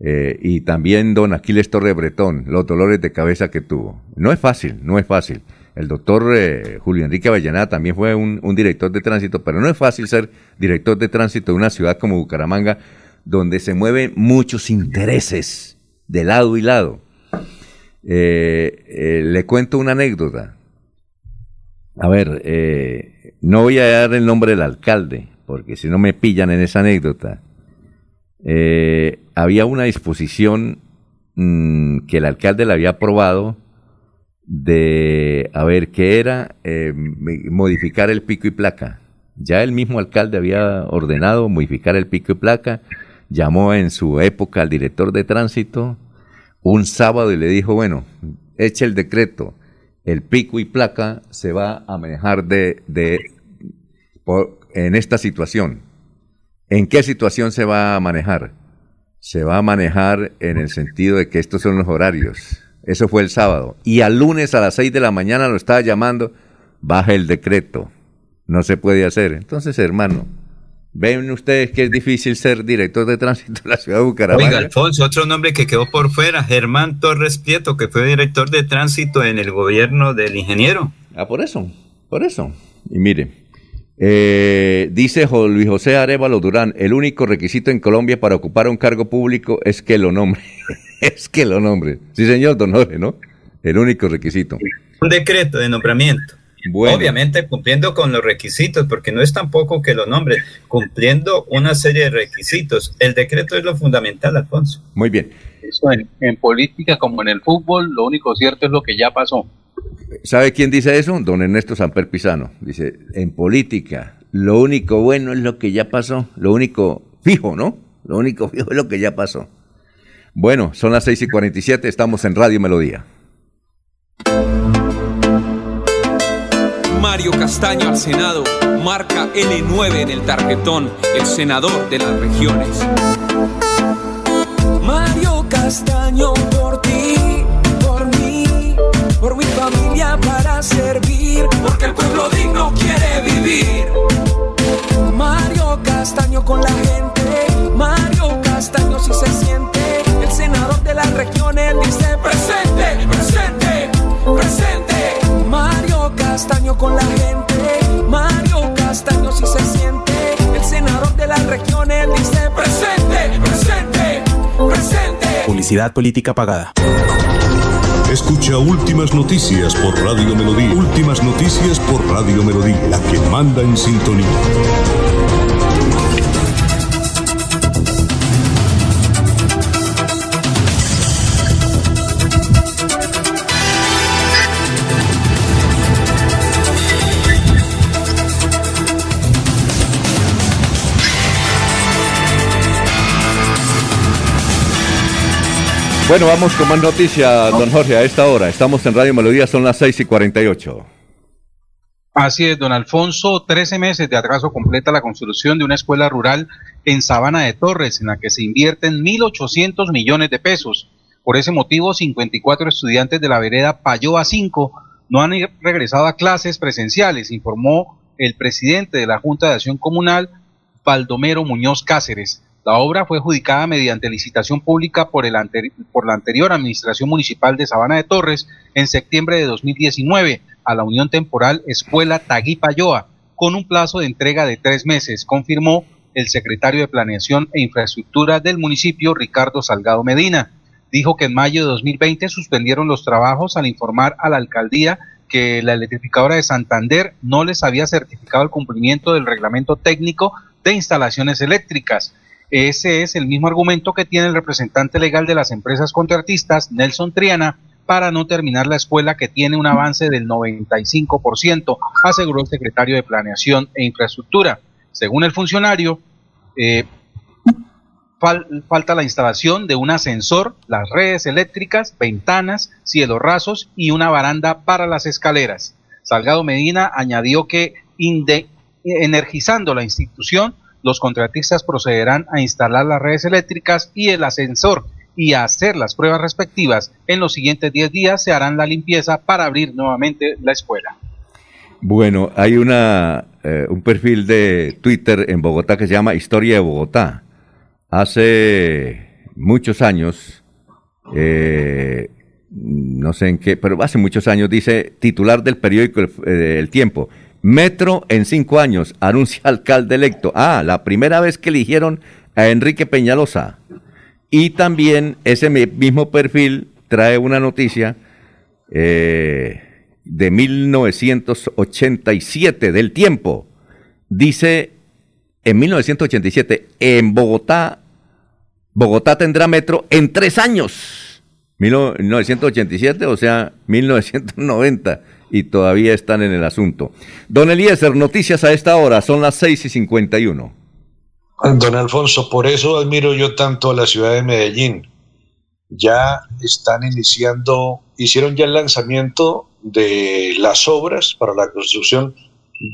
Eh, y también don Aquiles Torre Bretón, los dolores de cabeza que tuvo. No es fácil, no es fácil. El doctor eh, Julio Enrique Avellaneda también fue un, director de tránsito, pero no es fácil ser director de tránsito de una ciudad como Bucaramanga, donde se mueven muchos intereses de lado y lado. Eh, le cuento una anécdota. A ver, eh, no voy a dar el nombre del alcalde, porque si no me pillan en esa anécdota. Eh, había una disposición mm, que el alcalde le había aprobado de, a ver, ¿qué era? Eh, modificar el pico y placa. Ya el mismo alcalde había ordenado modificar el pico y placa, llamó en su época al director de tránsito un sábado y le dijo, bueno, eche el decreto, el pico y placa se va a manejar de, de en esta situación. ¿En qué situación se va a manejar? Se va a manejar en el sentido de que estos son los horarios. Eso fue el sábado. Y al lunes a las 6 de la mañana lo estaba llamando, baja el decreto. No se puede hacer. Entonces, hermano, ven ustedes que es difícil ser director de tránsito en la ciudad de Bucaramanga. Oiga, Alfonso, otro nombre que quedó por fuera, Germán Torres Prieto, que fue director de tránsito en el gobierno del ingeniero. Ah, por eso, por eso. Y mire, eh, dice Luis José Arevalo Durán, el único requisito en Colombia para ocupar un cargo público es que lo nombre. es que lo nombre. Sí, señor, don Jorge, ¿no? El único requisito. Un decreto de nombramiento. Bueno. Obviamente cumpliendo con los requisitos, porque no es tampoco que lo nombre, cumpliendo una serie de requisitos. El decreto es lo fundamental, Alfonso. Muy bien. Eso en, en política como en el fútbol, lo único cierto es lo que ya pasó. ¿Sabe quién dice eso? Don Ernesto Samper Pisano. Dice, en política, lo único bueno es lo que ya pasó, lo único fijo, ¿no? Lo único fijo es lo que ya pasó. Bueno, son las 6 y 47, estamos en Radio Melodía. Mario Castaño al Senado, marca N9 en el tarjetón, el senador de las regiones. Mario Castaño por ti, por mí, por mi familia para servir, porque el pueblo digno quiere vivir. Mario Castaño con la gente, Mario Castaño si se siente, el senador de las regiones dice presente, presente, presente. Mario Castaño con la gente, Mario Castaño si se siente, el senador de las regiones dice presente, presente, presente. Publicidad política pagada. Escucha Últimas Noticias por Radio Melodía. Últimas Noticias por Radio Melodía, la que manda en sintonía. Bueno, vamos con más noticias, don Jorge, a esta hora. Estamos en Radio Melodía, son las 6 y 48. Así es, don Alfonso, 13 meses de atraso completa la construcción de una escuela rural en Sabana de Torres, en la que se invierten 1.800 millones de pesos. Por ese motivo, 54 estudiantes de la vereda Payoa 5 no han regresado a clases presenciales, informó el presidente de la Junta de Acción Comunal, Baldomero Muñoz Cáceres. La obra fue adjudicada mediante licitación pública por, el por la anterior Administración Municipal de Sabana de Torres en septiembre de 2019 a la Unión Temporal Escuela Tagui Payoa, con un plazo de entrega de tres meses, confirmó el secretario de Planeación e Infraestructura del municipio, Ricardo Salgado Medina. Dijo que en mayo de 2020 suspendieron los trabajos al informar a la alcaldía que la electrificadora de Santander no les había certificado el cumplimiento del reglamento técnico de instalaciones eléctricas. Ese es el mismo argumento que tiene el representante legal de las empresas contratistas, Nelson Triana, para no terminar la escuela que tiene un avance del 95%, aseguró el secretario de Planeación e Infraestructura. Según el funcionario, eh, fal- falta la instalación de un ascensor, las redes eléctricas, ventanas, cielos rasos y una baranda para las escaleras. Salgado Medina añadió que energizando la institución, los contratistas procederán a instalar las redes eléctricas y el ascensor y a hacer las pruebas respectivas. En los siguientes 10 días se harán la limpieza para abrir nuevamente la escuela. Bueno, hay una, eh, un perfil de Twitter en Bogotá que se llama Historia de Bogotá. Hace muchos años, eh, no sé en qué, pero hace muchos años dice titular del periódico El, eh, El Tiempo. Metro en cinco años, anuncia alcalde electo. Ah, la primera vez que eligieron a Enrique Peñalosa. Y también ese mi- mismo perfil trae una noticia eh, de 1987 del tiempo. Dice, en 1987, en Bogotá, Bogotá tendrá metro en tres años. 1987, o sea, 1990, y todavía están en el asunto. Don Eliezer, noticias a esta hora, son las 6 y 51. Don Alfonso, por eso admiro yo tanto a la ciudad de Medellín. Ya están iniciando, hicieron ya el lanzamiento de las obras para la construcción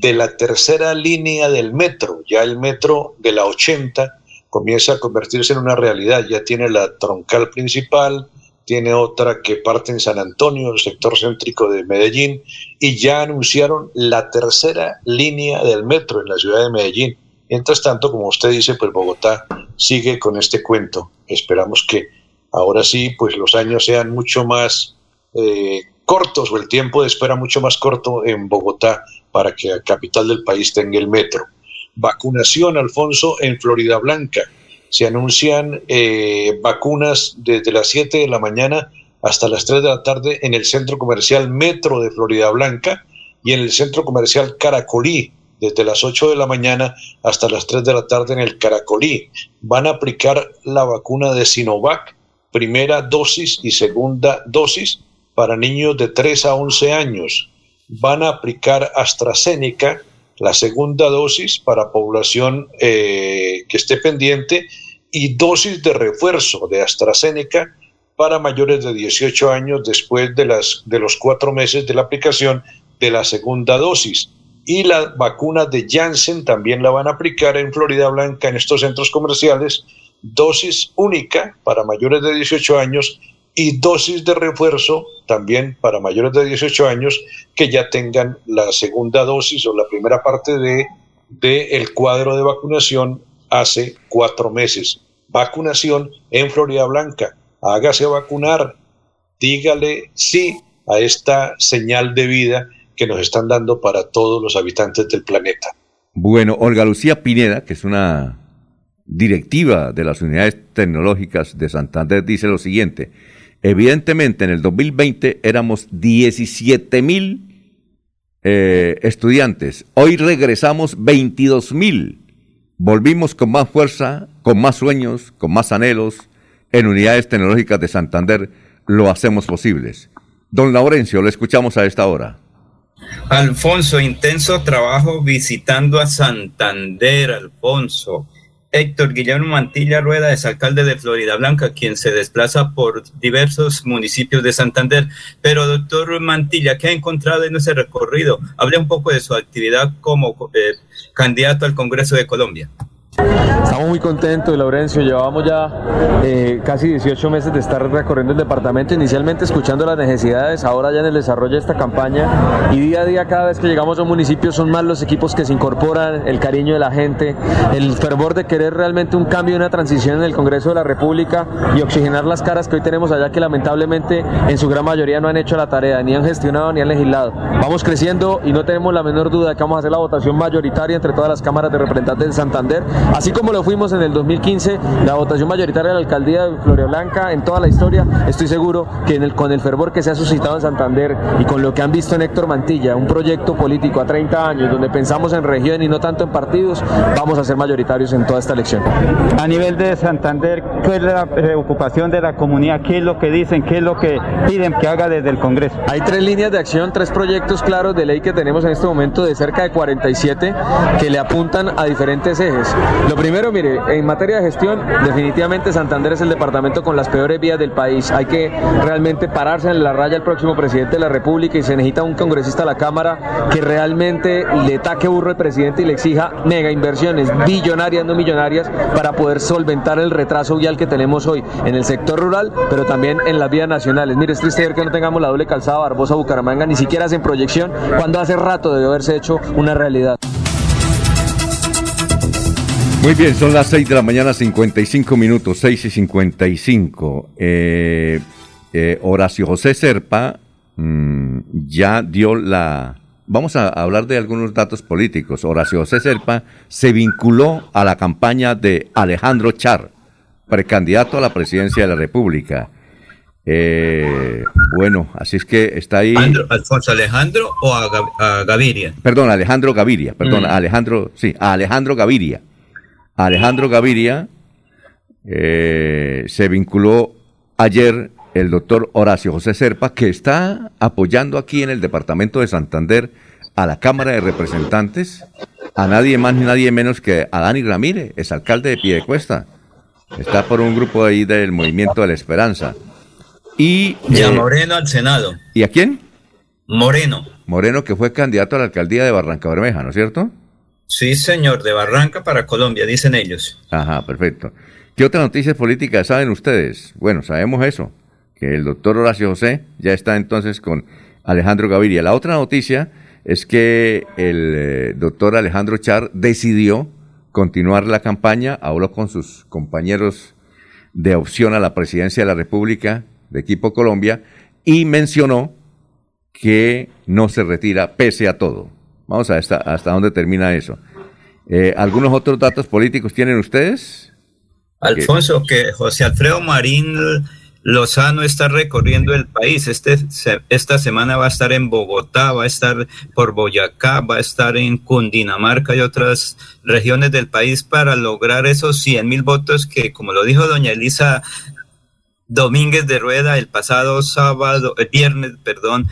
de la tercera línea del metro. Ya el metro de la 80 comienza a convertirse en una realidad. Ya tiene la troncal principal, tiene otra que parte en San Antonio, el sector céntrico de Medellín, y ya anunciaron la tercera línea del metro en la ciudad de Medellín. Mientras tanto, como usted dice, pues Bogotá sigue con este cuento. Esperamos que ahora sí, pues los años sean mucho más eh, cortos o el tiempo de espera mucho más corto en Bogotá para que la capital del país tenga el metro. Vacunación, Alfonso, en Florida Blanca. Se anuncian eh, vacunas desde las 7 de la mañana hasta las 3 de la tarde en el centro comercial Metro de Florida Blanca y en el centro comercial Caracolí desde las 8 de la mañana hasta las 3 de la tarde en el Caracolí. Van a aplicar la vacuna de Sinovac, primera dosis y segunda dosis para niños de 3 a 11 años. Van a aplicar AstraZeneca, la segunda dosis para población eh, que esté pendiente y dosis de refuerzo de AstraZeneca para mayores de 18 años después de, las, de los cuatro meses de la aplicación de la segunda dosis. Y la vacuna de Janssen también la van a aplicar en Florida Blanca en estos centros comerciales, dosis única para mayores de 18 años y dosis de refuerzo también para mayores de 18 años que ya tengan la segunda dosis o la primera parte de, de el cuadro de vacunación hace cuatro meses. Vacunación en Florida Blanca. Hágase vacunar. Dígale sí a esta señal de vida que nos están dando para todos los habitantes del planeta. Bueno, Olga Lucía Pineda, que es una directiva de las unidades tecnológicas de Santander, dice lo siguiente. Evidentemente, en el 2020 éramos 17 mil eh, estudiantes. Hoy regresamos 22 mil. Volvimos con más fuerza, con más sueños, con más anhelos. En unidades tecnológicas de Santander lo hacemos posibles. Don Laurencio, lo escuchamos a esta hora. Alfonso, intenso trabajo visitando a Santander, Alfonso. Héctor Guillermo Mantilla Rueda es alcalde de Florida Blanca, quien se desplaza por diversos municipios de Santander. Pero, doctor Mantilla, ¿qué ha encontrado en ese recorrido? Hable un poco de su actividad como eh, candidato al Congreso de Colombia. Estamos muy contentos, Laurencio. Llevamos ya eh, casi 18 meses de estar recorriendo el departamento, inicialmente escuchando las necesidades, ahora ya en el desarrollo de esta campaña. Y día a día, cada vez que llegamos a un municipio, son más los equipos que se incorporan, el cariño de la gente, el fervor de querer realmente un cambio una transición en el Congreso de la República y oxigenar las caras que hoy tenemos allá, que lamentablemente en su gran mayoría no han hecho la tarea, ni han gestionado ni han legislado. Vamos creciendo y no tenemos la menor duda de que vamos a hacer la votación mayoritaria entre todas las cámaras de representantes de Santander Así como lo fuimos en el 2015, la votación mayoritaria de la alcaldía de Floria Blanca en toda la historia, estoy seguro que en el, con el fervor que se ha suscitado en Santander y con lo que han visto en Héctor Mantilla, un proyecto político a 30 años donde pensamos en región y no tanto en partidos, vamos a ser mayoritarios en toda esta elección. A nivel de Santander, ¿cuál es la preocupación de la comunidad? ¿Qué es lo que dicen? ¿Qué es lo que piden que haga desde el Congreso? Hay tres líneas de acción, tres proyectos claros de ley que tenemos en este momento de cerca de 47 que le apuntan a diferentes ejes. Lo primero, mire, en materia de gestión, definitivamente Santander es el departamento con las peores vías del país. Hay que realmente pararse en la raya al próximo presidente de la República y se necesita un congresista a la Cámara que realmente le taque burro al presidente y le exija mega inversiones, billonarias, no millonarias, para poder solventar el retraso vial que tenemos hoy en el sector rural, pero también en las vías nacionales. Mire, es triste ver que no tengamos la doble calzada Barbosa-Bucaramanga, ni siquiera hacen proyección, cuando hace rato debe haberse hecho una realidad. Muy bien, son las 6 de la mañana, 55 minutos, 6 y 55. Eh, eh, Horacio José Serpa mm, ya dio la... Vamos a hablar de algunos datos políticos. Horacio José Serpa se vinculó a la campaña de Alejandro Char, precandidato a la presidencia de la República. Eh, bueno, así es que está ahí. Alejandro, ¿Alfonso Alejandro o a, Gav- a Gaviria? Perdón, Alejandro Gaviria, perdón, Mm. Alejandro, sí, a Alejandro Gaviria. Alejandro Gaviria eh, se vinculó ayer el doctor Horacio José Serpa, que está apoyando aquí en el departamento de Santander a la Cámara de Representantes, a nadie más ni nadie menos que a Dani Ramírez, es alcalde de Piedecuesta. Está por un grupo ahí del Movimiento de la Esperanza. Y, Y a eh, Moreno al Senado. ¿Y a quién? Moreno. Moreno, que fue candidato a la alcaldía de Barranca Bermeja, ¿no es cierto? Sí, señor, de Barranca para Colombia, dicen ellos. Ajá, perfecto. ¿Qué otras noticias políticas saben ustedes? Bueno, sabemos eso, que el doctor Horacio José ya está entonces con Alejandro Gaviria. La otra noticia es que el eh, doctor Alejandro Char decidió continuar la campaña, habló con sus compañeros de opción a la presidencia de la República de Equipo Colombia y mencionó que no se retira pese a todo. Vamos a ver hasta, dónde termina eso. Eh, ¿Algunos otros datos políticos tienen ustedes? Alfonso, que José Alfredo Marín Lozano está recorriendo el país. Este, esta semana va a estar en Bogotá, va a estar por Boyacá, va a estar en Cundinamarca y otras regiones del país para lograr esos 100 mil votos que, como lo dijo doña Elisa Domínguez de Rueda el pasado sábado, el viernes, perdón,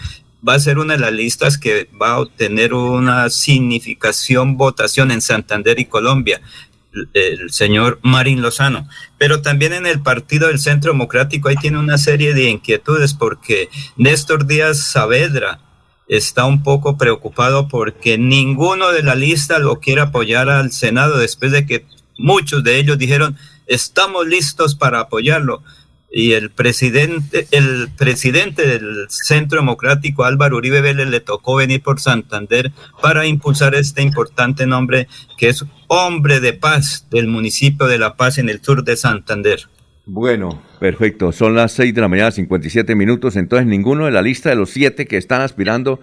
va a ser una de las listas que va a obtener una significación votación en Santander y Colombia. el señor Marín Lozano. Pero también en el Partido del Centro Democrático ahí tiene una serie de inquietudes porque Néstor Díaz Saavedra está un poco preocupado porque ninguno de la lista lo quiere apoyar al Senado después de que muchos de ellos dijeron estamos listos para apoyarlo y el presidente, el presidente del Centro Democrático, Álvaro Uribe Vélez, le tocó venir por Santander para impulsar este importante nombre que es hombre de paz del municipio de La Paz en el sur de Santander. Bueno, perfecto. Son las 6 de la mañana, 57 minutos. Entonces, ninguno de la lista de los siete que están aspirando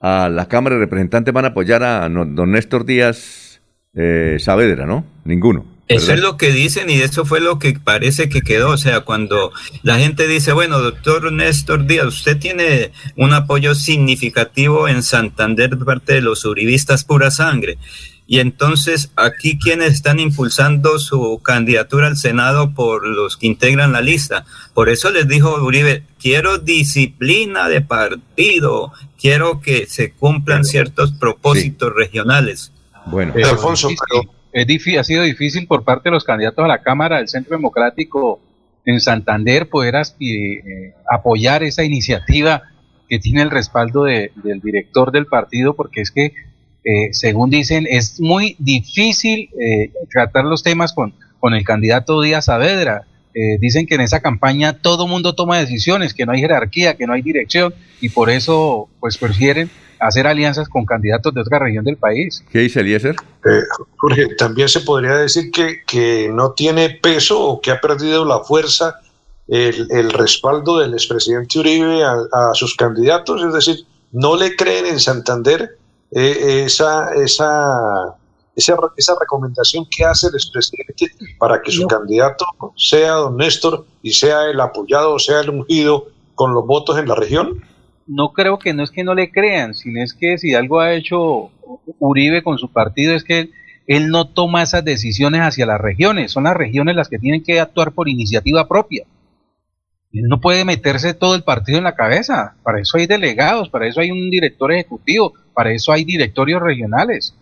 a la Cámara de Representantes van a apoyar a don Néstor Díaz eh, Saavedra, ¿no? Ninguno. Eso ¿verdad? es lo que dicen y eso fue lo que parece que quedó. O sea, cuando la gente dice, bueno, doctor Néstor Díaz, usted tiene un apoyo significativo en Santander de parte de los uribistas pura sangre. Y entonces aquí quienes están impulsando su candidatura al Senado por los que integran la lista. Por eso les dijo Uribe, quiero disciplina de partido, quiero que se cumplan ciertos propósitos regionales. Bueno, Pero difícil, es ha sido difícil por parte de los candidatos a la Cámara del Centro Democrático en Santander poder eh, apoyar esa iniciativa que tiene el respaldo de- del director del partido, porque es que, eh, según dicen, es muy difícil eh, tratar los temas con, con el candidato Díaz Saavedra. Eh, dicen que en esa campaña todo mundo toma decisiones, que no hay jerarquía, que no hay dirección, y por eso pues prefieren hacer alianzas con candidatos de otra región del país. ¿Qué dice Eliezer? Eh, Jorge, también se podría decir que, que no tiene peso o que ha perdido la fuerza el, el respaldo del expresidente Uribe a, a sus candidatos, es decir, no le creen en Santander eh, esa, esa, esa, esa recomendación que hace el expresidente para que su candidato sea don Néstor y sea el apoyado, sea el ungido con los votos en la región. No creo que no es que no le crean, sino es que si algo ha hecho Uribe con su partido es que él, no toma esas decisiones hacia las regiones, son las regiones las que tienen que actuar por iniciativa propia. Él no puede meterse todo el partido en la cabeza, para eso hay delegados, para eso hay un director ejecutivo, para eso hay directorios regionales.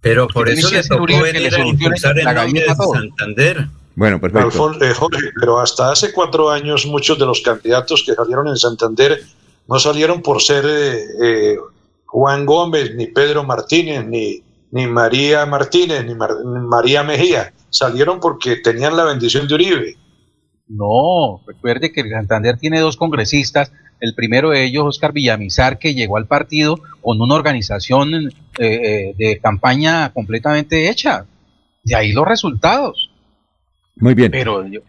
Pero por eso que le tocó venir le a impulsar el la nombre de. Santander. Bueno, perfecto. Alfon- eh, Jorge, pero hasta hace cuatro años muchos de los candidatos que salieron en Santander no salieron por ser eh, eh, Juan Gómez, ni Pedro Martínez, ni, ni María Martínez, ni, Mar- ni María Mejía. Salieron porque tenían la bendición de Uribe. No, recuerde que Santander tiene dos congresistas, el primero de ellos, Oscar Villamizar, que llegó al partido con una organización eh, eh, de campaña completamente hecha. De ahí los resultados. Muy bien. Pero yo,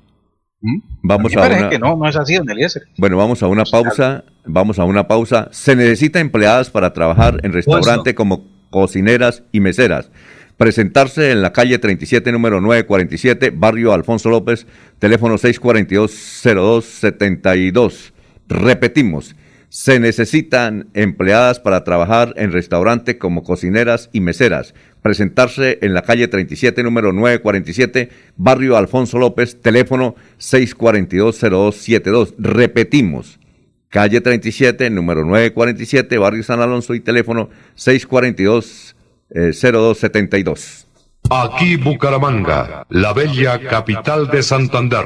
Vamos me a una, que no, no es así, don Eliezer. bueno, vamos a una pausa. Vamos a una pausa. Se necesita empleadas para trabajar en restaurante como cocineras y meseras. Presentarse en la calle 37, número 947, barrio Alfonso López, teléfono 642-0272. Repetimos, se necesitan empleadas para trabajar en restaurante como cocineras y meseras. Presentarse en la calle 37, número 947, barrio Alfonso López, teléfono 642-0272. Repetimos, calle 37, número 947, barrio San Alonso y teléfono 642-0272. Aquí Bucaramanga, la bella capital de Santander.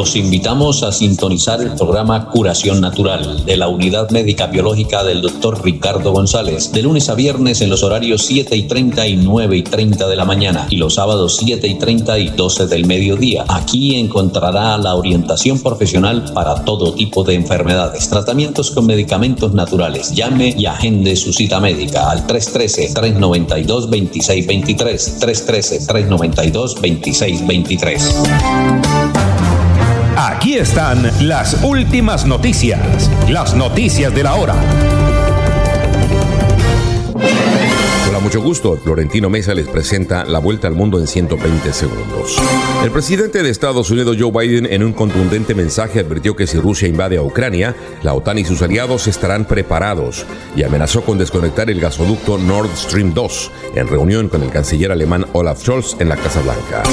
Los invitamos a sintonizar el programa Curación Natural de la Unidad Médica Biológica del Dr. Ricardo González, de lunes a viernes en los horarios 7 y 30 y 9 y 30 de la mañana y los sábados 7 y 30 y 12 del mediodía. Aquí encontrará la orientación profesional para todo tipo de enfermedades, tratamientos con medicamentos naturales. Llame y agende su cita médica al 313-392-2623, 313-392-2623. Aquí están las últimas noticias, las noticias de la hora. Mucho gusto. Florentino Mesa les presenta la vuelta al mundo en 120 segundos. El presidente de Estados Unidos, Joe Biden, en un contundente mensaje advirtió que si Rusia invade a Ucrania, la OTAN y sus aliados estarán preparados y amenazó con desconectar el gasoducto Nord Stream 2 en reunión con el canciller alemán Olaf Scholz en la Casa Blanca.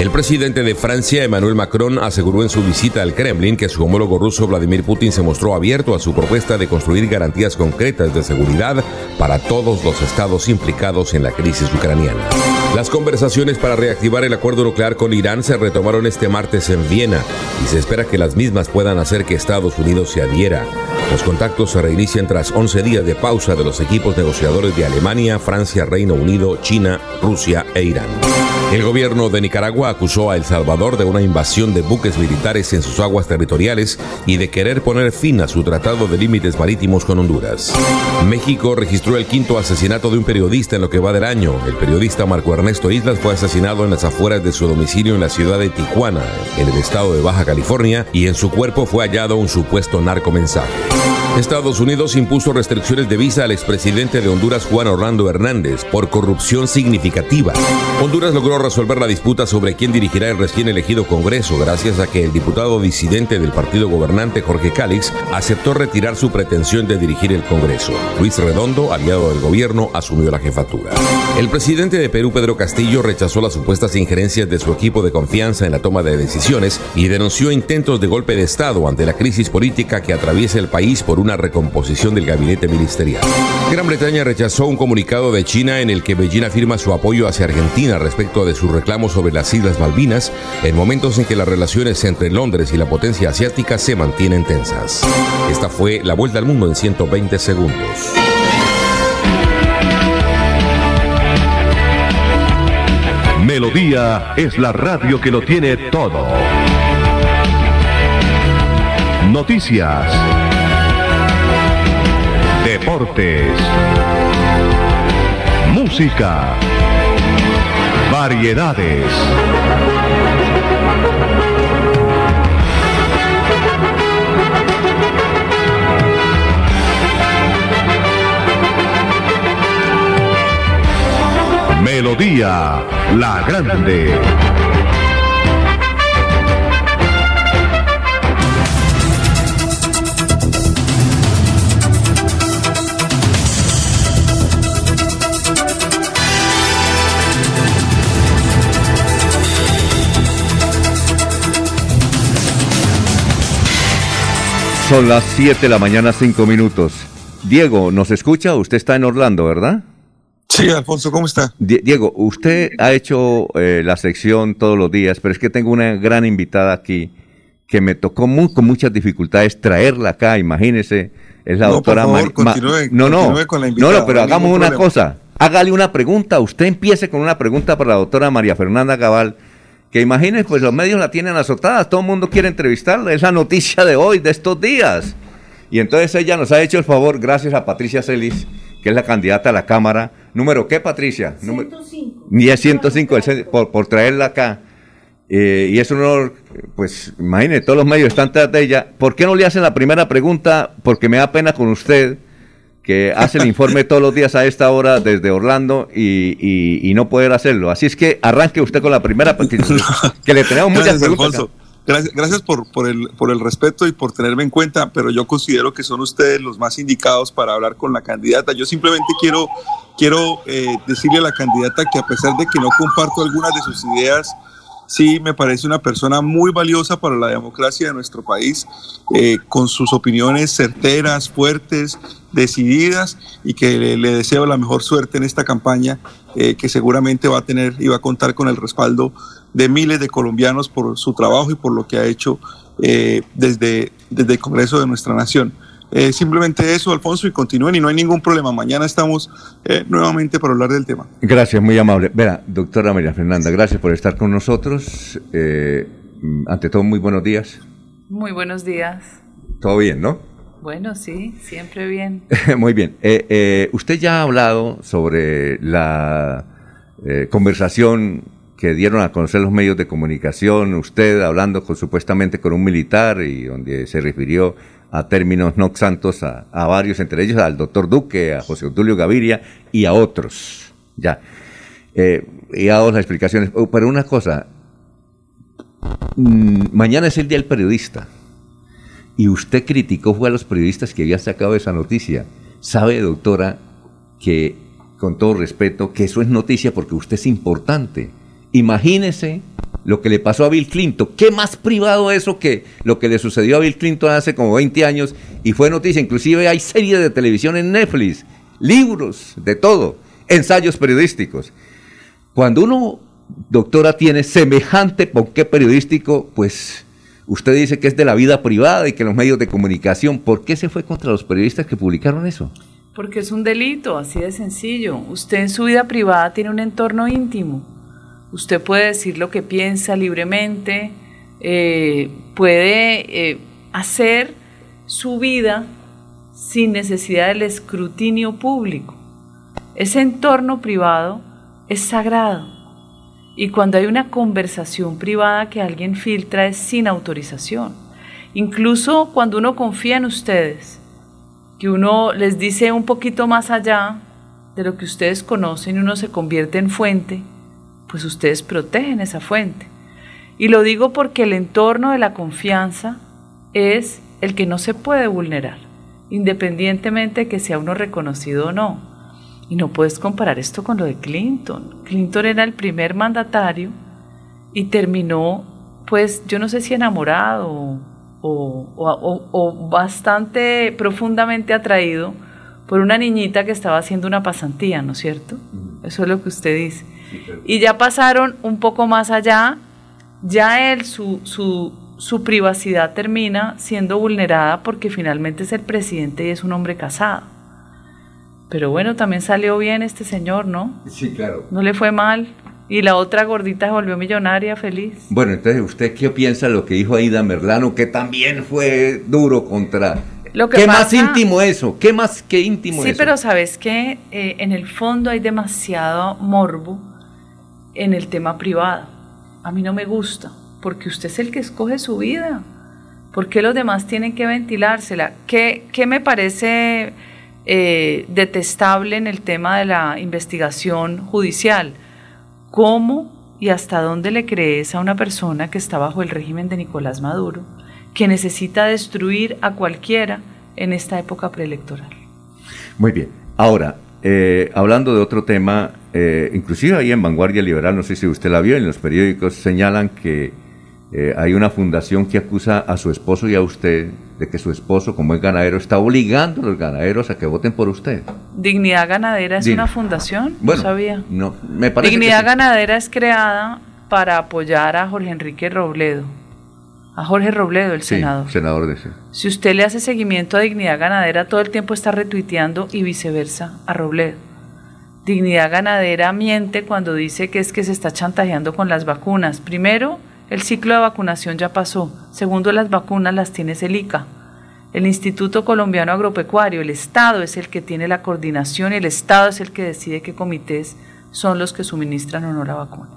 El presidente de Francia, Emmanuel Macron, aseguró en su visita al Kremlin que su homólogo ruso Vladimir Putin se mostró abierto a su propuesta de construir garantías concretas de seguridad para todos los estados en la crisis ucraniana. Las conversaciones para reactivar el acuerdo nuclear con Irán se retomaron este martes en Viena y se espera que las mismas puedan hacer que Estados Unidos se adhiera. Los contactos se reinician tras 11 días de pausa de los equipos negociadores de Alemania, Francia, Reino Unido, China, Rusia e Irán. El gobierno de Nicaragua acusó a El Salvador de una invasión de buques militares en sus aguas territoriales y de querer poner fin a su tratado de límites marítimos con Honduras. México registró el quinto asesinato de un periodista en lo que va del año. El periodista Marco Ernesto Islas fue asesinado en las afueras de su domicilio en la ciudad de Tijuana, en el estado de Baja California, y en su cuerpo fue hallado un supuesto narcomensaje. Estados Unidos impuso restricciones de visa al expresidente de Honduras Juan Orlando Hernández por corrupción significativa. Honduras logró resolver la disputa sobre quién dirigirá el recién elegido Congreso gracias a que el diputado disidente del partido gobernante Jorge Cálix aceptó retirar su pretensión de dirigir el Congreso. Luis Redondo, aliado del gobierno, asumió la jefatura. El presidente de Perú, Pedro Castillo, rechazó las supuestas injerencias de su equipo de confianza en la toma de decisiones y denunció intentos de golpe de Estado ante la crisis política que atraviesa el país por una recomposición del gabinete ministerial. Gran Bretaña rechazó un comunicado de China en el que Beijing afirma su apoyo hacia Argentina respecto de sus reclamos sobre las Islas Malvinas en momentos en que las relaciones entre Londres y la potencia asiática se mantienen tensas. Esta fue la vuelta al mundo en 120 segundos. Melodía es la radio que lo tiene todo. Noticias. Deportes. Música. Variedades. Melodía La Grande. Son las 7 de la mañana, 5 minutos. Diego, ¿nos escucha? Usted está en Orlando, ¿verdad? Sí, Alfonso, ¿cómo está? Die- Diego, usted ha hecho eh, la sección todos los días, pero es que tengo una gran invitada aquí que me tocó mu- con muchas dificultades traerla acá, imagínese. Es la No, doctora por favor, continúe- No, no, continúe con la no, invitada, no, pero no hagamos una cosa. Hágale una pregunta. Usted empiece con una pregunta para la doctora María Fernanda Gabal. Que imagínese, pues los medios la tienen azotada, todo el mundo quiere entrevistarla, es la noticia de hoy, de estos días. Y entonces ella nos ha hecho el favor, gracias a Patricia Celis, que es la candidata a la Cámara. ¿Número qué, Patricia? Número- 105. Ni es 105, el cen- por, por traerla acá. Eh, y es un honor, pues imagínese, todos los medios están tras de ella. ¿Por qué no le hacen la primera pregunta? Porque me da pena con usted, que hace el informe todos los días a esta hora desde Orlando y, y- y no poder hacerlo. Así es que arranque usted con la primera, porque que le tenemos muchas Gracias, preguntas. Gracias por, por, el, por el respeto y por tenerme en cuenta, pero yo considero que son ustedes los más indicados para hablar con la candidata. Yo simplemente quiero, quiero eh, decirle a la candidata que a pesar de que no comparto algunas de sus ideas, sí me parece una persona muy valiosa para la democracia de nuestro país, eh, con sus opiniones certeras, fuertes, decididas y que le, deseo la mejor suerte en esta campaña eh, que seguramente va a tener y va a contar con el respaldo de miles de colombianos por su trabajo y por lo que ha hecho eh, desde, desde el Congreso de nuestra nación. Eh, simplemente eso, Alfonso, y continúen y no hay ningún problema. Mañana estamos eh, nuevamente para hablar del tema. Gracias, muy amable. Verá, doctora María Fernanda, gracias por estar con nosotros. Eh, mm, ante todo, muy buenos días. Muy buenos días. Todo bien, ¿no? Bueno, sí, siempre bien. Muy bien. Eh, eh, usted ya ha hablado sobre la eh, conversación que dieron a conocer los medios de comunicación, usted hablando con, supuestamente con un militar y donde se refirió a términos no santos a, a varios, entre ellos al doctor Duque, a José Obdulio Gaviria y a otros. Ya. Eh, y dado las explicaciones. Oh, Pero una cosa, mm, mañana es el Día del Periodista. Y usted criticó fue a los periodistas que habían sacado esa noticia. Sabe, doctora, que con todo respeto, que eso es noticia porque usted es importante. Imagínese lo que le pasó a Bill Clinton. ¿Qué más privado eso que lo que le sucedió a Bill Clinton hace como 20 años y fue noticia? Inclusive hay series de televisión en Netflix, libros, de todo, ensayos periodísticos. Cuando uno, doctora, tiene semejante ponqué periodístico, pues usted dice que es de la vida privada y que los medios de comunicación, ¿por qué se fue contra los periodistas que publicaron eso? Porque es un delito, así de sencillo. Usted en su vida privada tiene un entorno íntimo. Usted puede decir lo que piensa libremente, eh, puede eh, hacer su vida sin necesidad del escrutinio público. Ese entorno privado es sagrado. Y cuando hay una conversación privada que alguien filtra es sin autorización. Incluso cuando uno confía en ustedes, que uno les dice un poquito más allá de lo que ustedes conocen y uno se convierte en fuente, pues ustedes protegen esa fuente. Y lo digo porque el entorno de la confianza es el que no se puede vulnerar, independientemente de que sea uno reconocido o no. Y no puedes comparar esto con lo de Clinton. Clinton era el primer mandatario y terminó, pues yo no sé si enamorado o, o- o- o bastante profundamente atraído por una niñita que estaba haciendo una pasantía, ¿no es cierto? Eso es lo que usted dice. Y ya pasaron un poco más allá, ya él, su, su, su privacidad termina siendo vulnerada porque finalmente es el presidente y es un hombre casado. Pero bueno, también salió bien este señor, ¿no? Sí, claro. No le fue mal. Y la otra gordita se volvió millonaria, feliz. Bueno, entonces, ¿usted qué piensa de lo que dijo Aida Merlano, que también fue duro contra... Lo que ¿Qué más íntimo eso? ¿Qué más que íntimo Sí, eso? pero sabes que en el fondo hay demasiado morbo en el tema privado. A mí no me gusta, porque usted es el que escoge su vida. ¿Por qué los demás tienen que ventilársela? ¿Qué, qué me parece eh, detestable en el tema de la investigación judicial? ¿Cómo y hasta dónde le crees a una persona que está bajo el régimen de Nicolás Maduro, que necesita destruir a cualquiera en esta época preelectoral? Muy bien. Ahora, eh, hablando de otro tema, eh, inclusive ahí en Vanguardia Liberal, no sé si usted la vio, en los periódicos señalan que eh, hay una fundación que acusa a su esposo y a usted de que su esposo, como es ganadero, está obligando a los ganaderos a que voten por usted. Dignidad Ganadera es una fundación, Bueno, no sabía. No, me parece que Dignidad sí. Ganadera es creada para apoyar a Jorge Enrique Robledo, a Jorge Robledo, el Sí, senador. senador de. Si usted le hace seguimiento a Dignidad Ganadera, todo el tiempo está retuiteando y viceversa a Robledo. Dignidad Ganadera miente cuando dice que es que se está chantajeando con las vacunas. Primero, el ciclo de vacunación ya pasó. Segundo, las vacunas las tiene el ICA. El Instituto Colombiano Agropecuario, el Estado es el que tiene la coordinación y el Estado es el que decide qué comités son los que suministran o no la vacuna.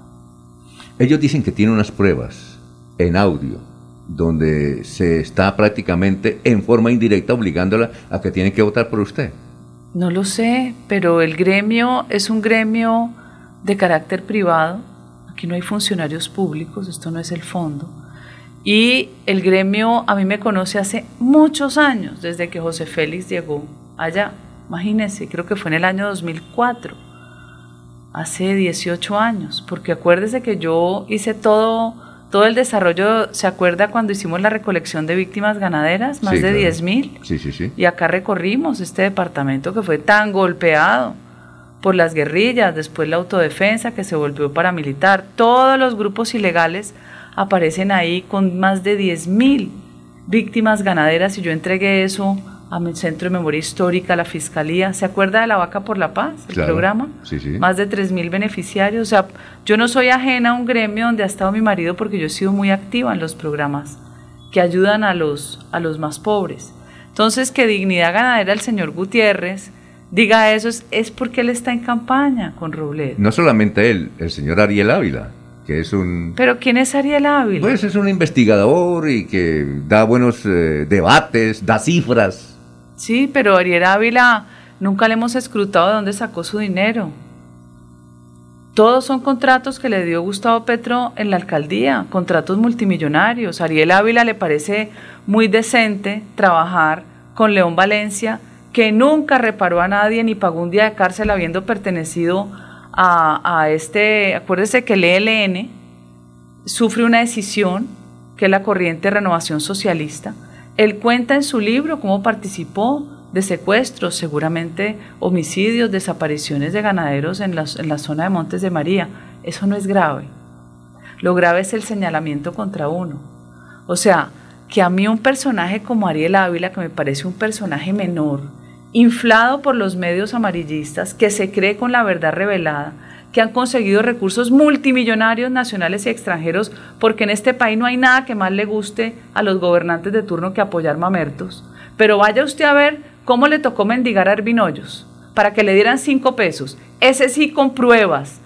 Ellos dicen que tienen unas pruebas en audio donde se está prácticamente en forma indirecta obligándola a que tienen que votar por usted. No lo sé, pero el gremio es un gremio de carácter privado. Aquí no hay funcionarios públicos, esto no es el fondo. Y el gremio a mí me conoce hace muchos años, desde que José Félix llegó allá. Imagínense, creo que fue en el año 2004, hace 18 años, porque acuérdese que yo hice todo, todo el desarrollo, ¿se acuerda cuando hicimos la recolección de víctimas ganaderas? Más Sí, de claro. 10 mil. Sí, sí, sí. Y acá recorrimos este departamento que fue tan golpeado por las guerrillas, después la autodefensa que se volvió paramilitar. Todos los grupos ilegales aparecen ahí con más de 10.000 víctimas ganaderas y yo entregué eso a mi Centro de Memoria Histórica, a la Fiscalía. ¿Se acuerda de la Vaca por la Paz, el Claro. programa? Sí, sí. Más de 3.000 beneficiarios. O sea, yo no soy ajena a un gremio donde ha estado mi marido porque yo he sido muy activa en los programas que ayudan a los, a los más pobres. Entonces, que Dignidad Ganadera, el señor Gutiérrez, diga eso es, es porque él está en campaña con Robledo. No solamente él, el señor Ariel Ávila, que es un... Pero ¿quién es Ariel Ávila? Pues es un investigador y que da buenos eh, debates, da cifras. Sí, pero Ariel Ávila nunca le hemos escrutado de dónde sacó su dinero. Todos son contratos que le dio Gustavo Petro en la alcaldía, contratos multimillonarios. Ariel Ávila le parece muy decente trabajar con León Valencia, que nunca reparó a nadie ni pagó un día de cárcel habiendo pertenecido a, a este, acuérdese que el ELN sufre una decisión, que es la corriente Renovación Socialista. Él cuenta en su libro cómo participó de secuestros, seguramente homicidios, desapariciones de ganaderos en la, zona de Montes de María. Eso no es grave. Lo grave es el señalamiento contra uno. O sea, que a mí un personaje como Ariel Ávila, que me parece un personaje menor, inflado por los medios amarillistas, que se cree con la verdad revelada, que han conseguido recursos multimillonarios nacionales y extranjeros, porque en este país no hay nada que más le guste a los gobernantes de turno que apoyar mamertos. Pero vaya usted a ver cómo le tocó mendigar a Ervin para que le dieran cinco pesos. Ese sí con pruebas.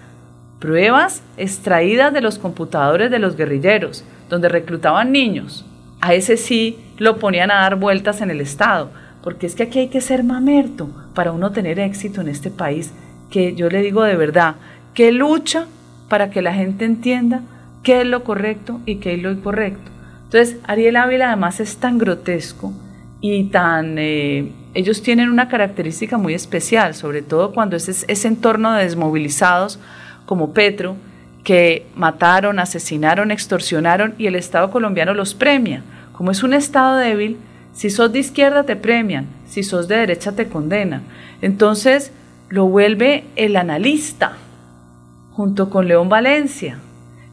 Pruebas extraídas de los computadores de los guerrilleros, donde reclutaban niños. A ese sí lo ponían a dar vueltas en el Estado. Porque es que aquí hay que ser mamerto para uno tener éxito en este país, que yo le digo de verdad, que lucha para que la gente entienda qué es lo correcto y qué es lo incorrecto. Entonces, Ariel Ávila además es tan grotesco y tan... Eh, ellos tienen una característica muy especial, sobre todo cuando es ese entorno de desmovilizados como Petro, que mataron, asesinaron, extorsionaron y el Estado colombiano los premia. Como es un Estado débil, si sos de izquierda te premian, si sos de derecha te condenan. Entonces lo vuelve el analista junto con León Valencia.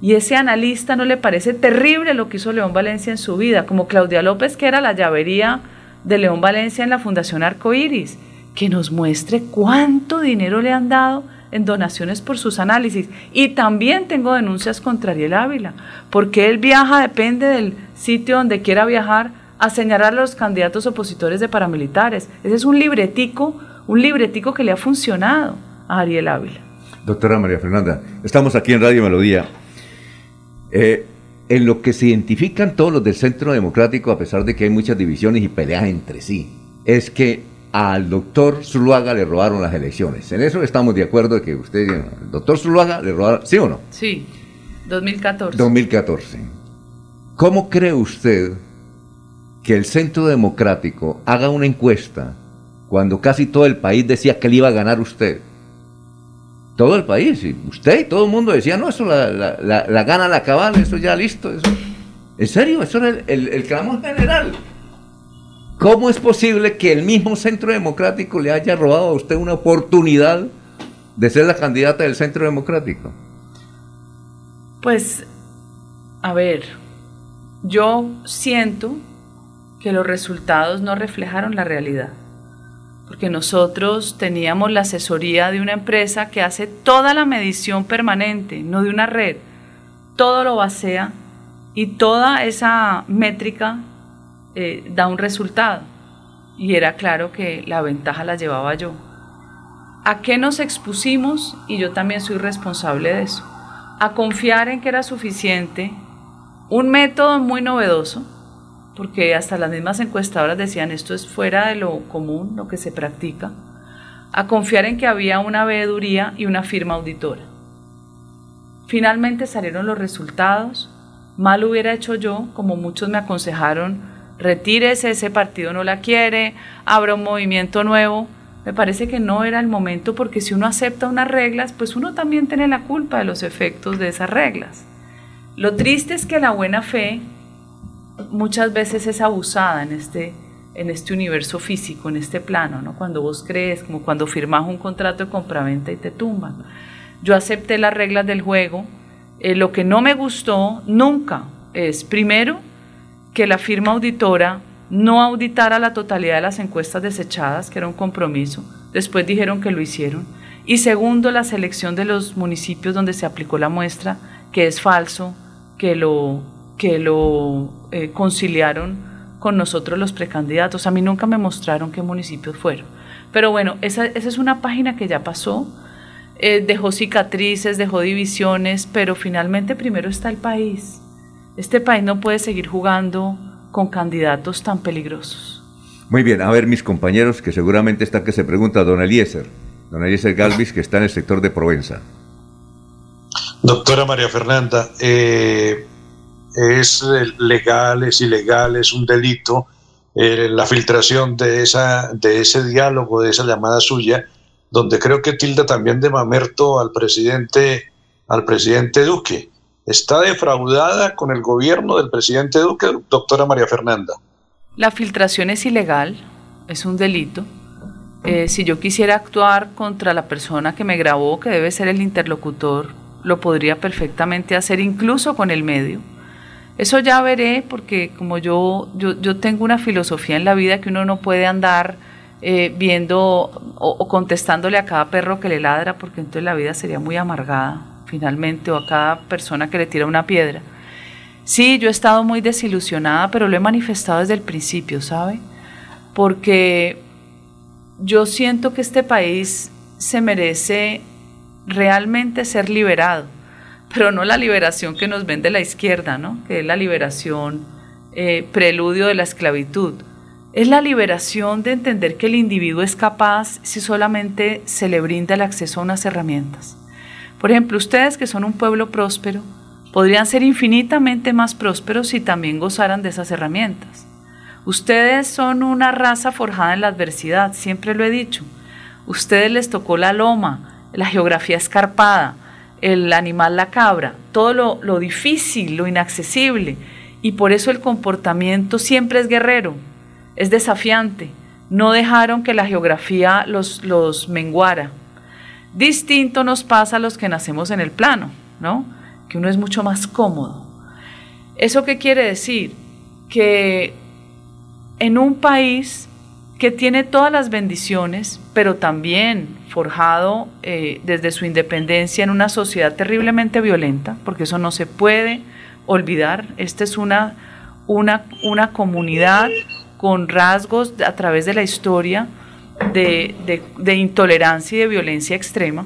Y ese analista no le parece terrible lo que hizo León Valencia en su vida, como Claudia López, que era la llavería de León Valencia en la Fundación Arcoiris, que nos muestre cuánto dinero le han dado en donaciones por sus análisis. Y también tengo denuncias contra Ariel Ávila, porque él viaja, depende del sitio donde quiera viajar, a señalar a los candidatos opositores de paramilitares. Ese es un libretico, un libretico que le ha funcionado a Ariel Ávila. Doctora María Fernanda, estamos aquí en Radio Melodía. Eh, en lo que se identifican todos los del Centro Democrático, a pesar de que hay muchas divisiones y peleas entre sí, es que al doctor Zuluaga le robaron las elecciones. En eso estamos de acuerdo de que usted, el doctor Zuluaga le robaron, ¿sí o no? Sí, 2014. 2014. ¿Cómo cree usted que el Centro Democrático haga una encuesta cuando casi todo el país decía que le iba a ganar usted? Todo el país, y usted y todo el mundo decía, no, eso la, la, la, gana la cabal, eso ya listo. Eso. En serio, eso era el, el clamor general. ¿Cómo es posible que el mismo Centro Democrático le haya robado a usted una oportunidad de ser la candidata del Centro Democrático? Pues, a ver, yo siento que los resultados no reflejaron la realidad, porque nosotros teníamos la asesoría de una empresa que hace toda la medición permanente, no de una red, todo lo basea y toda esa métrica eh, da un resultado. Y era claro que la ventaja la llevaba yo. ¿A qué nos expusimos? Y yo también soy responsable de eso. A confiar en que era suficiente un método muy novedoso, porque hasta las mismas encuestadoras decían esto es fuera de lo común, lo que se practica, a confiar en que había una veeduría y una firma auditora. Finalmente salieron los resultados, mal hubiera hecho yo, como muchos me aconsejaron, retírese, ese partido no la quiere, abra un movimiento nuevo. Me parece que no era el momento porque si uno acepta unas reglas, pues uno también tiene la culpa de los efectos de esas reglas. Lo triste es que la buena fe muchas veces es abusada en este, en este universo físico, en este plano, ¿no? Cuando vos crees, como cuando firmas un contrato de compraventa y te tumban. Yo acepté las reglas del juego. Eh, lo que no me gustó nunca es, primero, que la firma auditora no auditara la totalidad de las encuestas desechadas, que era un compromiso. Después dijeron que lo hicieron. Y segundo, la selección de los municipios donde se aplicó la muestra, que es falso, que lo, que lo eh, conciliaron con nosotros los precandidatos. A mí nunca me mostraron qué municipios fueron. Pero bueno, esa, esa es una página que ya pasó. Eh, dejó cicatrices, dejó divisiones, pero finalmente primero está el país. Este país no puede seguir jugando con candidatos tan peligrosos. Muy bien, a ver mis compañeros que seguramente están que se pregunta don Eliezer, don Eliezer Galvis que está en el sector de Provenza. Doctora María Fernanda, eh, ¿es legal, es ilegal, es un delito eh, la filtración de, esa, de ese diálogo, de esa llamada suya, donde creo que tilda también de mamerto al presidente, al presidente Duque? ¿Está defraudada con el gobierno del presidente Duque, doctora María Fernanda? La filtración es ilegal, es un delito. Eh, si yo quisiera actuar contra la persona que me grabó, que debe ser el interlocutor, lo podría perfectamente hacer incluso con el medio. Eso ya veré porque como yo, yo, tengo una filosofía en la vida que uno no puede andar eh, viendo o, contestándole a cada perro que le ladra porque entonces la vida sería muy amargada finalmente o a cada persona que le tira una piedra. Sí, yo he estado muy desilusionada, pero lo he manifestado desde el principio, ¿sabe? Porque yo siento que este país se merece realmente ser liberado, pero no la liberación que nos vende la izquierda, ¿no? que es la liberación eh, preludio de la esclavitud. Es la liberación de entender que el individuo es capaz si solamente se le brinda el acceso a unas herramientas. Por ejemplo, ustedes que son un pueblo próspero, podrían ser infinitamente más prósperos si también gozaran de esas herramientas. Ustedes son una raza forjada en la adversidad, siempre lo he dicho. Ustedes les tocó la loma, la geografía escarpada, el animal la cabra, todo lo, difícil, lo inaccesible. Y por eso el comportamiento siempre es guerrero, es desafiante. No dejaron que la geografía los, los menguara. Distinto nos pasa a los que nacemos en el plano, ¿no? Que uno es mucho más cómodo. ¿Eso qué quiere decir? Que en un país que tiene todas las bendiciones, pero también forjado eh, desde su independencia en una sociedad terriblemente violenta, porque eso no se puede olvidar. Esta es una, una, una comunidad con rasgos a través de la historia de, de intolerancia y de violencia extrema.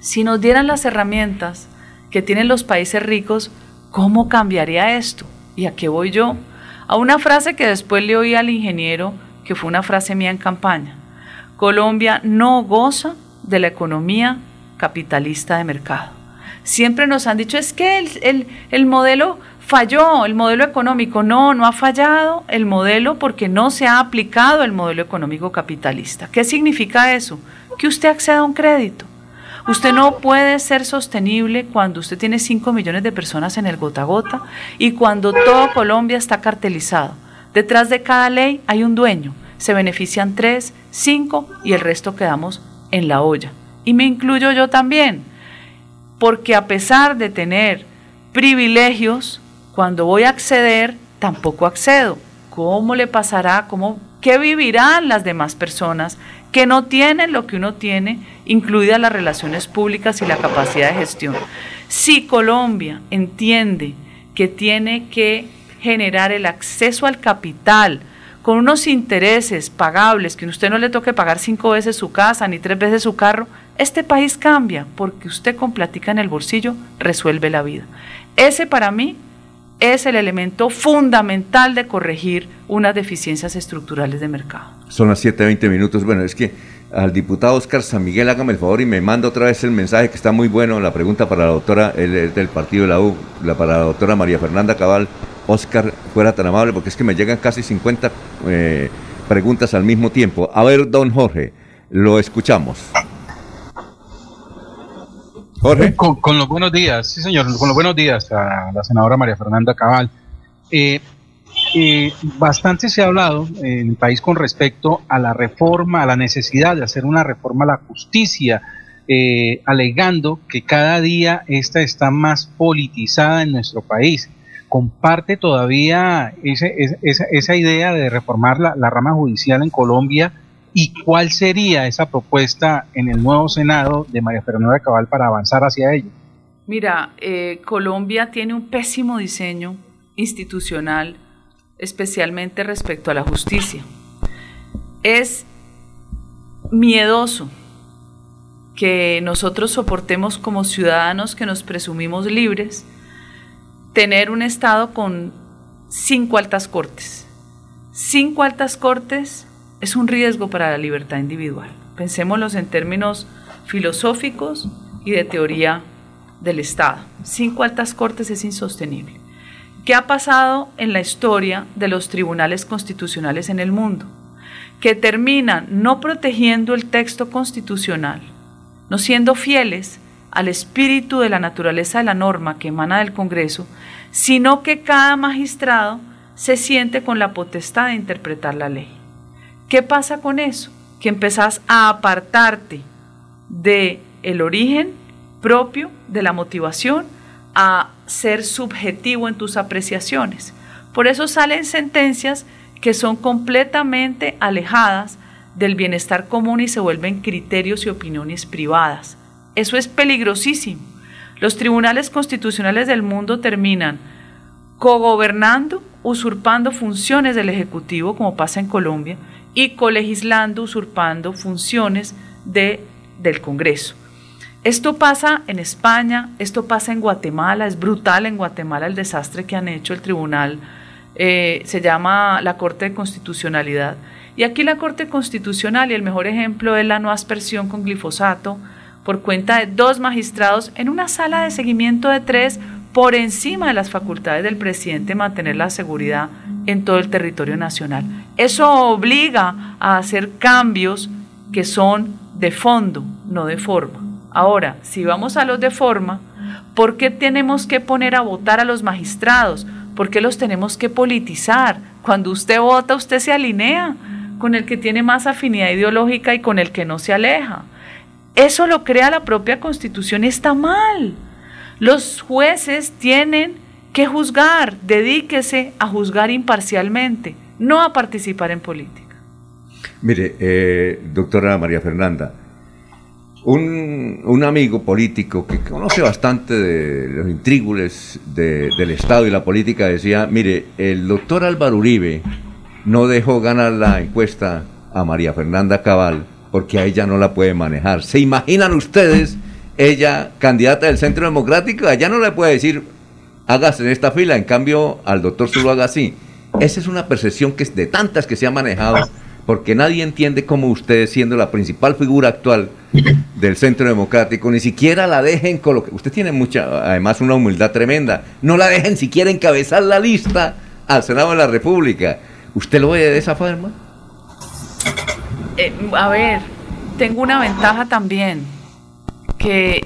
Si nos dieran las herramientas que tienen los países ricos, ¿cómo cambiaría esto? ¿Y a qué voy yo? a una frase que después le oí al ingeniero, que fue una frase mía en campaña. Colombia no goza de la economía capitalista de mercado. Siempre nos han dicho, es que el, el modelo falló, el modelo económico. No, no ha fallado el modelo porque no se ha aplicado el modelo económico capitalista. ¿Qué significa eso? Que usted acceda a un crédito Usted no puede ser sostenible cuando usted tiene 5 millones de personas en el gota a gota y cuando todo Colombia está cartelizado. Detrás de cada ley hay un dueño. Se benefician 3, 5 y el resto quedamos en la olla. Y me incluyo yo también, porque a pesar de tener privilegios, cuando voy a acceder, tampoco accedo. ¿Cómo le pasará? ¿Cómo, ¿Qué vivirán las demás personas que no tienen lo que uno tiene, incluidas las relaciones públicas y la capacidad de gestión. Si Colombia entiende que tiene que generar el acceso al capital con unos intereses pagables, que a usted no le toque pagar cinco veces su casa ni tres veces su carro, este país cambia porque usted con platica en el bolsillo resuelve la vida. Ese para mí es el elemento fundamental de corregir unas deficiencias estructurales de mercado. Son las 7.20 minutos. Bueno, es que al diputado Oscar San Miguel hágame el favor y me manda otra vez el mensaje que está muy bueno, la pregunta para la doctora el, del partido de la U, la, para la doctora María Fernanda Cabal. Oscar, fuera tan amable, porque es que me llegan casi 50 eh, preguntas al mismo tiempo. A ver, don Jorge, lo escuchamos. Jorge. Con, los buenos días, sí señor, con los buenos días a la senadora María Fernanda Cabal. Eh, eh, bastante se ha hablado en el país con respecto a la reforma, a la necesidad de hacer una reforma a la justicia, alegando que cada día esta está más politizada en nuestro país. ¿Comparte todavía esa, idea de reformar la rama judicial en Colombia? ¿Y cuál sería esa propuesta en el nuevo Senado de María Fernanda Cabal para avanzar hacia ello? Mira, eh, Colombia tiene un pésimo diseño institucional, especialmente respecto a la justicia. Es miedoso que nosotros soportemos como ciudadanos que nos presumimos libres tener un Estado con cinco altas cortes. Cinco altas cortes es un riesgo para la libertad individual. Pensémoslo en términos filosóficos y de teoría del Estado. Cinco altas cortes es insostenible. ¿Qué ha pasado en la historia de los tribunales constitucionales en el mundo? Que terminan no protegiendo el texto constitucional, no siendo fieles al espíritu de la naturaleza de la norma que emana del Congreso, sino que cada magistrado se siente con la potestad de interpretar la ley. ¿Qué pasa con eso? Que empezás a apartarte de el origen propio de la motivación a ser subjetivo en tus apreciaciones. Por eso salen sentencias que son completamente alejadas del bienestar común y se vuelven criterios y opiniones privadas. Eso es peligrosísimo. Los tribunales constitucionales del mundo terminan cogobernando, usurpando funciones del Ejecutivo, como pasa en Colombia, y colegislando, usurpando funciones de, del Congreso. Esto pasa en España, esto pasa en Guatemala, es brutal en Guatemala el desastre que han hecho el tribunal, eh, se llama la Corte de Constitucionalidad. Y aquí la Corte Constitucional, y el mejor ejemplo es la no aspersión con glifosato, por cuenta de dos magistrados en una sala de seguimiento de tres por encima de las facultades del presidente mantener la seguridad en todo el territorio nacional. Eso obliga a hacer cambios que son de fondo, no de forma. Ahora, si vamos a los de forma, ¿por qué tenemos que poner a votar a los magistrados? ¿Por qué los tenemos que politizar? Cuando usted vota, usted se alinea con el que tiene más afinidad ideológica y con el que no se aleja. Eso lo crea la propia constitución está mal. Los jueces tienen que juzgar, dedíquese a juzgar imparcialmente, no a participar en política. Mire, eh, doctora María Fernanda, un, un, amigo político que conoce bastante de los intrígules de, del Estado y la política decía, mire, el doctor Álvaro Uribe no dejó ganar la encuesta a María Fernanda Cabal porque a ella no la puede manejar. ¿Se imaginan ustedes, ella, candidata del Centro Democrático, allá no le puede decir, hágase en esta fila, en cambio al doctor solo haga así? Esa es una percepción que es de tantas que se ha manejado porque nadie entiende cómo usted, siendo la principal figura actual del Centro Democrático, ni siquiera la dejen colocar. Usted tiene mucha, además, una humildad tremenda. No la dejen siquiera encabezar la lista al Senado de la República. ¿Usted lo ve de esa forma? Eh, a ver, tengo una ventaja también, que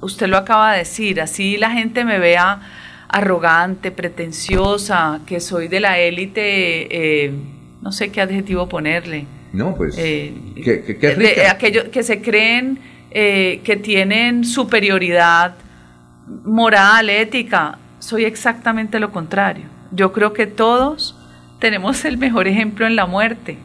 usted lo acaba de decir, así la gente me vea arrogante, pretenciosa, que soy de la élite. Eh, no sé qué adjetivo ponerle. No, pues. Eh, ¿qué, qué, qué de, aquellos que se creen eh, que tienen superioridad moral, ética. Soy exactamente lo contrario. Yo creo que todos tenemos el mejor ejemplo en la muerte.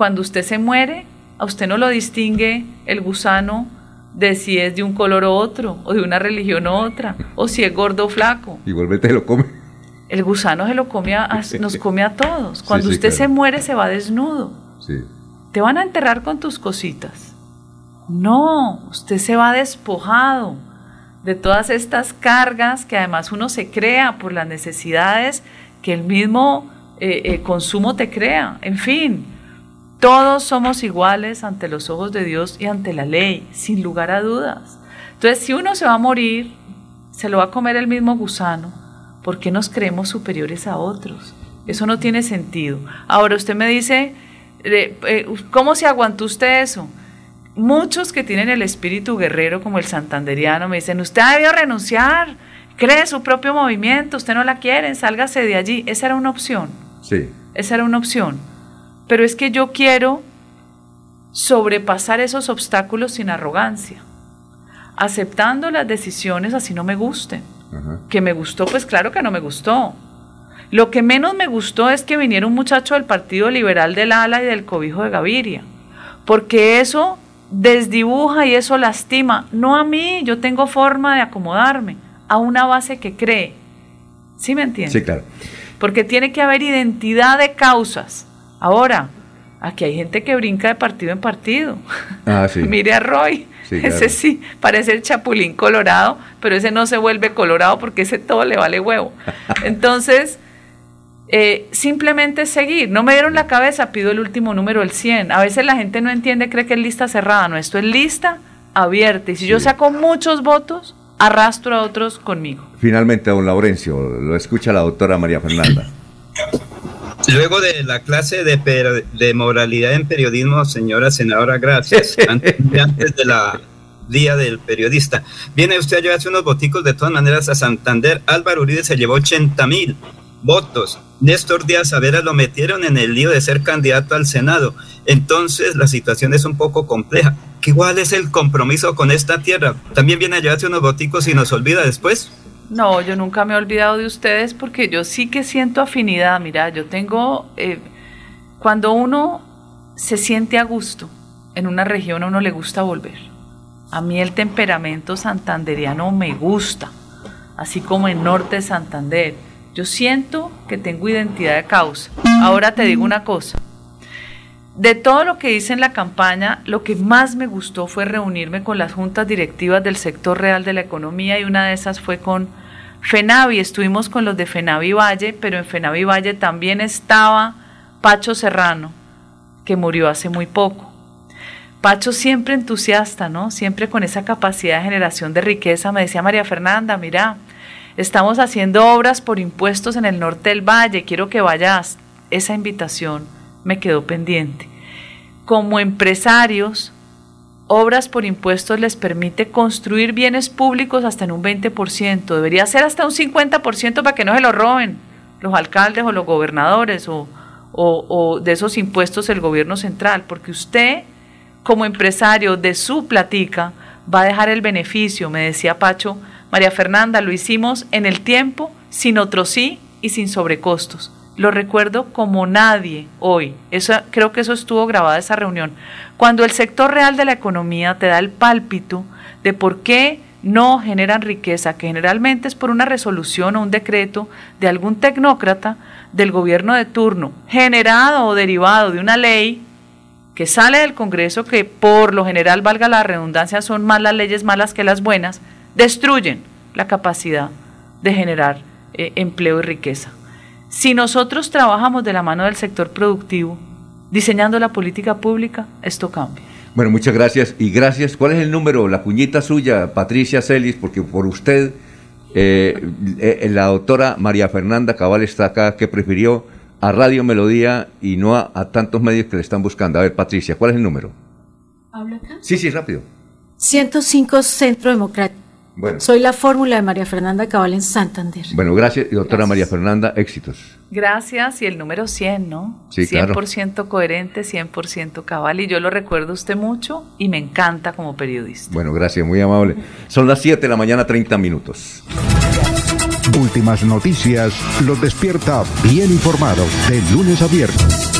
Cuando usted se muere, a usted no lo distingue el gusano de si es de un color u otro, o de una religión u otra, o si es gordo o flaco. Igualmente lo come. El gusano se lo come a, nos come a todos. Cuando sí, sí, usted claro. se muere se va desnudo. Sí. Te van a enterrar con tus cositas. No, usted se va despojado de todas estas cargas que además uno se crea por las necesidades que el mismo eh, eh, consumo te crea. En fin, todos somos iguales ante los ojos de Dios y ante la ley, sin lugar a dudas. Entonces, si uno se va a morir, se lo va a comer el mismo gusano ¿Por qué nos creemos superiores a otros? Eso no tiene sentido. Ahora usted me dice, eh, ¿cómo se aguantó usted eso? Muchos que tienen el espíritu guerrero como el santanderiano me dicen, usted ha debido renunciar, cree su propio movimiento, usted no la quiere, sálgase de allí. Esa era una opción. Sí. Esa era una opción. Pero es que yo quiero sobrepasar esos obstáculos sin arrogancia, aceptando las decisiones así no me gusten que me gustó, pues claro que no me gustó. Lo que menos me gustó es que viniera un muchacho del Partido Liberal del Ala y del Cobijo de Gaviria, porque eso desdibuja y eso lastima, no a mí, yo tengo forma de acomodarme, a una base que cree. ¿Sí me entiendes? Sí, claro. Porque tiene que haber identidad de causas. Ahora, aquí hay gente que brinca de partido en partido. Ah, sí. Mire a Roy. Sí, claro. Ese sí, parece el chapulín colorado, pero ese no se vuelve colorado porque ese todo le vale huevo. Entonces, eh, simplemente seguir. No me dieron la cabeza, pido el último número, el 100. A veces la gente no entiende, cree que es lista cerrada. No, esto es lista abierta. Y si sí. yo saco muchos votos, arrastro a otros conmigo. Finalmente, don Laurencio, lo escucha la doctora María Fernanda. Luego de la clase de, per- de moralidad en periodismo, señora senadora, gracias. Antes, antes de la día del periodista. Viene usted a llevarse unos boticos de todas maneras a Santander. Álvaro Uribe se llevó 80 mil votos. Néstor Díaz Savera lo metieron en el lío de ser candidato al Senado. Entonces la situación es un poco compleja. ¿Qué ¿Cuál es el compromiso con esta tierra? ¿También viene a llevarse unos boticos y nos olvida después? No, yo nunca me he olvidado de ustedes porque yo sí que siento afinidad. Mira, yo tengo, eh, cuando uno se siente a gusto en una región, a uno le gusta volver. A mí el temperamento santanderiano me gusta, así como en Norte de Santander. Yo siento que tengo identidad de causa. Ahora te digo una cosa. De todo lo que hice en la campaña, lo que más me gustó fue reunirme con las juntas directivas del sector real de la economía y una de esas fue con FENAVI. Estuvimos con los de FENAVI Valle, pero en FENAVI Valle también estaba Pacho Serrano, que murió hace muy poco. Pacho siempre entusiasta, ¿no? Siempre con esa capacidad de generación de riqueza. Me decía María Fernanda, mira, estamos haciendo obras por impuestos en el norte del valle, quiero que vayas. Esa invitación me quedó pendiente. Como empresarios, obras por impuestos les permite construir bienes públicos hasta en un 20%. Debería ser hasta un 50% para que no se lo roben los alcaldes o los gobernadores o, o- de esos impuestos el gobierno central, porque usted como empresario de su platica va a dejar el beneficio, me decía Pacho, María Fernanda, lo hicimos en el tiempo, sin otro sí y sin sobrecostos. Lo recuerdo como nadie hoy. Creo que eso estuvo grabada esa reunión. Cuando el sector real de la economía te da el pálpito de por qué no generan riqueza, que generalmente es por una resolución o un decreto de algún tecnócrata del gobierno de turno, generado o derivado de una ley que sale del Congreso, que por lo general, valga la redundancia, son más las leyes malas que las buenas, destruyen la capacidad de generar eh, empleo y riqueza. Si nosotros trabajamos de la mano del sector productivo, diseñando la política pública, esto cambia. Bueno, muchas gracias. Y gracias. ¿Cuál es el número? La cuñita suya, Patricia Celis, porque por usted, eh, eh, la doctora María Fernanda Cabal está acá, que prefirió a Radio Melodía y no a, a tantos medios que le están buscando. A ver, Patricia, ¿cuál es el número? ¿Hablo acá? Sí, sí, rápido. 105 Centro Democrático. Bueno, Soy la fórmula de María Fernanda Cabal en Santander. bueno gracias, y doctora María Fernanda, éxitos. Gracias y el número 100, ¿no? Sí, claro. 100% coherente, 100% cabal y yo lo recuerdo a usted mucho y me encanta como periodista. Bueno, gracias, muy amable. Son las 7 de la mañana, 30 minutos. Últimas noticias los despierta bien informados de lunes a viernes.